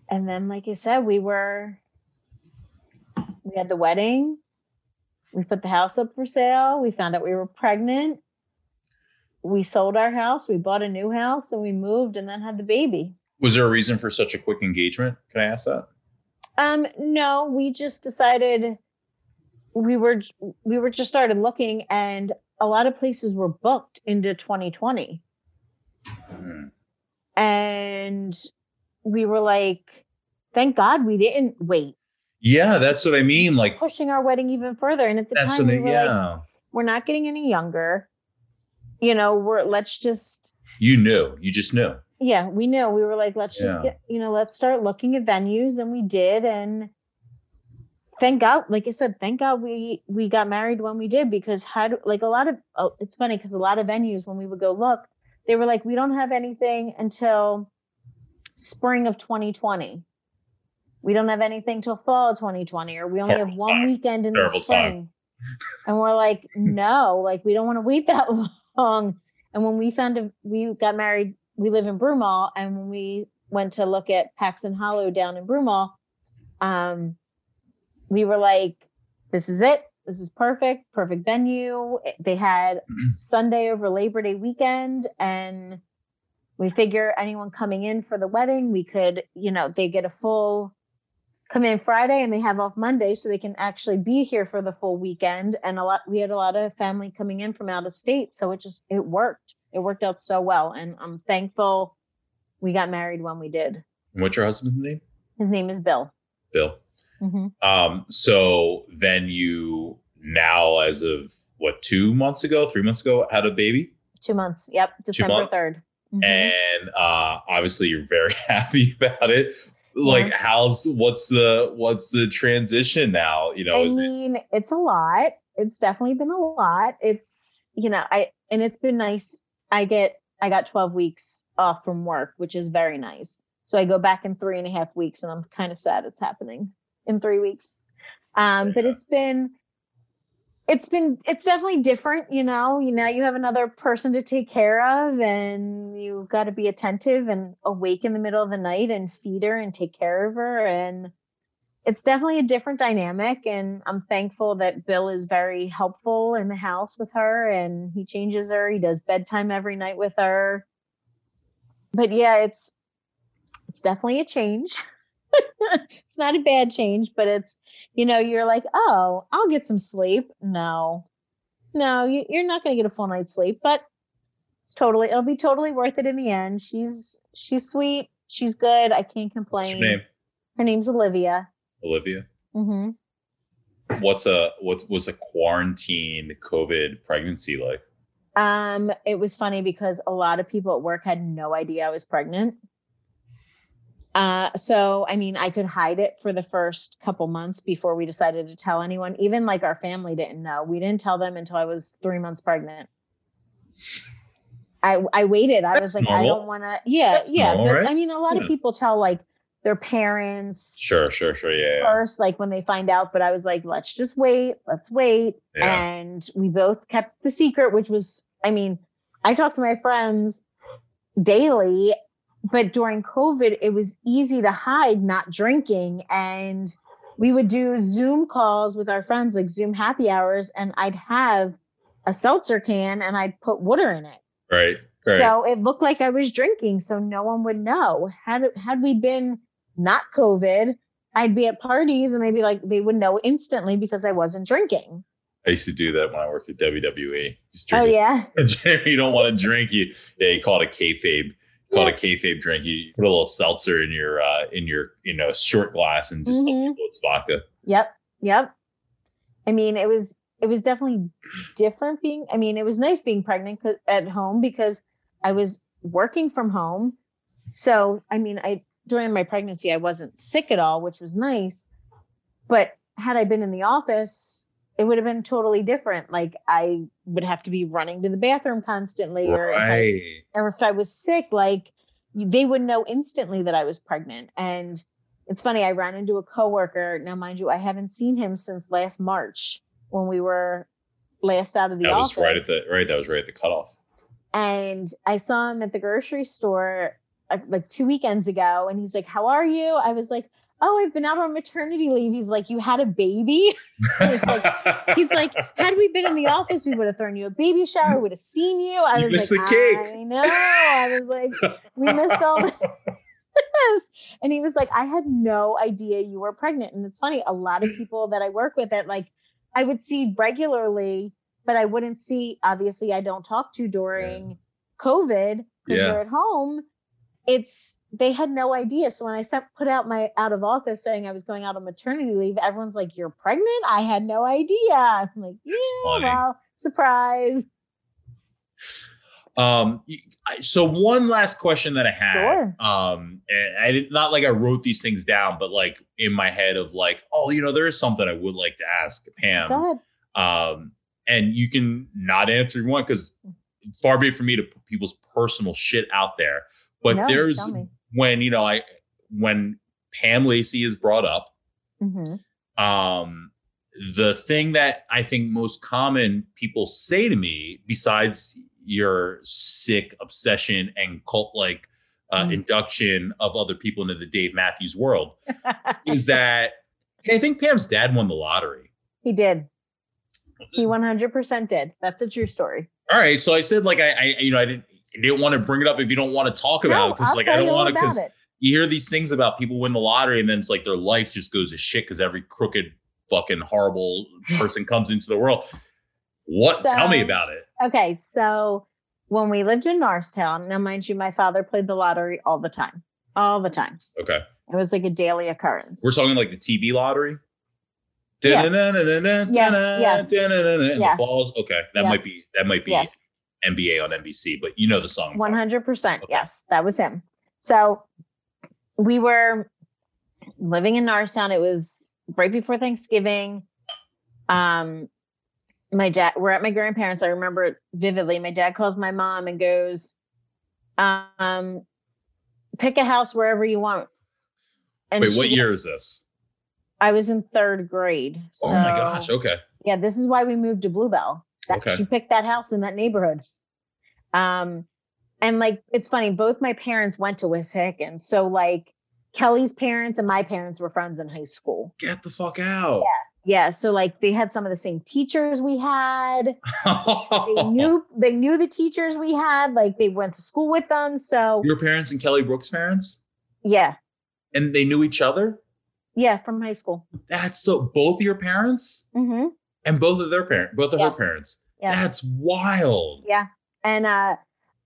And then, like I said, we were we had the wedding. We put the house up for sale. We found out we were pregnant. We sold our house. We bought a new house, and we moved, and then had the baby. Was there a reason for such a quick engagement? Can I ask that? Um, no, we just decided we were we were just started looking and a lot of places were booked into 2020. Mm. And we were like, thank God we didn't wait. Yeah, that's what I mean. Like pushing our wedding even further. And at the time, we were yeah. like, we're not getting any younger. You know, we're let's just You knew. You just knew. Yeah, we knew. We were like, let's just get, you know, let's start looking at venues. And we did. And thank God, like I said, thank God we we got married when we did because had like a lot of oh, it's funny because a lot of venues when we would go look, they were like, we don't have anything until spring of 2020. We don't have anything till fall of 2020, or we only Terrible have one time. weekend in Terrible the spring. and we're like, no, like we don't want to wait that long. And when we found a, we got married, we live in Broomall, and when we went to look at Paxon Hollow down in Broomall, um, we were like, this is it. This is perfect, perfect venue. They had Sunday over Labor Day weekend, and we figure anyone coming in for the wedding, we could, you know, they get a full come in Friday and they have off Monday so they can actually be here for the full weekend. And a lot we had a lot of family coming in from out of state. So it just it worked. It worked out so well. And I'm thankful we got married when we did. And what's your husband's name? His name is Bill. Bill. Mhm. Um, so then you now, as of what, two months ago, three months ago, had a baby? Two months. Yep. December months? 3rd. Mhm. and uh obviously you're very happy about it like Yes. how's what's the what's the transition now you know I is it, mean, it's a lot. It's definitely been a lot. It's, you know, I, and it's been nice. I get, I got 12 weeks off from work, which is very nice. So I go back in three and a half weeks and I'm kind of sad it's happening in three weeks. Um, but it's been, it's been, it's definitely different, you know, you know, you have another person to take care of and you've got to be attentive and awake in the middle of the night and feed her and take care of her. And, it's definitely a different dynamic. And i'm thankful that bill is very helpful in the house with her and he changes her. He does bedtime every night with her. But yeah it's it's definitely a change it's not a bad change but it's you know you're like oh i'll get some sleep. No. No you, you're not going to get a full night's sleep but it's totally it'll be totally worth it in the end. She's she's sweet. She's good. I can't what's complain. name? Her name's olivia. Olivia? Mm-hmm. what's a what's was a quarantine covid pregnancy like? Um, it was funny because a lot of people at work had no idea I was pregnant. Uh, so I mean, I could hide it for the first couple months before we decided to tell anyone. Even like our family didn't know. We didn't tell them until I was three months pregnant. I I waited. I was like, I don't want to. Yeah, That's yeah. normal, but right? I mean, a lot Yeah. of people tell like their parents sure sure sure yeah yeah, first, like when they find out. But I was like, let's just wait. Let's wait. yeah. And we both kept the secret, which was, I mean, I talked to my friends daily, but during COVID, it was easy to hide not drinking. And we would do Zoom calls with our friends, like Zoom happy hours, and I'd have a seltzer can and I'd put water in it. right right So it looked like I was drinking, so no one would know. Had had we been not COVID, I'd be at parties and they'd be like, they would know instantly because I wasn't drinking. i used to do that when i worked at wwe just Oh yeah, you don't want to drink you yeah you call it a kayfabe call it a kayfabe drink you put a little seltzer in your uh in your you know short glass and just tell Mhm. people it's vodka yep, yep. I mean, it was it was definitely different being. I mean, it was nice being pregnant at home because I was working from home. So I mean, I during my pregnancy I wasn't sick at all, which was nice. But had I been in the office, it would have been totally different. Like I would have to be running to the bathroom constantly, or if I or if I was sick, like they would know instantly that I was pregnant. And it's funny, I ran into a coworker. Now, mind you, I haven't seen him since last March when we were last out of the that was office. right at the right that was right at the cutoff and I saw him at the grocery store uh, like two weekends ago, and he's like, "How are you?" I was like, "Oh, I've been out on maternity leave." He's like, "You had a baby?" He's like- He's like, "Had we been in the office, we would have thrown you a baby shower, would have seen you." I You was missed like, the cake. "I know." I was like, "We missed all this," and he was like, "I had no idea you were pregnant." And it's funny, a lot of people that I work with that like I would see regularly, but I wouldn't see. Obviously, I don't talk to during COVID because Yeah. you're at home. It's they had no idea. So when I sent put out my out of office saying I was going out on maternity leave, everyone's like, "You're pregnant?" I had no idea. I'm like, "Yeah, well, surprise." Um, so one last question that I had, Sure. um, and I did not like I wrote these things down, but like in my head of like, oh, you know, there is something I would like to ask Pam. Go ahead. Um, and you can not answer one because far be it from me to put people's personal shit out there. But No, there's when you know I when Pam Lacey is brought up, Mhm. um the thing that i think most common people say to me besides your sick obsession and cult like uh, Mm. induction of other people into the dave matthews world is that hey, i think pam's dad won the lottery he did. He 100% did. That's a true story. all right so i said like i, I you know i didn't didn't want to bring it up if you don't want to talk about No, it because like i don't want to because you hear these things about people win the lottery and then it's like their life just goes to shit because every crooked fucking horrible person comes into the world. What? Tell me about it. Okay, so when we lived in Norristown, now mind you, my father played the lottery all the time, all the time. Okay. It was like a daily occurrence. We're talking like the TV lottery. Yeah. Yes. Yes. balls. Okay. That might be that might be yes, NBA on NBC, but you know the song. One hundred percent. Yes, that was him. So we were living in Norristown. It was right before Thanksgiving. Um, my dad. We're at my grandparents. I remember it vividly. My dad calls my mom and goes, um, "Pick a house wherever you want." And Wait, what she- year is this? I was in third grade. oh my gosh. Okay. Yeah, this is why we moved to Blue Bell. That Okay. she picked that house in that neighborhood. Um, and like it's funny, both my parents went to Wissahick, and so like Kelly's parents and my parents were friends in high school. Get the fuck out. Yeah, Yeah. so like they had some of the same teachers we had. They knew they knew the teachers we had. Like they went to school with them. So Your parents and Kelly Brooks' parents? yeah, And they knew each other? yeah, from high school. That's so both your parents Mm-hmm. And both of their parents, both of Yes. her parents. Yes. That's wild. Yeah. And uh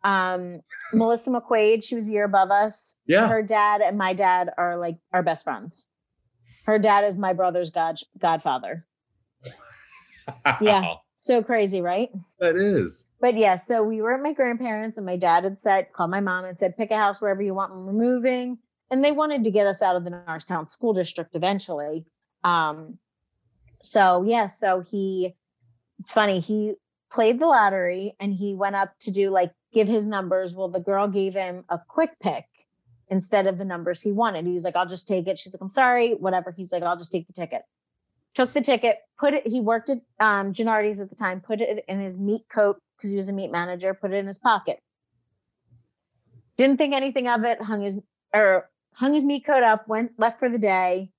um Melissa McQuaid, she was a year above us. Yeah. Her dad and my dad are like our best friends. Her dad is my brother's god godfather. Yeah. So crazy, right? That is. But yeah, so we were at my grandparents and my dad had said, called my mom and said, pick a house wherever you want when we're moving. And they wanted to get us out of the Norristown school district eventually. Um, so yeah, so he it's funny, he played the lottery and he went up to do like give his numbers. Well, the girl gave him a quick pick instead of the numbers he wanted. He's like, I'll just take it. She's like, I'm sorry, whatever. He's like, I'll just take the ticket. Took the ticket, put it, he worked at um Genuardi's at the time, put it in his meat coat because he was a meat manager, put it in his pocket. Didn't think anything of it, hung his or hung his meat coat up, went left for the day.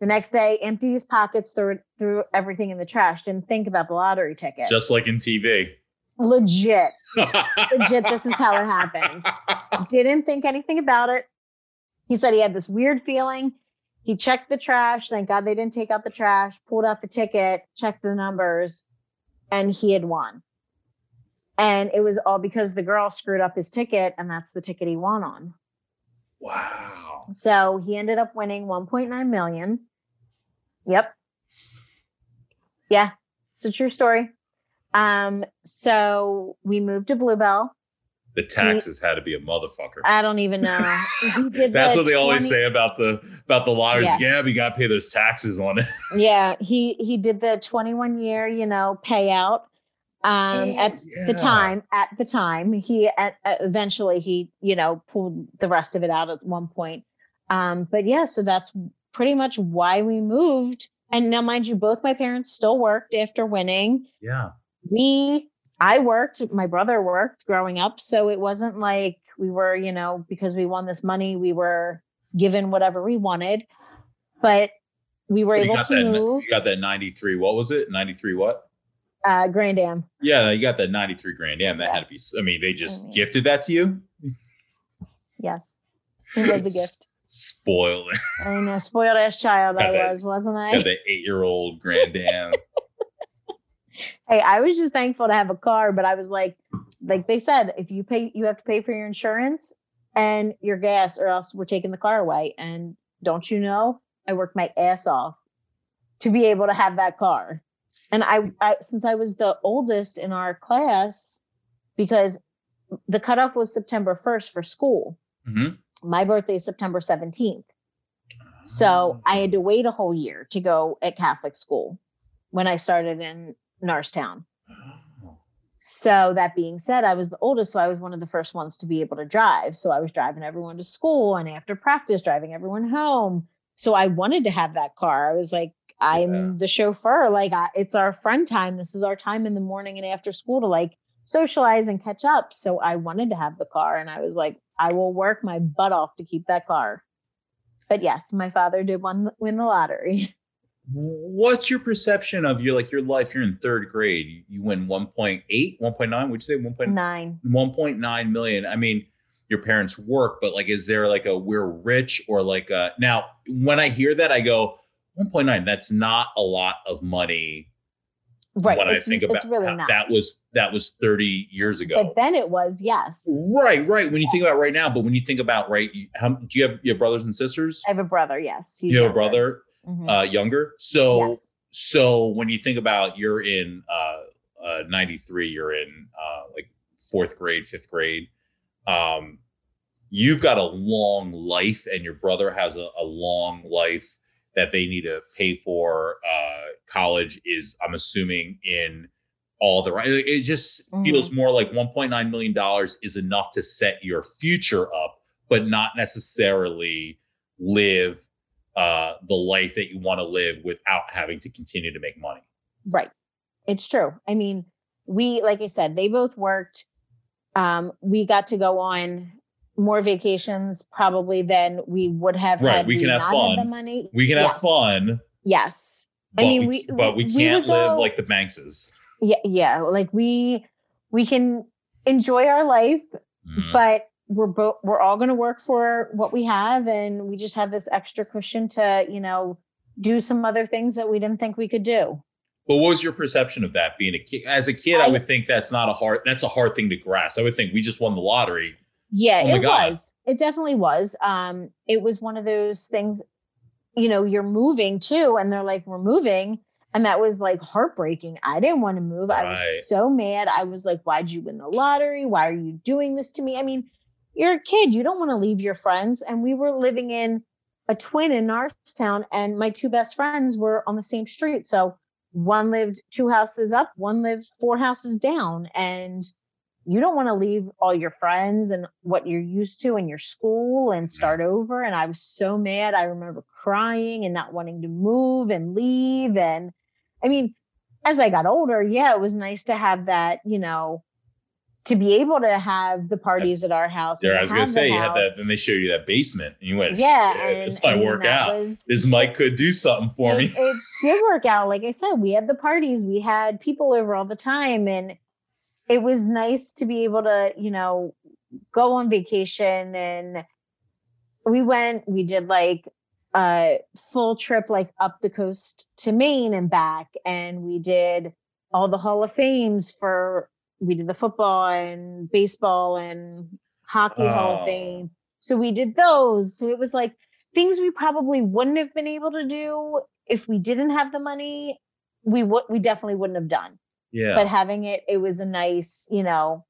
The next day, emptied his pockets, threw threw everything in the trash. Didn't think about the lottery ticket. Just like in TV. legit, legit. This is how it happened. Didn't think anything about it. He said he had this weird feeling. He checked the trash. Thank God they didn't take out the trash. Pulled out the ticket, checked the numbers, and he had won. And it was all because the girl screwed up his ticket, and that's the ticket he won on. Wow. So he ended up winning 1.9 million. Yep. Yeah, it's a true story. Um, so we moved to Blue Bell. The taxes had to be a motherfucker. I don't even know. Did That's what they always say about the about the lotteries. Yeah. Yeah, we gotta pay those taxes on it. Yeah, he he did the 21 year, you know, payout. Um, at the time, at the time, he at, at- eventually he, you know, pulled the rest of it out at one point. Um, but yeah, so that's pretty much why we moved. And now, mind you, both my parents still worked after winning. Yeah. We, I worked, my brother worked growing up, so it wasn't like we were, you know, because we won this money, we were given whatever we wanted. But we were able to that move. you got that 93. What was it? 93 what? Uh, Grand Am. Yeah, you got that 93 grand. Damn, that had to be I mean, they just mean- gifted that to you. Yes, it was a gift. Spoiled. And a spoiled ass child I that- was, wasn't I? the eight-year-old Grand Am. Hey, I was just thankful to have a car, but I was like, like they said, if you pay, you have to pay for your insurance and your gas, or else we're taking the car away. And don't you know, I worked my ass off to be able to have that car. And I, I since I was the oldest in our class, because the cutoff was September 1st for school. Mhm. My birthday is September 17th. So ah. I had to wait a whole year to go at Catholic school when I started in Norristown. So that being said, I was the oldest, so I was one of the first ones to be able to drive. So I was driving everyone to school and after practice, driving everyone home. So I wanted to have that car. I was like, I'm Yeah. the chauffeur. Like I, it's our friend time. This is our time in the morning and after school to like socialize and catch up. So I wanted to have the car, and I was like, I will work my butt off to keep that car. But yes, my father did win, win the lottery. What's your perception of your like your life? You're in third grade. You- win 1.8, 1.9. Would you say 1.9? Nine. 1.9 million. I mean, your parents work, but like, is there like a we're rich or like a now when I hear that, I go 1.9, that's not a lot of money. Right. When I it's, think it's about really that was that was 30 years ago. but then it was, yes. right, right. When you think about right now, but when you think about right, how do you have you have brothers and sisters? I have a brother, yes. he's You have a brother Mhm. uh younger. So yes. so when you think about you're in uh, uh 93 you're in uh like fourth grade fifth grade um you've got a long life and your brother has a, a long life that they need to pay for uh college is i'm assuming in all the right it just Mhm. feels more like 1.9 million dollars is enough to set your future up but not necessarily live uh, the life that you want to live without having to continue to make money. Right. It's true. I mean, we, like I said, they both worked. Um, we got to go on more vacations probably than we would have Right, had we can have fun. had the money. We can have Yes. fun, Yes. but, mean, we, we- but we we can't live go- like the Bankses. Yeah. Yeah. Like we, we can enjoy our life, Mhm. but we're both, we're all going to work for what we have. And we just have this extra cushion to, you know, do some other things that we didn't think we could do. But what was your perception of that being a kid? As a kid, I, I- would think that's not a hard. That's a hard thing to grasp. I would think we just won the lottery. Yeah, Oh it God. was. It definitely was. Um, it was one of those things, you know, you're moving too, and they're like, we're moving. And that was like heartbreaking. I didn't want to move. I was so mad. I was like, why'd you win the lottery? Why are you doing this to me? I mean, you're a kid. You don't want to leave your friends. And we were living in a twin in Norristown, and my two best friends were on the same street. So one lived two houses up, one lived four houses down. And you don't want to leave all your friends and what you're used to in your school and mm. start over. And I was so mad. I remember crying and not wanting to move and leave. And I mean, as I got older, yeah, it was nice to have that, you know, to be able to have the parties at our house. There, and I was gonna say you had that. house. Then they showed you that basement, and you went, yeah, "Shit, and this might I mean, work out. was- this might could do something for me." it, it did work out. Like I said, we had the parties, we had people over all the time, and it was nice to be able to, you know, go on vacation. And we went, we did like a full trip, like up the coast to Maine and back, and we did all the Hall of Fames for. We did the football and baseball and hockey Hall Oh. of Fame. So we did those. So it was like things we probably wouldn't have been able to do if we didn't have the money. We would we definitely wouldn't have done. Yeah, But having it, it was a nice, you know.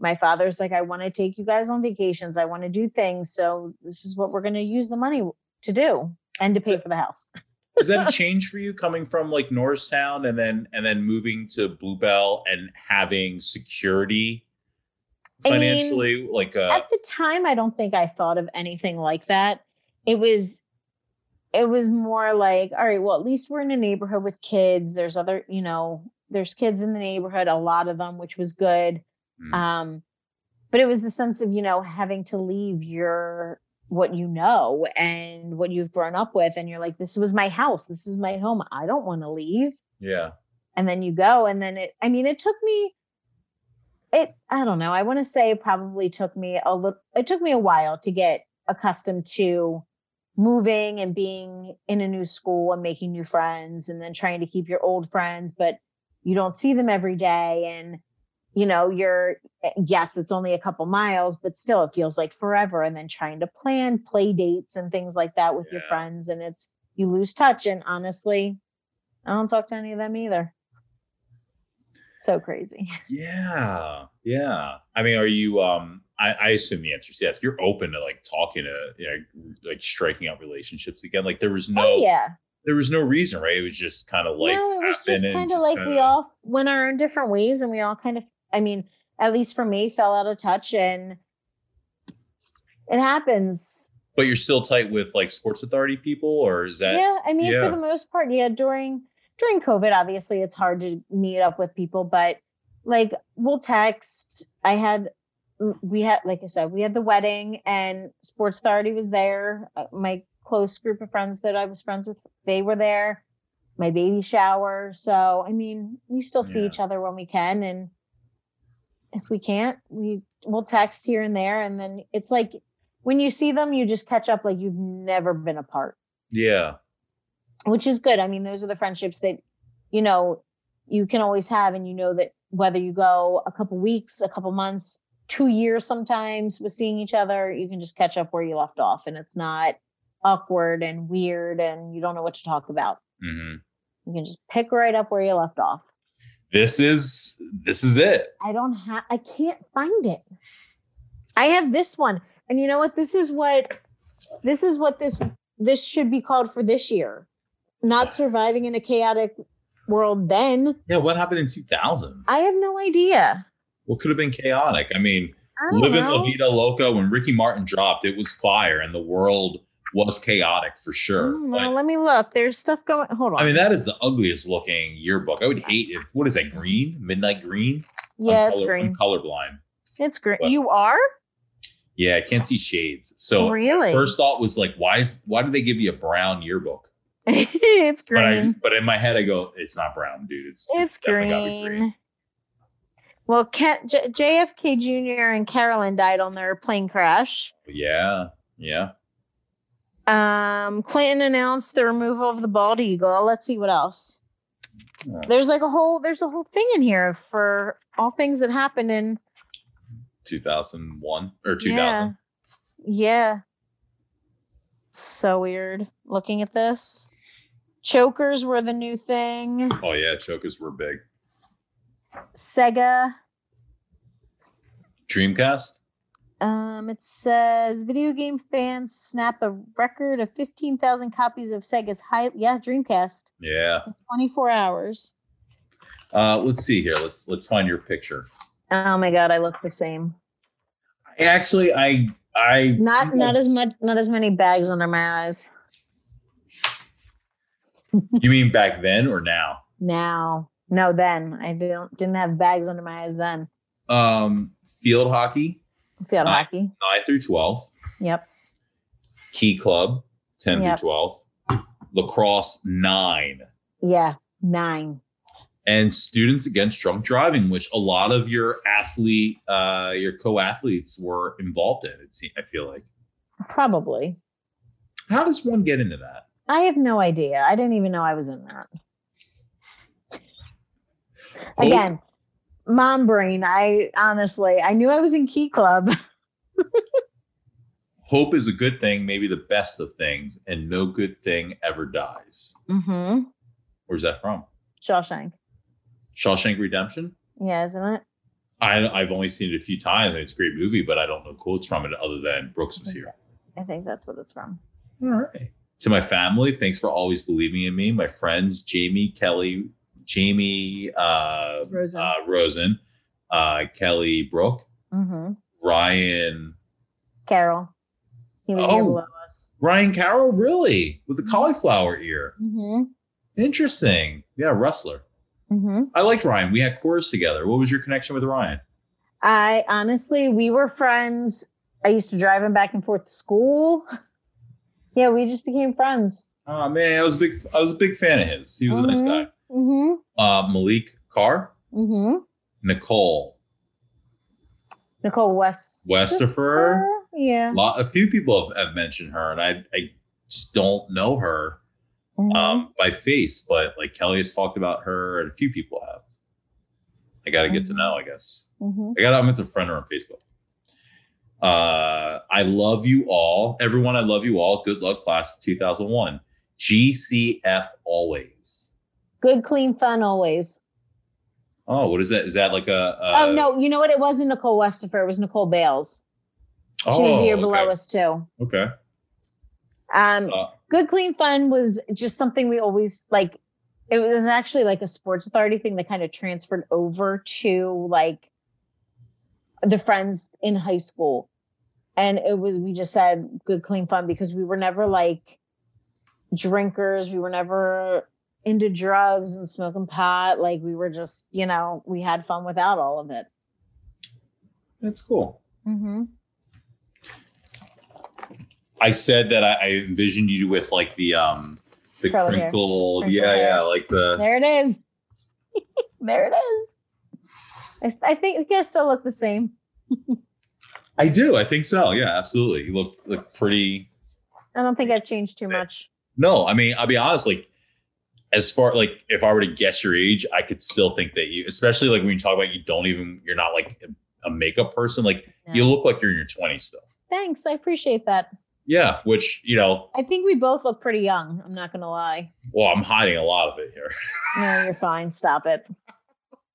My father's like, I want to take you guys on vacations. I want to do things. So this is what we're going to use the money to do and to pay for the house. was that a change for you coming from like Norristown and then and then moving to Blue Bell and having security I mean, financially? like, uh, At the time, I don't think I thought of anything like that. It was it was more like, all right, well, at least we're in a neighborhood with kids. There's other, you know, there's kids in the neighborhood, a lot of them, which was good. Hmm. Um, but it was the sense of, you know, having to leave your what you know and what you've grown up with. And you're like, this was my house, this is my home. I don't want to leave yeah, and then you go and then it i mean it took me it i don't know i want to say it probably took me a little it took me a while to get accustomed to moving and being in a new school and making new friends and then trying to keep your old friends but you don't see them every day and you know you're eh, yes it's only a couple miles but still it feels like forever and then trying to plan play dates and things like that with your friends and it's you lose touch and honestly i don't talk to any of them either so crazy yeah, yeah. I mean, are you? Um, I, I assume the answer is yes. You're open to like talking to, you know, like striking out relationships again. Like there was no, oh yeah there was no reason, right? It was just kind of like no it was just kind of like we kinda- all went our own different ways and we all kind of i mean at least for me fell out of touch and it happens But you're still tight with like sports authority people, or is that? yeah i mean yeah. for the most part yeah during during covid obviously it's hard to meet up with people but like we'll text i had we had like i said we had the wedding and sports authority was there Uh, my close group of friends that i was friends with they were there my baby shower so i mean we still see Yeah. each other when we can and if we can't, we we'll text here and there. And then it's like when you see them, you just catch up like you've never been apart, Yeah. which is good. I mean, those are the friendships that, you know, you can always have. And you know that whether you go a couple weeks, a couple months, two years sometimes with seeing each other, you can just catch up where you left off. And it's not awkward and weird and you don't know what to talk about. hmm You can just pick right up where you left off. This is this is it. I don't have I can't find it. I have this one. And you know what? This is what this is what this this should be called for this year. Not surviving in a chaotic world then. Yeah. What happened in 2000? I have no idea. What could have been chaotic? I mean, I living know. La Vida Loca when Ricky Martin dropped, it was fire, and the world was chaotic for sure. Mm, But, well, let me look. There's stuff going. Hold on. I mean, that is the ugliest looking yearbook. I would hate if what is that green? Midnight green? yeah, I'm it's color- green. I'm colorblind. It's green. but- You are Yeah, I can't see shades. So really. first thought was like, why is why did they give you a brown yearbook? it's But I green. but in my head I go, it's not brown, dude. It's It's gotta green. Well, Ken, J- JFK Jr. and Carolyn died on their plane crash. Yeah, yeah. Um, Clinton announced the removal of the bald eagle. Let's see what else. There's like a whole there's a whole thing in here for all things that happened in 2001 or 2000. Yeah. Yeah. So weird looking at this. Chokers were the new thing. Oh yeah, chokers were big. Sega. Dreamcast. Um, it says video game fans snap a record of 15,000 copies of Sega's high yeah, Dreamcast Yeah. in 24 hours. Uh, let's see here. Let's let's find your picture. Oh my god, I look the same. Actually, I I Not not as much not as many bags under my eyes You mean back then or now? now. No, then I don't didn't have bags under my eyes then. Um, field hockey Field Nine. hockey. nine through twelve. Yep. Key club ten Yep. through twelve. Lacrosse nine. Yeah. Nine. and students against drunk driving, which a lot of your athlete, uh, your co-athletes were involved in. It seems, I feel like. Probably. How does one get into that? I have no idea. I didn't even know I was in that. Again, mom brain. I honestly, I knew I was in Key Club. Hope is a good thing, maybe the best of things, and no good thing ever dies. Mm-hmm. Where's that from? Shawshank. Shawshank Redemption. Yeah, isn't it? I, I've only seen it a few times. and It's a great movie, but I don't know quotes from it other than Brooks was here. I think that's what it's from. All right. To my family, thanks for always believing in me. My friends, Jamie, Kelly, Jamie, uh, Rosen. uh, Rosen, uh, Kelly Brooke, mm-hmm. Ryan, Carol. He was Oh. below us. Ryan Carroll, really with the cauliflower ear. Mm-hmm. Interesting. Yeah, wrestler. Mm-hmm. I liked Ryan. We had chorus together. What was your connection with Ryan? I honestly, we were friends. I used to drive him back and forth to school. yeah, we just became friends. Oh man, I was a big. I was a big fan of his. He was a nice Mhm. guy. Mm-hmm. Uh, Malik Carr, Mm-hmm. Nicole Nicole West. Westifer. Yeah. lot, a few people have, have mentioned her, and I, I just don't know her Mhm. um, by face, but like Kelly has talked about her, and a few people have. I got to get to Mhm. know, I guess. Mhm. I got. I'm to friend her on Facebook. Uh, I love you all, everyone. I love you all. Good luck, class 2001. GCF always. Good, clean fun always. Oh, what is that? Is that like a? a oh no, you know what? It wasn't Nicole Westifer. It was Nicole Bales. She was a year oh, below us too. Okay. Um, Uh, good, clean fun was just something we always like. It was actually like a sports authority thing that kind of transferred over to like the friends in high school. And it was, we just said good, clean fun because we were never like drinkers. We were never into drugs and smoking pot. Like we were just, you know, we had fun without all of it. that's cool. Mm-hmm. I said that I, I envisioned you with like the um the Curly Crinkled yeah, hair. yeah, like the There it is. there it is. I, I think you guys still look the same. I do. I think so. Yeah, absolutely. You look look pretty. I don't think I've changed too much. No, I mean, I'll be honest. Like, as far like if I were to guess your age, I could still think that you, especially like when you talk about you don't even you're not like a makeup person. Like you look like you're in your 20s still. Thanks. I appreciate that. Yeah, which you know, I think we both look pretty young. I'm not gonna lie. well, I'm hiding a lot of it here. No, you're fine. Stop it.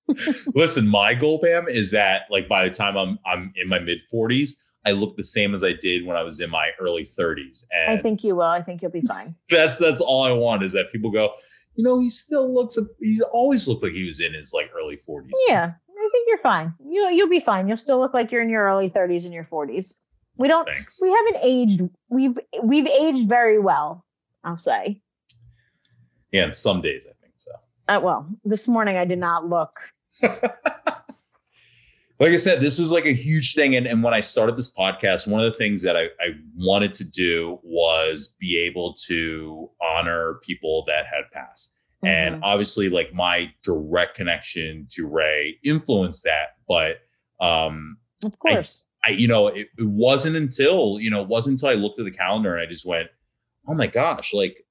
Listen, my goal, Pam, is that like by the time I'm I'm in my mid 40s, I look the same as I did when I was in my early 30s. And I think you will. I think you'll be fine. that's that's all I want is that people go, you know, he still looks he's always looked like he was in his like early 40s. Yeah, I think you're fine. You you'll be fine. You'll still look like you're in your early 30s and your 40s. We don't. Thanks. We haven't aged. We've we've aged very well. I'll say. Yeah, and some days I think so. Uh, well, this morning I did not look. like I said, this is like a huge thing. And, and when I started this podcast, one of the things that I, I wanted to do was be able to honor people that had passed. And Mhm. obviously, like my direct connection to Ray influenced that. But um, of course. I, you know, it, it wasn't until, you know, it wasn't until I looked at the calendar and I just went, oh my gosh, like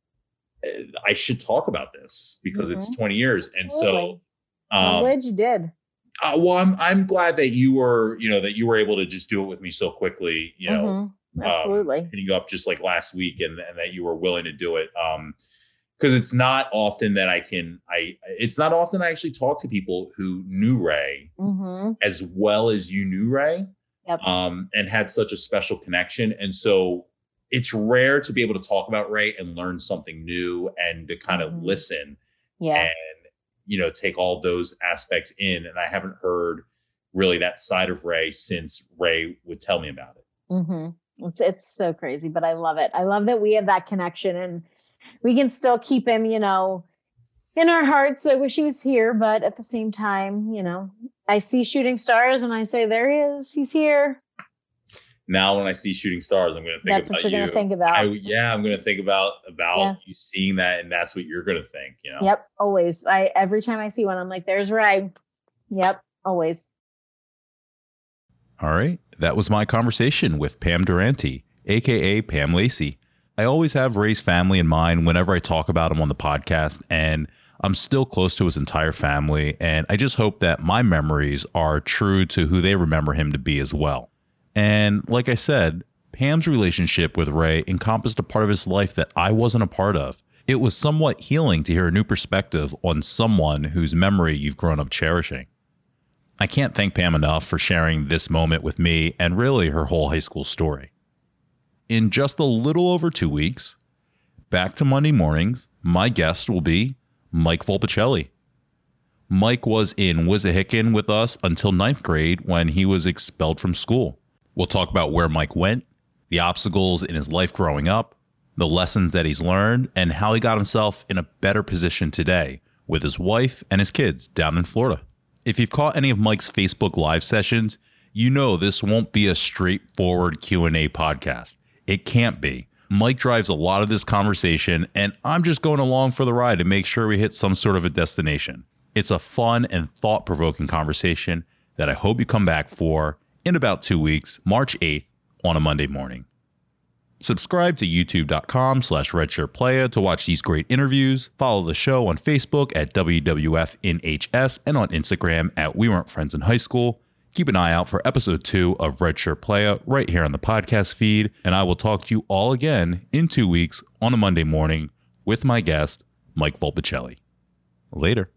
eh, I should talk about this because it's 20 years. And so, Totally. Um, you did. Uh, well, I'm I'm glad that you were, you know, that you were able to just do it with me so quickly, you know, um, Mhm. Absolutely. hitting you up just like last week, and, and that you were willing to do it. Um, because it's not often that I can, I it's not often I actually talk to people who knew Ray hmm as well as you knew Ray, Yep. um, and had such a special connection, and so it's rare to be able to talk about Ray and learn something new and to kind of Mhm. listen Yeah. and you know take all those aspects in and i haven't heard really that side of ray since ray would tell me about it hmm It's it's so crazy, but I love it. I love that we have that connection and we can still keep him, you know, in our hearts. I wish he was here, but at the same time, you know, I see shooting stars and I say, there he is. He's here. Now when i see shooting stars i'm going to think That's about what you're you gonna think about. I, yeah i'm going to think about about Yeah. you seeing that and that's what you're going to think you know Yep. Always. I every time I see one, I'm like, there's Ray. Yep. Always. All right. That was my conversation with Pam Durante, aka Pam Lacey. I always have Ray's family in mind whenever I talk about him on the podcast, and I'm still close to his entire family. And I just hope that my memories are true to who they remember him to be as well. And like I said, Pam's relationship with Ray encompassed a part of his life that I wasn't a part of. It was somewhat healing to hear a new perspective on someone whose memory you've grown up cherishing. I can't thank Pam enough for sharing this moment with me and really her whole high school story. In just a little over two weeks, back to Monday mornings, my guest will be Mike Volpicelli. Mike was in Wissahickon with us until ninth grade when he was expelled from school. We'll talk about where Mike went, the obstacles in his life growing up, the lessons that he's learned, and how he got himself in a better position today with his wife and his kids down in Florida. If you've caught any of Mike's Facebook live sessions, you know this won't be a straightforward Q&A podcast. It can't be. Mike drives a lot of this conversation and I'm just going along for the ride to make sure we hit some sort of a destination. It's a fun and thought-provoking conversation that I hope you come back for in about 2 weeks, March 8th on a Monday morning. Subscribe to youtube.com slash redshirtplaya to watch these great interviews. Follow the show on Facebook at WWFNHS and on Instagram at We Weren't Friends in High School. Keep an eye out for episode two of Redshirt Playa right here on the podcast feed. And I will talk to you all again in two weeks on a Monday morning with my guest, Mike Volpicelli. Later.